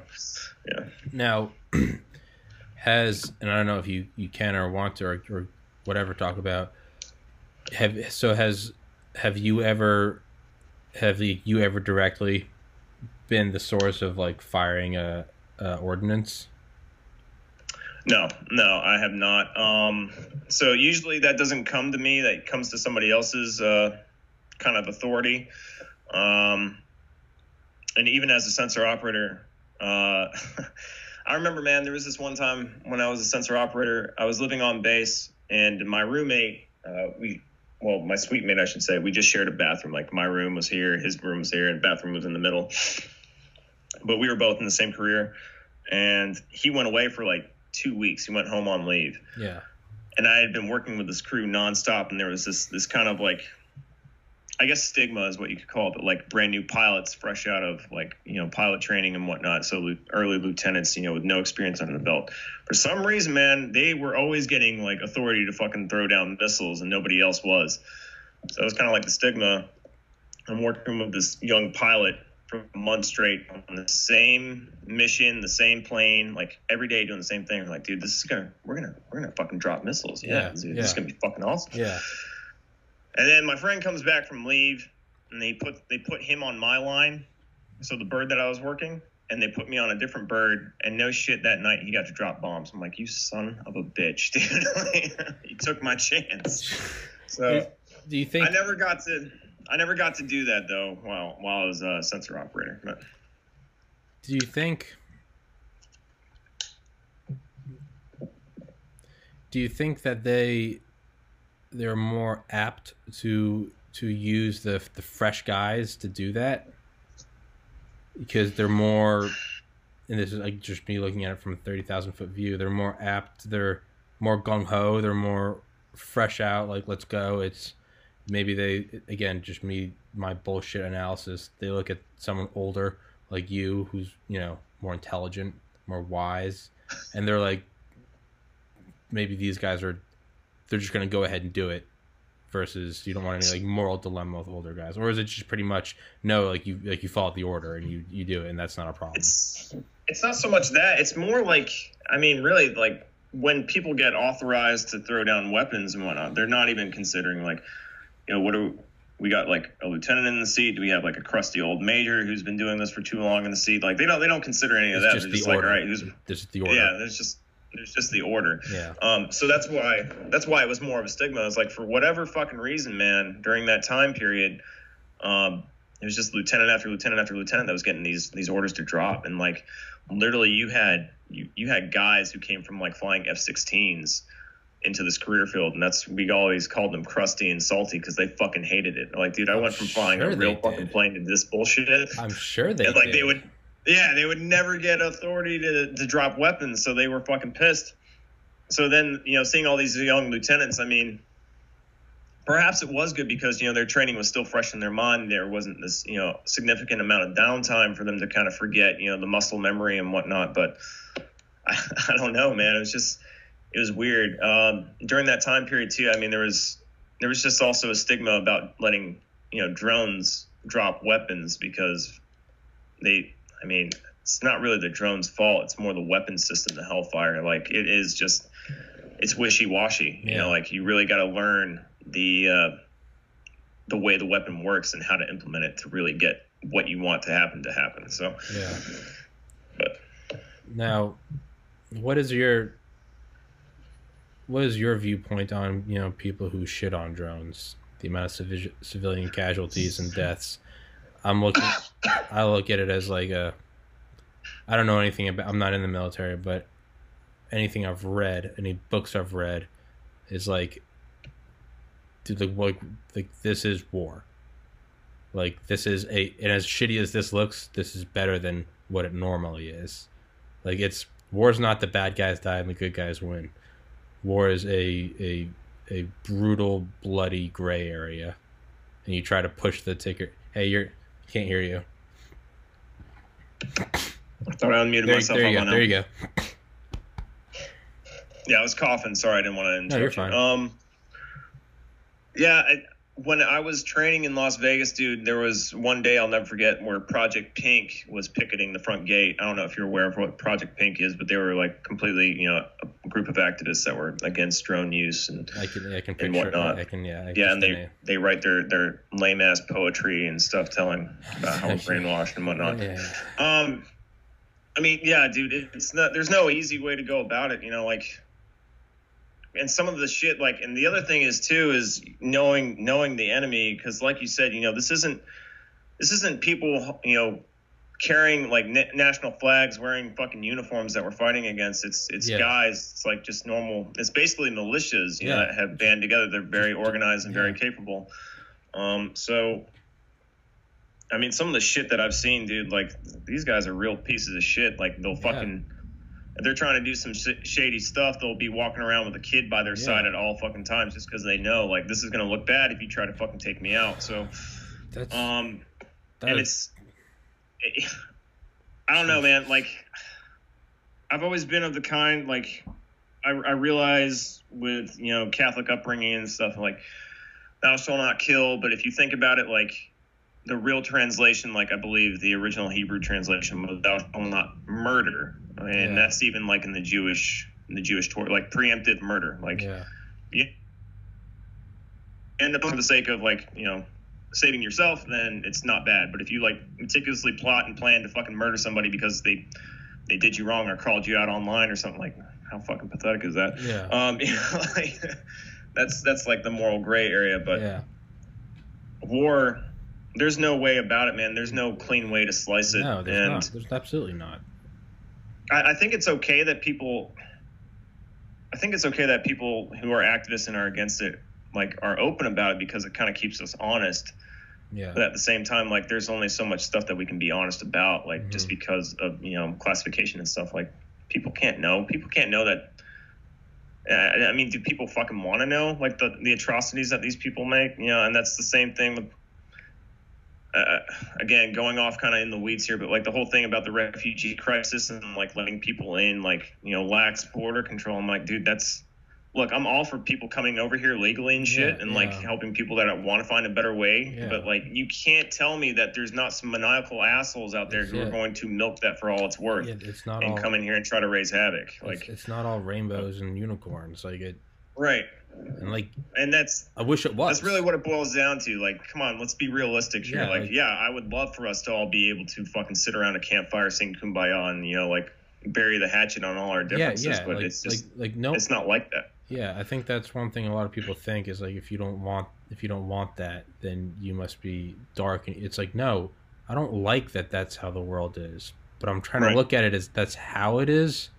B: yeah. Now, <clears throat> has and I don't know if you you can or want to or, or whatever talk about. Have so has have you ever have you ever directly been the source of like firing a, a ordinance?
A: No, no, I have not. Um, so usually that doesn't come to me. That comes to somebody else's uh, kind of authority. Um, and even as a sensor operator, uh, <laughs> I remember, man, there was this one time when I was a sensor operator. I was living on base, and my roommate uh, we well, my suite mate, I should say, we just shared a bathroom. Like my room was here, his room was here, and bathroom was in the middle. But we were both in the same career, and he went away for like two weeks. He went home on leave.
B: Yeah.
A: And I had been working with this crew nonstop, and there was this this kind of like I guess stigma is what you could call it, but like brand new pilots fresh out of like, you know, pilot training and whatnot. So early lieutenants, you know, with no experience under the belt. For some reason, man, they were always getting like authority to fucking throw down missiles and nobody else was. So it was kind of like the stigma. I'm working with this young pilot for a month straight on the same mission, the same plane, like every day doing the same thing. Like, dude, this is gonna, we're gonna, we're gonna fucking drop missiles. Yeah, yeah dude, yeah. this is gonna be fucking awesome.
B: Yeah.
A: And then my friend comes back from leave, and they put they put him on my line, so the bird that I was working, and they put me on a different bird. And no shit, that night he got to drop bombs. I'm like, you son of a bitch, <laughs> dude! <laughs> he took my chance. So
B: do you think
A: I never got to? I never got to do that though while while I was a sensor operator. But
B: do you think? Do you think that they they're more apt to to use the the fresh guys to do that because they're more and this is like just me looking at it from a 30,000 foot view they're more apt they're more gung-ho they're more fresh out like let's go it's maybe they again just me my bullshit analysis they look at someone older like you who's you know more intelligent more wise and they're like maybe these guys are they're just going to go ahead and do it versus you don't want any like moral dilemma with older guys or is it just pretty much no like you like you follow the order and you you do it and that's not a problem?
A: It's it's not so much that it's more like i mean really like when people get authorized to throw down weapons and whatnot they're not even considering like you know what do we got like a lieutenant in the seat do we have like a crusty old major who's been doing this for too long in the seat like they don't they don't consider any of it's that just they're just order. like all right who's
B: this is the order
A: yeah there's just there's just the order.
B: Yeah.
A: Um, so that's why that's why it was more of a stigma. It's like for whatever fucking reason, man, during that time period, um, it was just lieutenant after lieutenant after lieutenant that was getting these these orders to drop, and like literally you had you, you had guys who came from like flying F-16s into this career field, and that's we always called them crusty and salty because they fucking hated it. Like, dude, I I'm went from flying a real fucking plane to this bullshit.
B: I'm sure they
A: and, like
B: did.
A: they would yeah, they would never get authority to, to drop weapons, so they were fucking pissed. So then, you know, seeing all these young lieutenants, I mean, perhaps it was good because, you know, their training was still fresh in their mind. There wasn't this, you know, significant amount of downtime for them to kind of forget, you know, the muscle memory and whatnot. But I, <laughs> I don't know, man. It was just, it was weird. Um, during that time period, too, I mean, there was, there was just also a stigma about letting, you know, drones drop weapons because they I mean, it's not really the drone's fault. It's more the weapon system, the Hellfire. Like it is just, it's wishy washy. Yeah. You know, like you really got to learn the uh, the way the weapon works and how to implement it to really get what you want to happen to happen. So
B: yeah.
A: But
B: now, what is your what is your viewpoint on you know people who shit on drones? The amount of civi- civilian casualties and deaths. I'm looking. I look at it as like a. I don't know anything about. I'm not in the military, but anything I've read, any books I've read, is like, dude, like, like this is war. Like this is a, and as shitty as this looks, this is better than what it normally is. Like it's war's not the bad guys die and the good guys win. War is a a a brutal, bloody gray area, and you try to push the ticket. Hey, you're can't hear you.
A: I thought I unmuted
B: there,
A: myself.
B: There you go. There you go.
A: Yeah, I was coughing. Sorry, I didn't want to interrupt.
B: No, you're fine.
A: Um, yeah, I, when I was training in Las Vegas, dude, there was one day I'll never forget where Project Pink was picketing the front gate. I don't know if you're aware of what Project Pink is, but they were like completely, you know, a group of activists that were against drone use and
B: I can, I can
A: and whatnot.
B: I can, yeah, I
A: yeah, and they they write their their lame ass poetry and stuff telling about how we're <laughs> brainwashed and whatnot.
B: Yeah.
A: Um, I mean, yeah, dude, it's not. There's no easy way to go about it. You know, like and some of the shit like and the other thing is too is knowing knowing the enemy because like you said you know this isn't this isn't people you know carrying like na- national flags, wearing fucking uniforms that we're fighting against. It's it's
B: Yeah.
A: guys. It's like just normal. It's basically militias, you know,
B: Yeah.
A: that have band together. They're very organized and very capable. Um, so. I mean, some of the shit that I've seen, dude, like these guys are real pieces of shit. Like they'll fucking, if they're trying to do some sh- shady stuff, they'll be walking around with a kid by their
B: Yeah.
A: side at all fucking times, just because they know, like, this is gonna look bad if you try to fucking take me out. So,
B: That's
A: um,
B: that
A: and
B: is-
A: it's i don't know man like i've always been of the kind like i, I realize with you know catholic upbringing and stuff like thou shalt not kill but if you think about it like the real translation like i believe the original hebrew translation was thou shalt not murder and
B: Yeah.
A: that's even like in the jewish in the jewish Torah, like preemptive murder like
B: yeah.
A: end up for the sake of like you know saving yourself then it's not bad but if you like meticulously plot and plan to fucking murder somebody because they they did you wrong or called you out online or something like how fucking pathetic is that
B: Yeah.
A: um <laughs> you know, like, that's that's like the moral gray area but
B: yeah.
A: war there's no way about it man there's no clean way to slice it
B: No, there's
A: and
B: not. There's absolutely not.
A: I, I think it's okay that people I think it's okay that people who are activists and are against it like are open about it because it kind of keeps us honest
B: Yeah.
A: but at the same time like there's only so much stuff that we can be honest about like just
B: Mhm.
A: because of you know classification and stuff like people can't know people can't know that I I mean, do people fucking want to know like the, the atrocities that these people make? You know, and that's the same thing with, uh, again, going off kind of in the weeds here, but like the whole thing about the refugee crisis and like letting people in, like, you know, lax border control. I'm like, dude, that's, look, I'm all for people coming over here legally and shit
B: Yeah,
A: and like
B: yeah.
A: helping people that want to find a better way.
B: Yeah.
A: But like, you can't tell me that there's not some maniacal assholes out there
B: That's
A: who are going to milk that for all it's worth
B: Yeah, it's not
A: and
B: all
A: come in here and try to raise havoc.
B: it's,
A: Like,
B: it's not all rainbows and unicorns. Like it
A: right.
B: And like
A: And that's,
B: I wish it was.
A: That's really what it boils down to. Like, come on, let's be realistic here.
B: Yeah,
A: like,
B: like-
A: yeah, I would love for us to all be able to fucking sit around a campfire, sing "Kumbaya," and you know, like, bury the hatchet on all our
B: yeah,
A: differences.
B: yeah.
A: but
B: like,
A: it's just,
B: like like no
A: it's not like that.
B: Yeah, I think that's one thing a lot of people think is like if you don't want if you don't want that, then you must be dark. And it's like no, I don't like that. That's how the world is. But I'm trying
A: Right.
B: to look at it as that's how it is.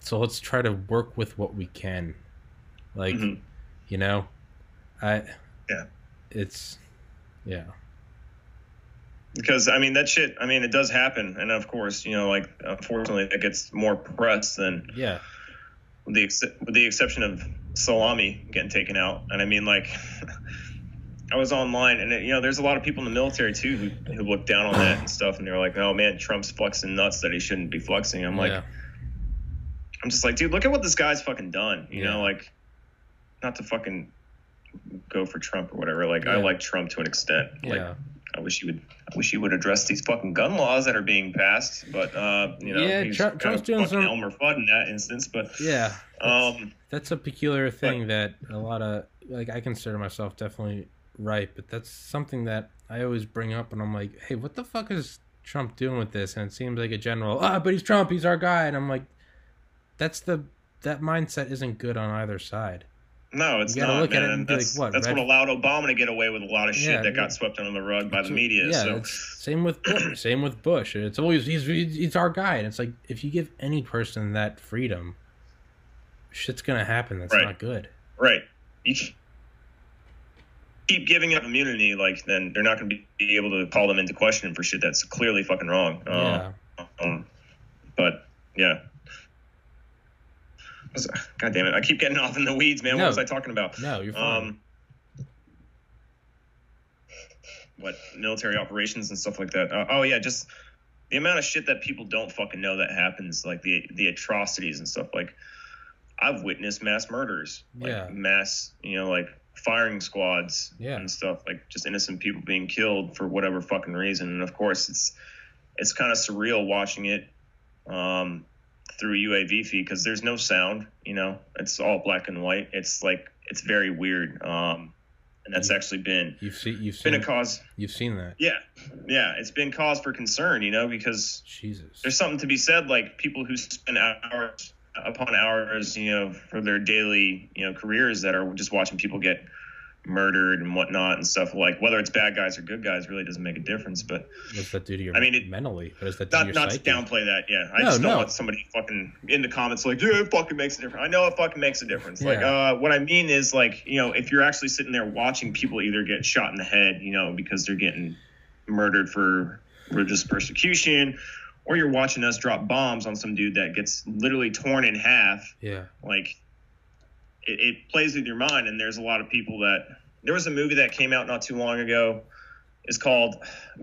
B: So let's try to work with what we can. Like,
A: Mhm.
B: you know, I
A: Yeah.
B: it's yeah,
A: Because I mean, that shit. I mean, it does happen, and of course, you know, like, unfortunately, it gets more press than
B: yeah,
A: with the ex- with the exception of Soleimani getting taken out. And I mean, like, <laughs> I was online, and it, you know, there's a lot of people in the military too who, who look down on that and stuff, and they're like, "Oh man, Trump's flexing nuts that he shouldn't be flexing." I'm like,
B: yeah,
A: I'm just like, dude, look at what this guy's fucking done. You
B: Yeah.
A: know, like, not to fucking go for Trump or whatever. Like, I like Trump to an extent. Like,
B: yeah.
A: I wish he would. I wish he would address these fucking gun laws that are being passed. But uh, you know,
B: Yeah,
A: he's
B: Trump- Trump's
A: of
B: doing some-
A: Elmer Fudd in that instance. But
B: yeah.
A: um,
B: That's a peculiar thing that a lot of like I consider myself definitely right, but that's something that I always bring up, and I'm like, hey, what the fuck is Trump doing with this? And it seems like a general, ah, but he's Trump, he's our guy, and I'm like, that's the that mindset isn't good on either side.
A: No, it's
B: You gotta
A: not.
B: look at
A: man.
B: it and be like,
A: that's
B: what,
A: that's
B: red-
A: what allowed Obama to get away with a lot of shit
B: Yeah,
A: that
B: yeah.
A: got swept under the rug by the media.
B: Yeah,
A: so
B: it's same with Bush, <clears throat> same with Bush. It's always he's he's our guy, and it's like if you give any person that freedom, shit's gonna happen. That's
A: Right.
B: not good.
A: right, you keep giving up immunity, like then they're not going to be able to call them into question for shit that's clearly fucking wrong. Um,
B: Yeah,
A: Um, but yeah. God damn it! I keep getting off in the weeds, man.
B: No.
A: What was I talking about?
B: no, you're fine.
A: Um, what military operations and stuff like that? Uh, oh yeah, just the amount of shit that people don't fucking know that happens, like the the atrocities and stuff. Like I've witnessed mass murders, like
B: Yeah.
A: mass, you know, like firing squads
B: Yeah.
A: and stuff, like just innocent people being killed for whatever fucking reason. And of course, it's it's kind of surreal watching it um, through UAV feed because there's no sound. You know, it's all black and white. It's like it's very weird. Um, and that's
B: You-
A: actually been
B: you've seen you've
A: been
B: seen
A: a cause.
B: you've seen that.
A: Yeah, yeah, it's been cause for concern. You know, because
B: Jesus.
A: there's something to be said like people who spend hours upon hours you know for their daily you know careers that are just watching people get murdered and whatnot and stuff like whether it's bad guys or good guys really doesn't make a difference. But
B: What does that do to your
A: I mean, it-
B: mentally? What does that do
A: not not to downplay that. Yeah, I
B: No,
A: just don't
B: no.
A: want somebody fucking in the comments like, yeah, it fucking makes a difference. I know it fucking makes a difference. Like, uh, what I mean is like, you know, if you're actually sitting there watching people either get shot in the head, you know, because they're getting murdered for religious persecution, or you're watching us drop bombs on some dude that gets literally torn in half
B: Yeah.
A: like it, it plays with your mind and there's a lot of people that there was a movie that came out not too long ago it's called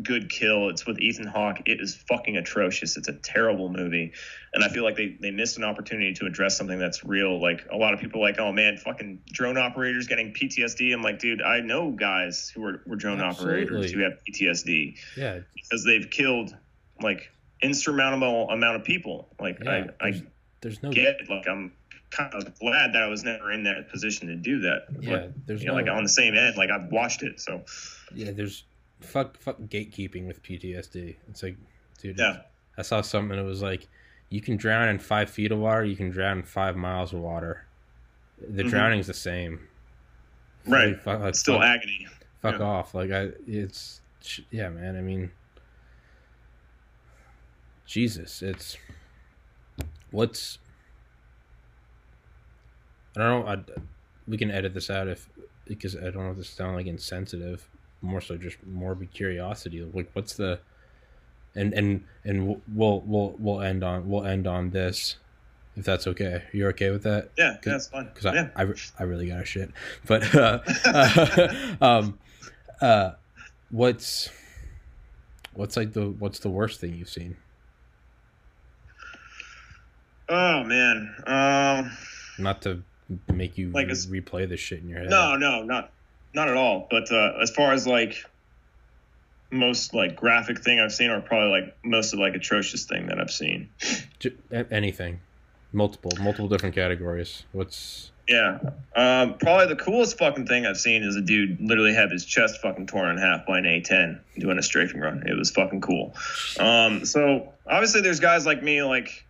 A: good kill it's with ethan hawke it is fucking atrocious it's a terrible movie and i feel like they, they missed an opportunity to address something that's real like a lot of people are like oh man fucking drone operators getting ptsd i'm like dude i know guys who are, were drone operators who have ptsd
B: Yeah.
A: because they've killed like insurmountable amount of people like
B: Yeah.
A: i i
B: there's, there's no.
A: get it. Like I'm kind of glad that I was never in that position to do that.
B: Yeah.
A: But,
B: There's
A: you know,
B: no.
A: like on the same end, like I've watched it. So
B: yeah. There's fuck fuck gatekeeping with PTSD. It's like, dude.
A: yeah,
B: I saw something it was like, you can drown in five feet of water, you can drown in five miles of water. The
A: Mhm.
B: drowning's the same.
A: right.
B: Like, fuck, like,
A: still
B: fuck,
A: agony.
B: fuck
A: yeah.
B: off. Like I, it's yeah, man. I mean, Jesus, it's what's. I don't know. I, we can edit this out if because I don't want this to sound like insensitive. More so, just morbid curiosity. Like, what's the and and and we'll we'll we'll end on we'll end on this if that's okay. You're okay with that?
A: Yeah, Cause, that's fine.
B: because I,
A: yeah.
B: I, re- I really got a shit. But uh, <laughs> um, uh, what's what's like the what's the worst thing you've seen?
A: Oh man. Um.
B: Not to make you
A: Like it's-
B: replay this shit in your head.
A: No, no, not not at all. But uh, as far as like most like graphic thing I've seen, or probably like most of like atrocious thing that I've seen.
B: Anything, multiple multiple different categories. What's
A: Yeah. Um, probably the coolest fucking thing I've seen is a dude literally have his chest fucking torn in half by an A10 doing a strafing run. It was fucking cool. Um, so obviously there's guys like me, like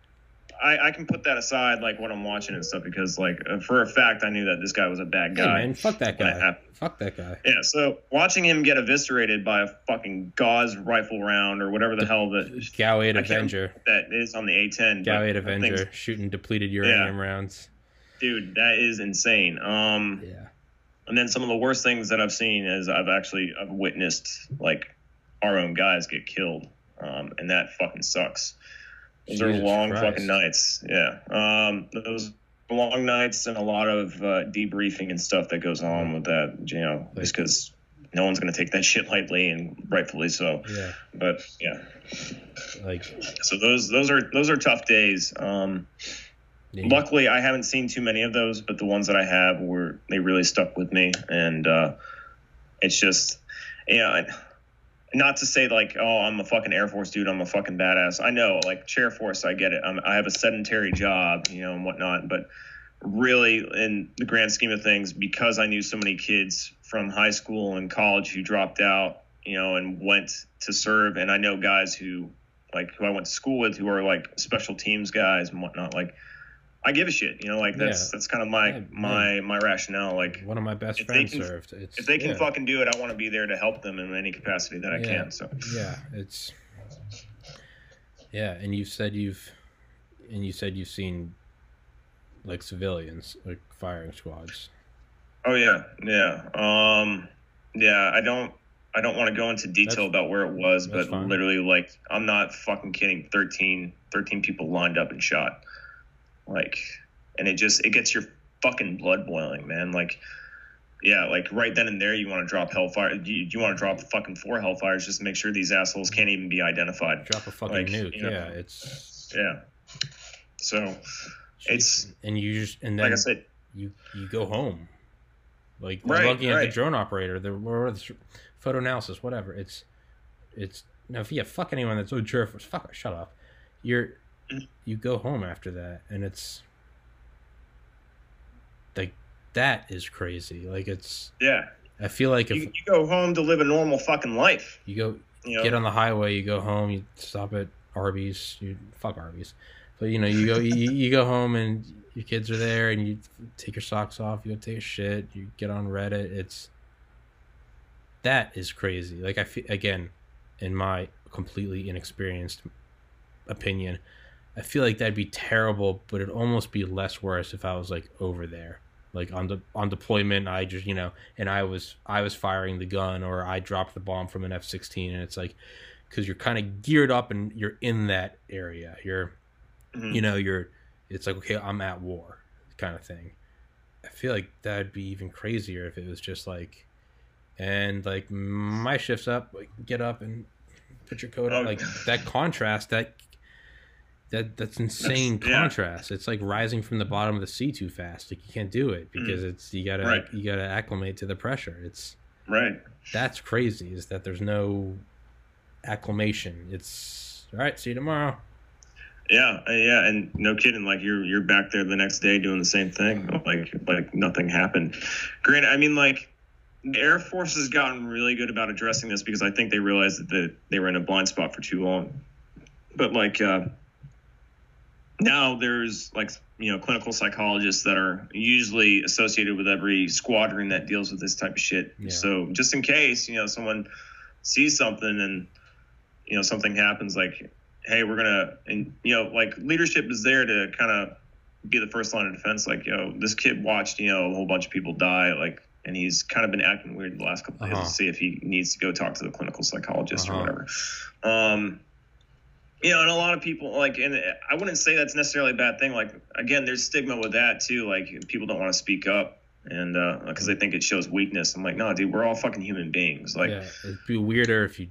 A: I, I can put that aside, like what I'm watching and stuff, because like uh, for a fact I knew that this guy was a bad
B: hey
A: guy.
B: man? Fuck that guy. Fuck that guy.
A: Yeah. So watching him get eviscerated by a fucking gauze rifle round or whatever the hell that <laughs>
B: 8 Avenger.
A: that is on the A10.
B: GAU
A: but
B: 8
A: that thing's-
B: Avenger shooting depleted uranium rounds.
A: Dude, that is insane. Um,
B: Yeah.
A: And then some of the worst things that I've seen is I've actually I've witnessed like our own guys get killed, um, and that fucking sucks. Those are long
B: Christ.
A: fucking nights. Yeah, um, those long nights and a lot of uh, debriefing and stuff that goes on with that. You know, just because no one's gonna take that <laughs> shit lightly, and rightfully so.
B: Yeah.
A: But yeah,
B: Like
A: so those those are those are tough days. Um,
B: yeah,
A: luckily i haven't seen too many of those but the ones that i have were they really stuck with me and uh it's just you know not to say like oh i'm a fucking air force dude i'm a fucking badass. I know like chair force i get it. I'm, i have a sedentary job you know and whatnot but really in the grand scheme of things because i knew so many kids from high school and college who dropped out you know and went to serve and i know guys who like who i went to school with who are like special teams guys and whatnot like I give a shit, you know, like that's
B: Yeah.
A: that's kind of my
B: Yeah,
A: my my rationale. Like
B: one of my best friends
A: can-
B: served. It's,
A: if they can
B: yeah.
A: fucking do it, I want to be there to help them in any capacity that I
B: Yeah.
A: can. So
B: yeah it's yeah and you said you've and you said you've seen like civilians like firing squads
A: oh yeah, yeah, um, yeah. I don't I don't want to go into detail
B: That's-
A: about where it was, but
B: fine.
A: literally, like I'm not fucking kidding. 13, 13 people lined up and shot, like, and it just it gets your fucking blood boiling, man. Like. Yeah, like right then and there, you want to drop hellfire. You, you want to drop fucking four hellfires just to make sure these assholes can't even be identified.
B: drop a fucking
A: Like,
B: nuke
A: you know,
B: yeah it's
A: Yeah. So It's-
B: and you just and then
A: like I said,
B: you you go home like
A: Right,
B: looking at the drone operator the, the photo analysis whatever it's it's now if you fuck anyone that's oh sure fuck shut up you're. You go home after that and it's like that is crazy like it's
A: yeah,
B: i feel like if
A: you, you go home to live a normal fucking life.
B: you go
A: You know,
B: get on the highway, you go home, you stop at Arby's, you fuck Arby's, but you know you go you, you go home and your kids are there and you take your socks off, you go take a shit, you get on Reddit. It's that is crazy. Like I feel again, in my completely inexperienced opinion, I feel like that'd be terrible, but it'd almost be less worse if I was like over there, like on the on deployment. I just you know, and I was I was firing the gun or I dropped the bomb from an F sixteen, and it's like because you're kind of geared up and you're in that area. You're, mm-hmm. you know, you're. It's like okay, I'm at war, kind of thing. I feel like that'd be even crazier if it was just like, and like my shift's up, like get up and put your coat on, oh. like that contrast that that that's insane that's, contrast. Yeah. It's like rising from the bottom of the sea too fast. Like you can't do it mm. because mm. it's you gotta right. you gotta acclimate to the pressure. It's
A: right.
B: That's crazy. Is that there's no acclimation. It's all right. See you tomorrow.
A: Yeah, uh, yeah, and no kidding. Like you're you're back there the next day doing the same thing. Like like nothing happened. Granted, I mean like the Air Force has gotten really good about addressing this because I think they realized that they were in a blind spot for too long. But like uh, now there's like you know clinical psychologists that are usually associated with every squadron that deals with this type of shit. Yeah. So just in case you know someone sees something and you know something happens, like hey, we're gonna and you know like leadership is there to kind of be the first line of defense. Like yo, this kid watched you know a whole bunch of people die. Like and he's kind of been acting weird the last couple uh-huh. days to see if he needs to go talk to the clinical psychologist uh-huh. or whatever. Um, you know, and a lot of people like, and I wouldn't say that's necessarily a bad thing. Like, again, there's stigma with that too. Like, people don't want to speak up, and because uh, they think it shows weakness. I'm like, no, dude, we're all fucking human beings. Like, yeah,
B: it'd be weirder if you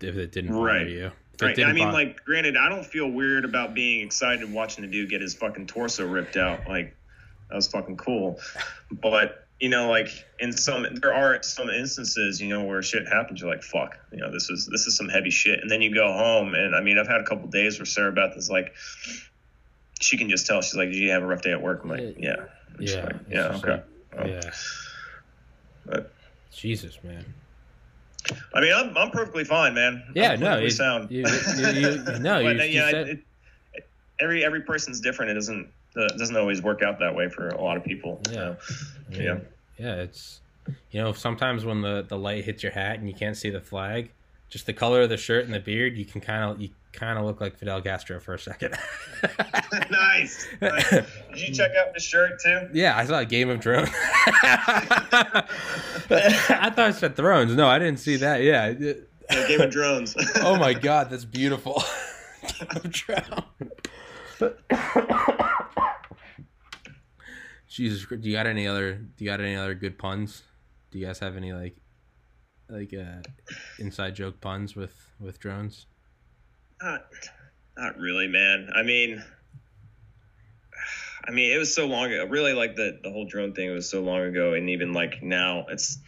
B: if it didn't bother right. you.
A: Right. I mean, bother- like, granted, I don't feel weird about being excited watching a dude get his fucking torso ripped out. Like, that was fucking cool. But you know, like in some there are some instances, you know, where shit happens. You're like, fuck, you know, this is this is some heavy shit. And then you go home, and I mean, I've had a couple days where Sarah Beth is like, she can just tell. She's like, "Did you have a rough day at work?" I'm like, "Yeah."
B: yeah.
A: Like, yeah. Okay.
B: Um, yeah. But Jesus, man.
A: I mean, I'm I'm perfectly fine, man.
B: Yeah,
A: I'm
B: no, you,
A: sound.
B: You, you, you, no, <laughs>
A: you, yeah, said... it, every every person's different. It doesn't Uh, it doesn't always work out that way for a lot of people. Yeah, so, yeah,
B: yeah. It's you know sometimes when the the light hits your hat and you can't see the flag, just the color of the shirt and the beard, you can kind of you kind of look like Fidel Castro for a second. <laughs>
A: nice. nice. Did you check out the shirt too?
B: Yeah, I saw Game of Thrones. <laughs> I thought I said Thrones. No, I didn't see that. Yeah.
A: yeah Game of Drones. <laughs>
B: oh my God, that's beautiful. Game of Thrones. Jesus, do you got any other? Do you got any other good puns? Do you guys have any like, like uh, inside joke puns with with drones?
A: Not, not really, man. I mean, I mean, it was so long ago. Really, like the the whole drone thing was so long ago, and even like now, it's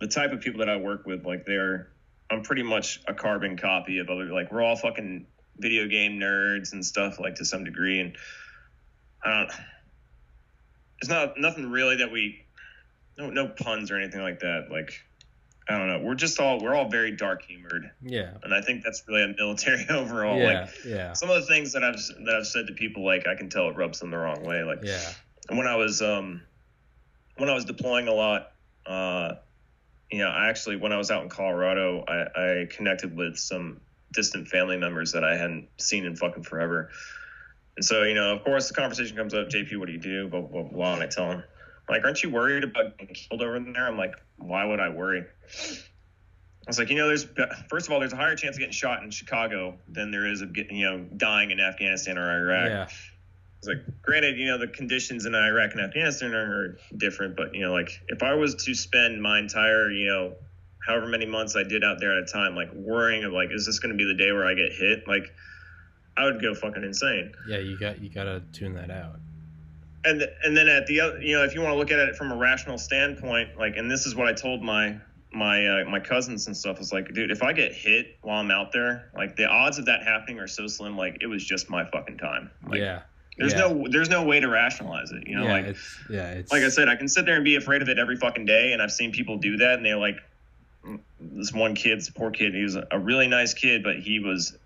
A: the type of people that I work with. Like they're, I'm pretty much a carbon copy of other. Like we're all fucking video game nerds and stuff, like to some degree, and I don't it's not nothing really that we no no puns or anything like that. Like I don't know. We're just all we're all very dark humored.
B: Yeah.
A: And I think that's really a military <laughs> overall.
B: Yeah.
A: Like
B: yeah.
A: Some of the things that I've that I've said to people, like I can tell it rubs them the wrong way. Like
B: yeah.
A: When I was um when I was deploying a lot, uh, you know, I actually when I was out in Colorado, I, I connected with some distant family members that I hadn't seen in fucking forever. And so, you know, of course, the conversation comes up, JP, what do you do? Blah, blah, blah. And I tell him, like, aren't you worried about getting killed over there? I'm like, why would I worry? I was like, you know, there's, first of all, there's a higher chance of getting shot in Chicago than there is of getting, you know, dying in Afghanistan or Iraq.
B: Yeah.
A: It's like, granted, you know, the conditions in Iraq and Afghanistan are different, but, you know, like, if I was to spend my entire, you know, however many months I did out there at a time, like, worrying of, like, is this going to be the day where I get hit? Like, I would go fucking insane.
B: Yeah, you got you got to tune that out.
A: And and then at the other, you know, if you want to look at it from a rational standpoint, like, and this is what I told my my uh, my cousins and stuff was like, dude, if I get hit while I'm out there, like the odds of that happening are so slim. Like it was just my fucking time. Like,
B: yeah.
A: There's
B: yeah.
A: no there's no way to rationalize it. You know,
B: yeah,
A: like
B: it's, yeah, it's
A: like I said, I can sit there and be afraid of it every fucking day, and I've seen people do that, and they're like, this one kid, this poor kid, he was a really nice kid, but he was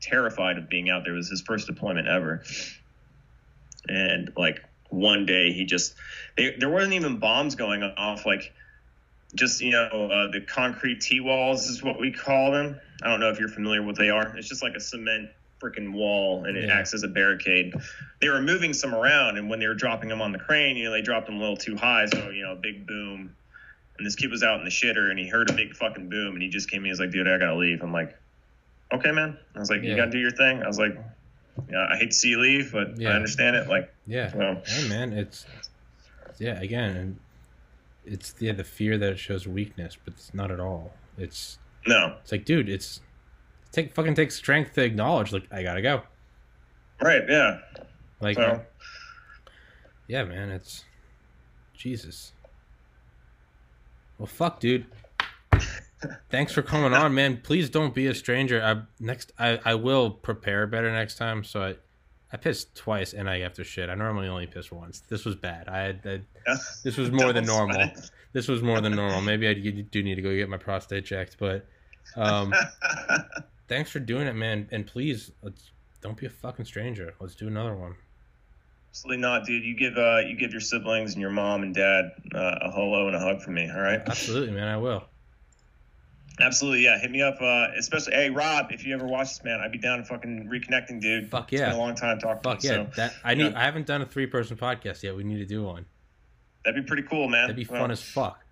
A: terrified of being out there. It was his first deployment ever. And like one day he just, they, there wasn't even bombs going off. Like just you know uh, the concrete T walls is what we call them. I don't know if you're familiar with what they are. It's just like a cement freaking wall, and it
B: Yeah.
A: acts as a barricade. They were moving some around, and when they were dropping them on the crane, you know, they dropped them a little too high, so you know, a big boom. And this kid was out in the shitter, and he heard a big fucking boom, and he just came in. He was like, "Dude, I gotta leave." I'm like, "Okay, man." I was like,
B: Yeah.
A: "You gotta do your thing." I was like, "Yeah, I hate to see you leave, but
B: Yeah.
A: I understand it." Like,
B: Yeah.
A: well,
B: Hey man, it's yeah, again, it's yeah, the fear that it shows weakness, but it's not at all. It's
A: no,
B: it's like, dude, it's take fucking takes strength to acknowledge like I gotta go.
A: right? Yeah.
B: Like
A: So,
B: yeah, man, it's Jesus. Well fuck, dude. Thanks for coming on, man. Please don't be a stranger. I next I, I will prepare better next time. So I I pissed twice and I have to shit. I normally only piss once. This was bad. I had I,
A: yeah.
B: this was more than normal. This was more than normal. Maybe I do need to go get my prostate checked, but um, <laughs> thanks for doing it, man. And please, let's don't be a fucking stranger. Let's do another one.
A: Absolutely not, dude. You give uh, you give your siblings and your mom and dad uh, a hello and a hug from me. All right.
B: Absolutely, man. I will.
A: Absolutely, yeah. Hit me up. Uh, especially, hey Rob, if you ever watch this, man, I'd be down to fucking reconnecting, dude.
B: Fuck
A: It's
B: yeah.
A: been a long time talking.
B: Fuck yeah.
A: So
B: That I need.
A: yeah.
B: I haven't done a three person podcast yet. We need to do one.
A: that'd be pretty cool, man.
B: That'd be
A: Well,
B: fun as fuck. <laughs>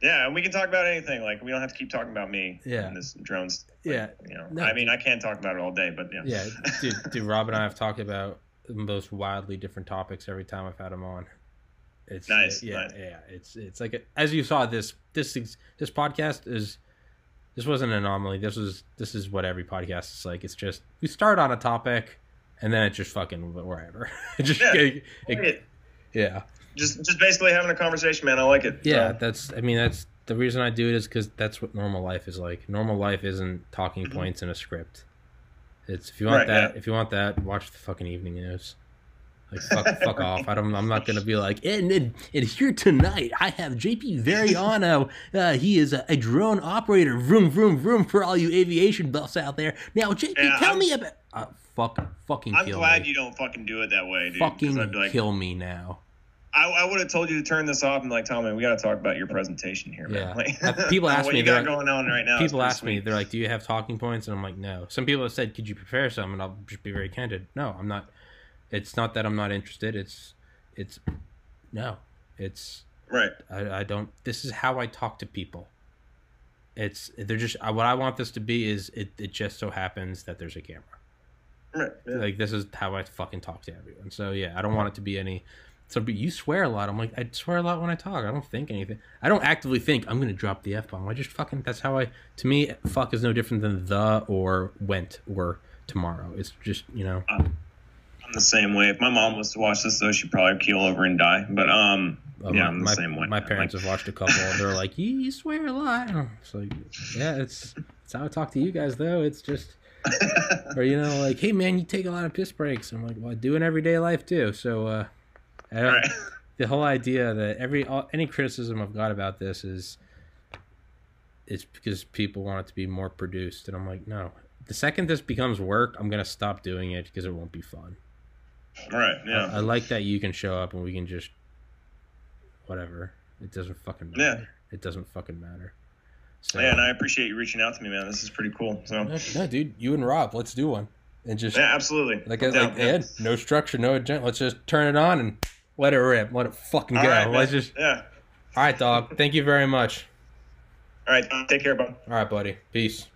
A: Yeah, and we can talk about anything. Like we don't have to keep talking about me.
B: Yeah.
A: And this drones. like,
B: Yeah.
A: You know,
B: No.
A: I mean, I can't talk about it all day, but yeah.
B: Yeah, <laughs> dude, dude. Rob and I have talked about the most wildly different topics every time I've had him on. It's
A: Nice,
B: Yeah,
A: nice.
B: yeah. It's it's like as you saw this this this podcast is this wasn't an anomaly. This was this is what every podcast is like. It's just we start on a topic and then it's just fucking wherever. <laughs> It just
A: Yeah.
B: it-
A: it.
B: yeah.
A: Just, just basically having a conversation, man. I like it.
B: Yeah,
A: So,
B: that's. I mean, that's the reason I do it is because that's what normal life is like. Normal life isn't talking
A: Mhm.
B: points in a script. It's if you want
A: Right,
B: that.
A: yeah.
B: If you want that, watch the fucking evening news. Like fuck, fuck off. I don't. I'm not gonna be like. And, and, and here tonight, I have JP Variano. Uh, he is a, a drone operator. Vroom vroom vroom for all you aviation buffs out there. Now, JP,
A: Yeah,
B: tell
A: I'm-
B: me about. Uh, fuck, fucking
A: I'm glad
B: me.
A: you don't fucking do it that way, dude.
B: fucking
A: I'd be like,
B: kill me now.
A: I, I would have told you to turn this off and like, Tom, man, we got to talk about your presentation here, man.
B: Yeah.
A: Like,
B: Uh, people <laughs> ask
A: what
B: me,
A: you got
B: like-
A: going on right now.
B: people ask me they're like do you have talking points and i'm like no some people have said could you prepare some and i'll just be very candid no i'm not it's not that i'm not interested it's it's no it's
A: right.
B: i, I don't this is how i talk to people. It's they're just uh, what i want this to be is it, it just so happens that there's a camera.
A: Right. Yeah.
B: like this is how i fucking talk to everyone. So yeah i don't want it to be any so but you swear a lot. I'm like i swear a lot when i talk. I don't think anything. I don't actively think i'm gonna drop the f-bomb. I just fucking that's how i to me fuck is no different than the or went or tomorrow. It's just you know
A: I'm the same way. If my mom was to watch this, though, she'd probably keel over and die. But um,
B: uh,
A: yeah,
B: my,
A: I'm the
B: my,
A: same way.
B: my parents
A: Like,
B: have watched a couple and they're like you, you swear a lot it's like yeah it's it's how i talk to you guys though it's just <laughs> or you know like hey man you take a lot of piss breaks i'm like well i do in everyday life too so uh
A: right.
B: the whole idea that every all, any criticism I've got about this is it's because people want it to be more produced, and I'm like, no. The second this becomes work, I'm gonna stop doing it because it won't be fun.
A: Right. Yeah.
B: I, I like that you can show up and we can just whatever. It doesn't fucking matter.
A: Yeah.
B: It doesn't fucking matter. So,
A: yeah, and I appreciate you reaching out to me, man. This is pretty cool. So
B: no, no, dude, you and Rob, let's do one, and just
A: yeah, absolutely.
B: like
A: I'm
B: like. Ed, no structure, no agenda. Let's just turn it on and let it rip, let it fucking go.
A: right,
B: let's just.
A: yeah.
B: All right, dog. Thank you very much.
A: All right. Take care, bud.
B: All right, buddy. Peace.